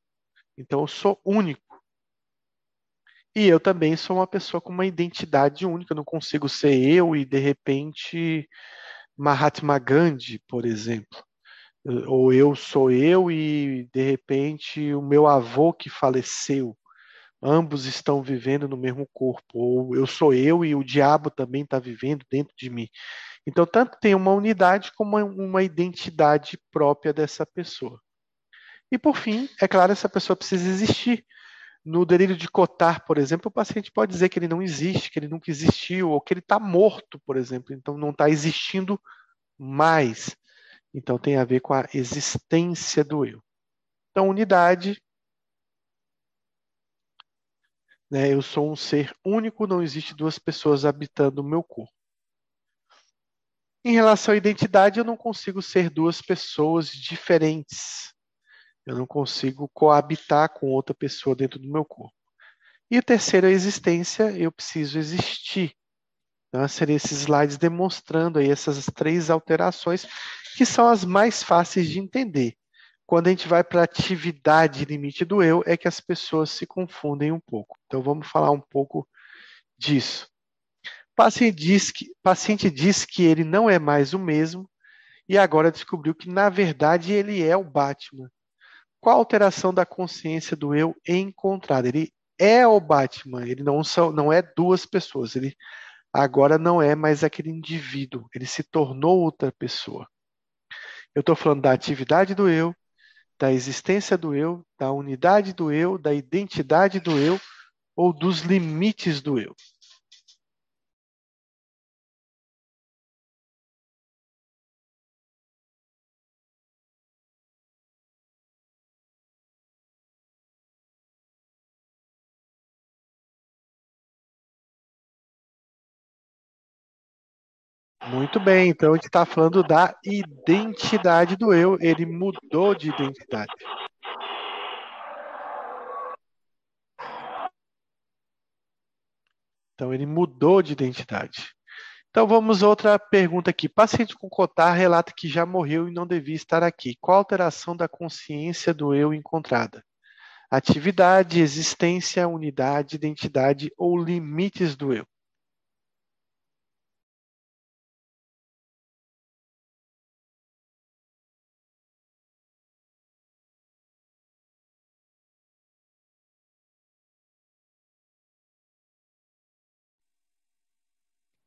Então eu sou único. E eu também sou uma pessoa com uma identidade única, eu não consigo ser eu e de repente Mahatma Gandhi, por exemplo. Ou eu sou eu e de repente o meu avô que faleceu. Ambos estão vivendo no mesmo corpo. Ou eu sou eu e o diabo também está vivendo dentro de mim. Então, tanto tem uma unidade como uma identidade própria dessa pessoa. E por fim, é claro, essa pessoa precisa existir. No delírio de Cotar, por exemplo, o paciente pode dizer que ele não existe, que ele nunca existiu, ou que ele está morto, por exemplo, então não está existindo mais. Então tem a ver com a existência do eu. Então, unidade. Né, eu sou um ser único, não existe duas pessoas habitando o meu corpo. Em relação à identidade, eu não consigo ser duas pessoas diferentes. Eu não consigo coabitar com outra pessoa dentro do meu corpo. E a existência, eu preciso existir. Então, seria esses slides demonstrando aí essas três alterações, que são as mais fáceis de entender. Quando a gente vai para a atividade limite do eu, é que as pessoas se confundem um pouco. Então, vamos falar um pouco disso. Paciente diz que, paciente diz que ele não é mais o mesmo e agora descobriu que, na verdade, ele é o Batman. Qual a alteração da consciência do eu encontrada? Ele é o Batman, ele não, são, não é duas pessoas, ele agora não é mais aquele indivíduo, ele se tornou outra pessoa. Eu estou falando da atividade do eu, da existência do eu, da unidade do eu, da identidade do eu ou dos limites do eu. Muito bem, então a gente está falando da identidade do eu, ele mudou de identidade. Então ele mudou de identidade. Então vamos outra pergunta aqui. Paciente com cotar relata que já morreu e não devia estar aqui. Qual a alteração da consciência do eu encontrada? Atividade, existência, unidade, identidade ou limites do eu?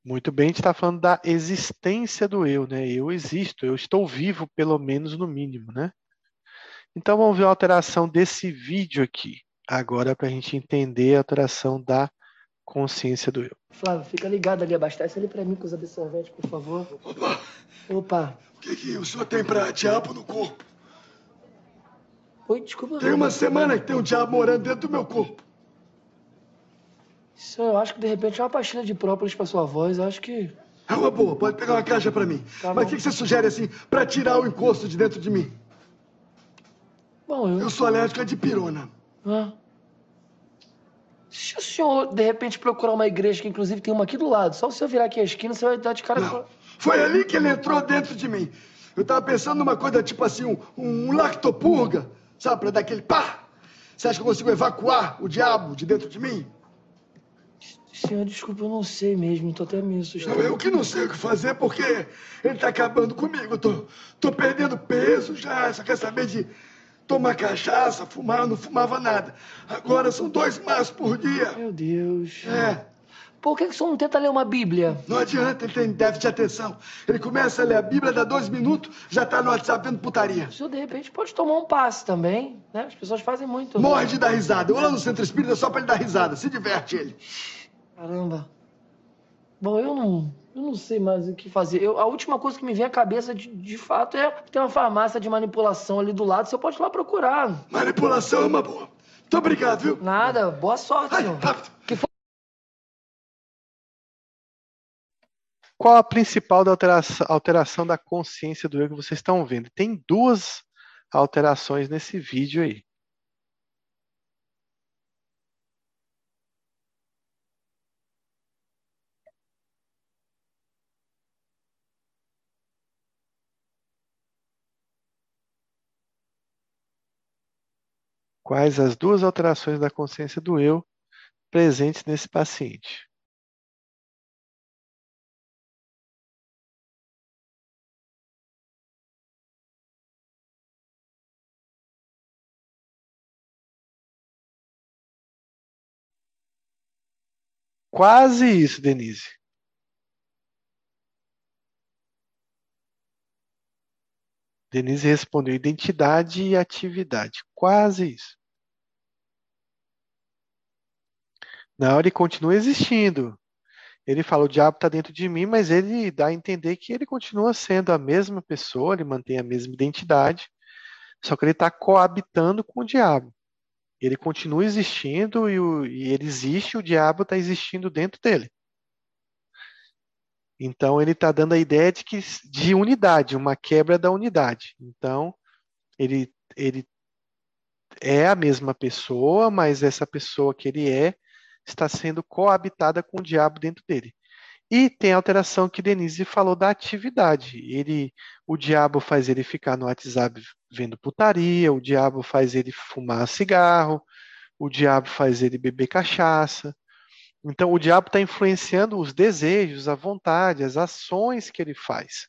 Muito bem, a gente está falando da existência do eu, né? Eu existo, eu estou vivo, pelo menos no mínimo, né? Então vamos ver a alteração desse vídeo aqui, agora para a gente entender a alteração da consciência do eu. Flávio, fica ligado ali, abastece ali para mim com os absorventes, por favor. Opa! Opa! O que, que o senhor tem para diabo no corpo? Oi, desculpa. Tem uma semana que tem um diabo morando dentro do meu corpo. Isso eu acho que de repente é uma pastilha de própolis para sua voz, eu acho que. É uma boa, pode pegar uma caixa para mim. Tá Mas o que, que você sugere assim para tirar o encosto de dentro de mim? Bom, eu. Eu sou alérgico a dipirona. Hã? Se o senhor, de repente, procurar uma igreja, que inclusive tem uma aqui do lado, só o senhor virar aqui a esquina, você vai dar de cara com. Foi ali que ele entrou dentro de mim. Eu tava pensando numa coisa tipo assim, um, um lactopurga, sabe, para dar aquele pá. Você acha que eu consigo evacuar o diabo de dentro de mim? Senhor, desculpa, eu não sei mesmo, tô até meio assustado. Não, eu que não sei o que fazer porque ele tá acabando comigo. Tô, tô perdendo peso já, só quer saber de tomar cachaça, fumar, eu não fumava nada. Agora são dois maços por dia. Meu Deus. É. Por que, que o senhor não tenta ler uma Bíblia? Não adianta, ele tem déficit de atenção. Ele começa a ler a Bíblia, dá dois minutos, já tá no WhatsApp vendo putaria. O senhor, de repente, pode tomar um passe também, né? As pessoas fazem muito. né? Morre de dar risada. Eu lá no centro espírita só pra ele dar risada. Se diverte ele. Caramba. Bom, eu não, eu não sei mais o que fazer. Eu, a última coisa que me vem à cabeça, de, de fato, é tem uma farmácia de manipulação ali do lado. Você pode ir lá procurar. Manipulação é uma boa. Muito obrigado, viu? Nada. Boa sorte, senhor. Que foi? Qual a principal da alteração, alteração da consciência do eu que vocês estão vendo? Tem duas alterações nesse vídeo aí. Quais as duas alterações da consciência do eu presentes nesse paciente? Quase isso, Denise. Denise respondeu identidade e atividade. Quase isso. Ele continua existindo. Ele fala, o diabo está dentro de mim, mas ele dá a entender que ele continua sendo a mesma pessoa, ele mantém a mesma identidade, só que ele está coabitando com o diabo. Ele continua existindo e, o, e ele existe, o diabo está existindo dentro dele. Então ele está dando a ideia de que de unidade, uma quebra da unidade. Então ele ele é a mesma pessoa, mas essa pessoa que ele é está sendo coabitada com o diabo dentro dele. E tem a alteração que Denise falou da atividade. Ele, o diabo faz ele ficar no WhatsApp vendo putaria, o diabo faz ele fumar cigarro, o diabo faz ele beber cachaça. Então, o diabo está influenciando os desejos, a vontade, as ações que ele faz.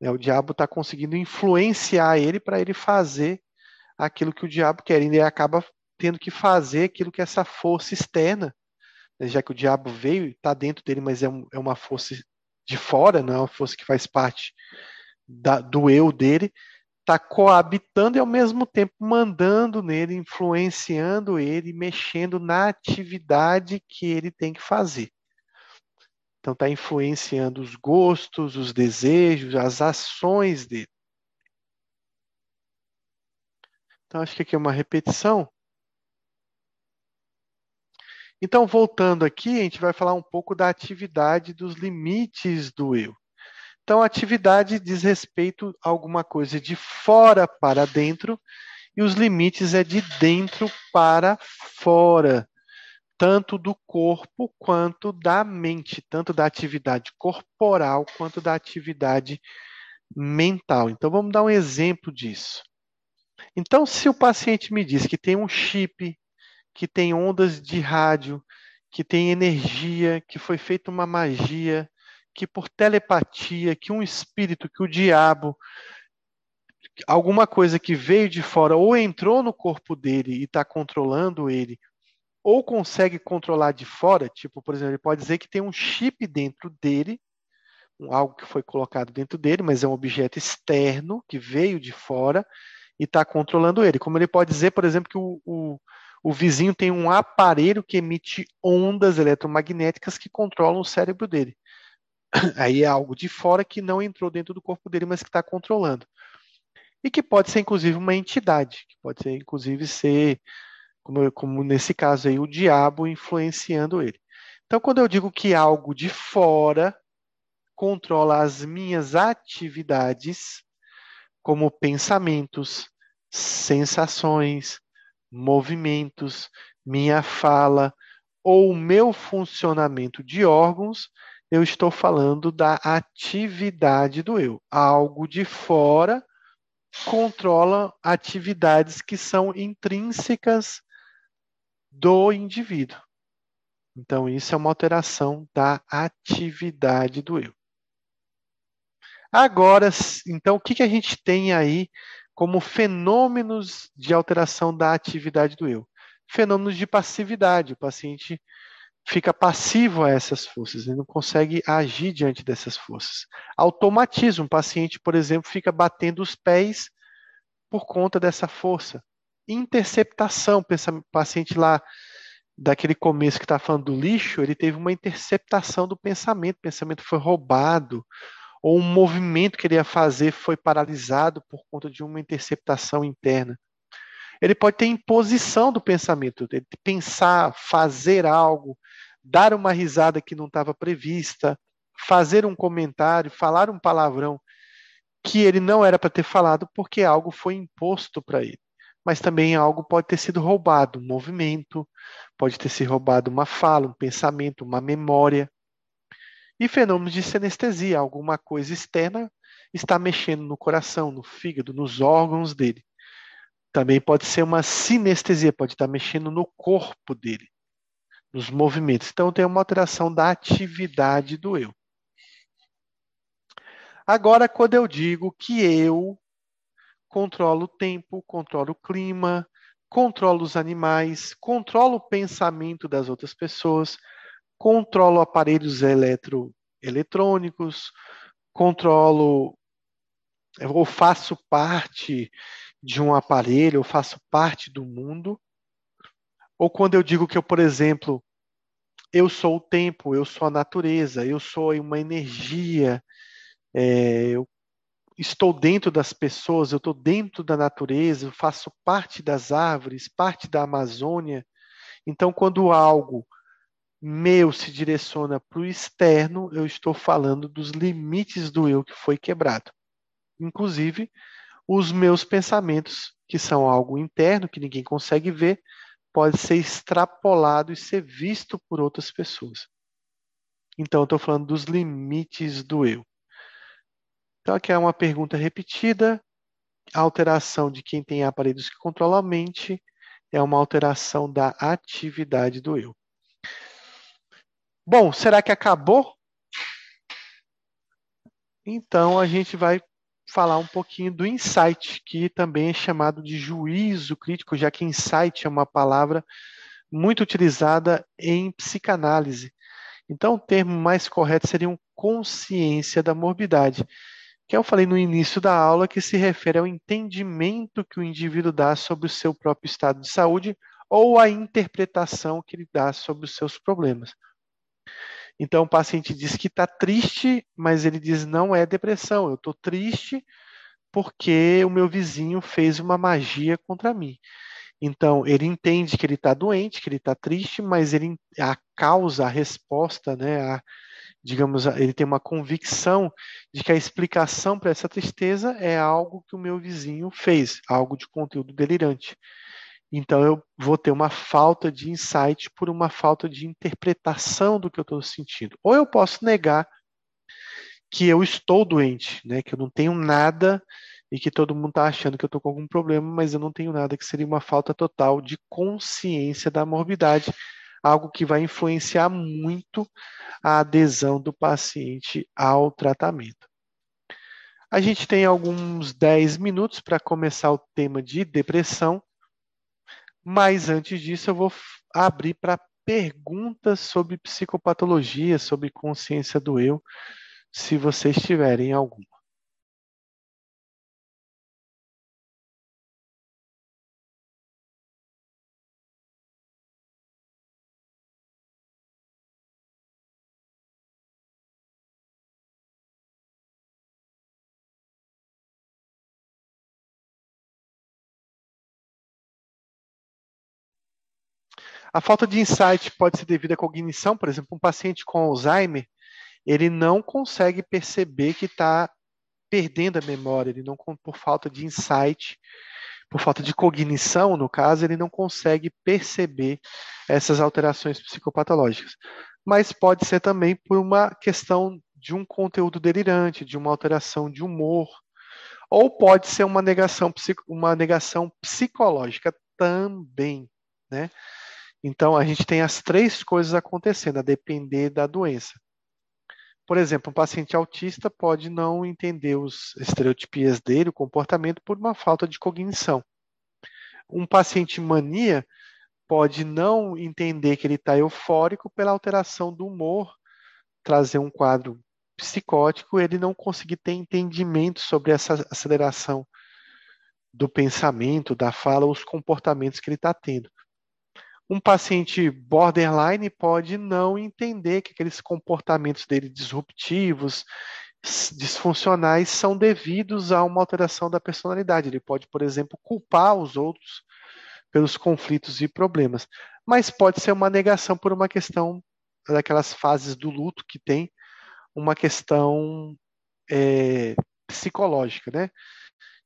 Né? O diabo está conseguindo influenciar ele para ele fazer aquilo que o diabo quer. E ele acaba tendo que fazer aquilo que essa força externa né, já que o diabo veio, está dentro dele, mas é, é, uma força de fora, não é uma força que faz parte da, do eu dele, está coabitando e ao mesmo tempo mandando nele, influenciando ele, mexendo na atividade que ele tem que fazer. Então está influenciando os gostos, os desejos, as ações dele. Então acho que aqui é uma repetição. Então, voltando aqui, a gente vai falar um pouco da atividade dos limites do eu. Então, atividade diz respeito a alguma coisa de fora para dentro, e os limites é de dentro para fora, tanto do corpo quanto da mente, tanto da atividade corporal quanto da atividade mental. Então, vamos dar um exemplo disso. Então, se o paciente me diz que tem um chip que tem ondas de rádio, que tem energia, que foi feita uma magia, que por telepatia, que um espírito, que o diabo, alguma coisa que veio de fora ou entrou no corpo dele e está controlando ele, ou consegue controlar de fora, tipo, por exemplo, ele pode dizer que tem um chip dentro dele, algo que foi colocado dentro dele, mas é um objeto externo que veio de fora e está controlando ele. Como ele pode dizer, por exemplo, que o, o o vizinho tem um aparelho que emite ondas eletromagnéticas que controlam o cérebro dele. Aí é algo de fora que não entrou dentro do corpo dele, mas que está controlando. E que pode ser, inclusive, uma entidade, que pode ser, inclusive, ser, como, como nesse caso aí, o diabo influenciando ele. Então, quando eu digo que algo de fora controla as minhas atividades, como pensamentos, sensações, movimentos, minha fala ou meu funcionamento de órgãos, eu estou falando da atividade do eu. Algo de fora controla atividades que são intrínsecas do indivíduo. Então, isso é uma alteração da atividade do eu. Agora, então, o que, que a gente tem aí como fenômenos de alteração da atividade do eu. Fenômenos de passividade. O paciente fica passivo a essas forças, ele não consegue agir diante dessas forças. Automatismo. O paciente, por exemplo, fica batendo os pés por conta dessa força. Interceptação. O paciente lá daquele começo que está falando do lixo, ele teve uma interceptação do pensamento, o pensamento foi roubado, ou um movimento que ele ia fazer foi paralisado por conta de uma interceptação interna. Ele pode ter imposição do pensamento, pensar, fazer algo, dar uma risada que não estava prevista, fazer um comentário, falar um palavrão que ele não era para ter falado porque algo foi imposto para ele. Mas também algo pode ter sido roubado, um movimento, pode ter sido roubado uma fala, um pensamento, uma memória. E fenômenos de sinestesia, alguma coisa externa está mexendo no coração, no fígado, nos órgãos dele. Também pode ser uma sinestesia, pode estar mexendo no corpo dele, nos movimentos. Então tem uma alteração da atividade do eu. Agora, quando eu digo que eu controlo o tempo, controlo o clima, controlo os animais, controlo o pensamento das outras pessoas, controlo aparelhos eletroeletrônicos, controlo ou faço parte de um aparelho, ou faço parte do mundo. Ou quando eu digo que eu, por exemplo, eu sou o tempo, eu sou a natureza, eu sou uma energia, é, eu estou dentro das pessoas, eu estou dentro da natureza, eu faço parte das árvores, parte da Amazônia. Então, quando algo meu se direciona para o externo, eu estou falando dos limites do eu que foi quebrado. Inclusive, os meus pensamentos, que são algo interno, que ninguém consegue ver, pode ser extrapolado e ser visto por outras pessoas. Então, estou falando dos limites do eu. Então, aqui é uma pergunta repetida. A alteração de quem tem aparelhos que controlam a mente é uma alteração da atividade do eu. Bom, será que acabou? Então, a gente vai falar um pouquinho do insight, que também é chamado de juízo crítico, já que insight é uma palavra muito utilizada em psicanálise. Então, o termo mais correto seria um consciência da morbidade, que eu falei no início da aula, que se refere ao entendimento que o indivíduo dá sobre o seu próprio estado de saúde ou a interpretação que ele dá sobre os seus problemas. Então, o paciente diz que está triste, mas ele diz não é depressão, eu estou triste porque o meu vizinho fez uma magia contra mim. Então, ele entende que ele está doente, que ele está triste, mas ele, a causa, a resposta, né, a, digamos, ele tem uma convicção de que a explicação para essa tristeza é algo que o meu vizinho fez, algo de conteúdo delirante. Então eu vou ter uma falta de insight por uma falta de interpretação do que eu estou sentindo. Ou eu posso negar que eu estou doente, né, que eu não tenho nada e que todo mundo está achando que eu estou com algum problema, mas eu não tenho nada, que seria uma falta total de consciência da morbidade, algo que vai influenciar muito a adesão do paciente ao tratamento. A gente tem alguns 10 minutos para começar o tema de depressão. Mas antes disso, eu vou abrir para perguntas sobre psicopatologia, sobre consciência do eu, se vocês tiverem alguma. A falta de insight pode ser devido à cognição, por exemplo, um paciente com Alzheimer, ele não consegue perceber que está perdendo a memória, ele não por falta de insight, por falta de cognição, no caso, ele não consegue perceber essas alterações psicopatológicas. Mas pode ser também por uma questão de um conteúdo delirante, de uma alteração de humor, ou pode ser uma negação, uma negação psicológica também, né? Então, a gente tem as três coisas acontecendo, a depender da doença. Por exemplo, um paciente autista pode não entender os estereotipias dele, o comportamento, por uma falta de cognição. Um paciente mania pode não entender que ele está eufórico pela alteração do humor, trazer um quadro psicótico, ele não conseguir ter entendimento sobre essa aceleração do pensamento, da fala, os comportamentos que ele está tendo. Um paciente borderline pode não entender que aqueles comportamentos dele disruptivos, disfuncionais, são devidos a uma alteração da personalidade. Ele pode, por exemplo, culpar os outros pelos conflitos e problemas. Mas pode ser uma negação por uma questão daquelas fases do luto que tem uma questão é, psicológica, né?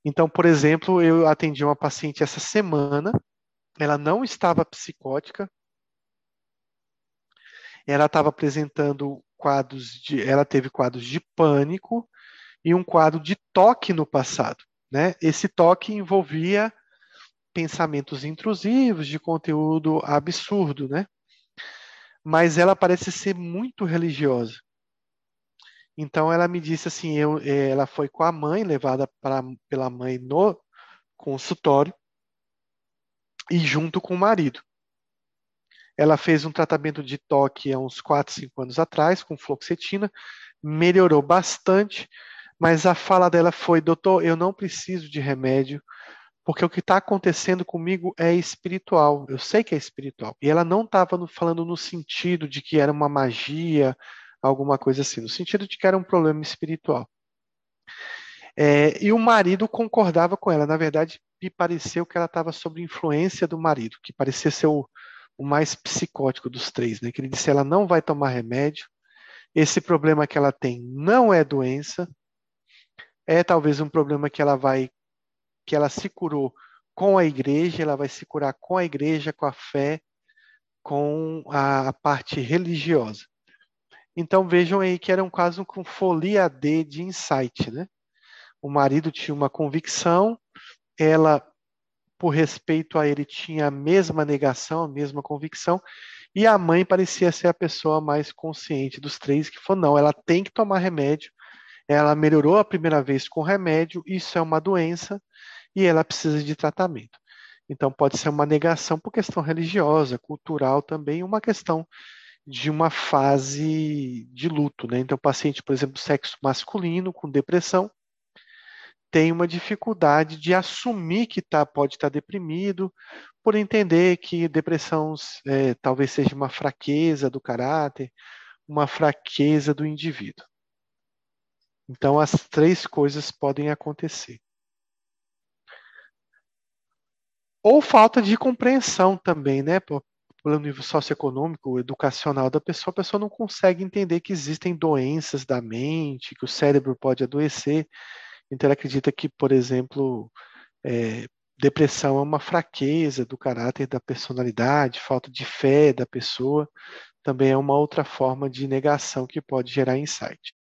Então, por exemplo, eu atendi uma paciente essa semana ela não estava psicótica, ela estava apresentando quadros de, ela teve quadros de pânico e um quadro de toque no passado, né? Esse toque envolvia pensamentos intrusivos, de conteúdo absurdo, né? Mas ela parece ser muito religiosa. Então ela me disse assim, eu, eh, ela foi com a mãe, levada pra, pela mãe no consultório, e junto com o marido. Ela fez um tratamento de toque há uns 4, 5 anos atrás, com fluoxetina, melhorou bastante, mas a fala dela foi: doutor, eu não preciso de remédio, porque o que está acontecendo comigo é espiritual. Eu sei que é espiritual. E ela não estava falando no sentido de que era uma magia, alguma coisa assim, no sentido de que era um problema espiritual. É, e o marido concordava com ela. Na verdade, me pareceu que ela estava sob influência do marido, que parecia ser o, o mais psicótico dos três, né? Que ele disse: ela não vai tomar remédio. Esse problema que ela tem não é doença. É talvez um problema que ela vai, que ela se curou com a igreja. Ela vai se curar com a igreja, com a fé, com a, a parte religiosa. Então vejam aí que era um caso com folia D de insight, né? O marido tinha uma convicção, ela, por respeito a ele, tinha a mesma negação, a mesma convicção, e a mãe parecia ser a pessoa mais consciente dos três, que falou: não, ela tem que tomar remédio. Ela melhorou a primeira vez com remédio, isso é uma doença e ela precisa de tratamento. Então, pode ser uma negação por questão religiosa, cultural também, uma questão de uma fase de luto. Né? Então, o paciente, por exemplo, sexo masculino com depressão, tem uma dificuldade de assumir que tá, pode estar tá deprimido, por entender que depressão é, talvez seja uma fraqueza do caráter, uma fraqueza do indivíduo. Então, as três coisas podem acontecer. Ou falta de compreensão também, né? Pelo nível socioeconômico, educacional da pessoa, a pessoa não consegue entender que existem doenças da mente, que o cérebro pode adoecer. Então, ela acredita que, por exemplo, é, depressão é uma fraqueza do caráter da personalidade, falta de fé da pessoa, também é uma outra forma de negação que pode gerar insight.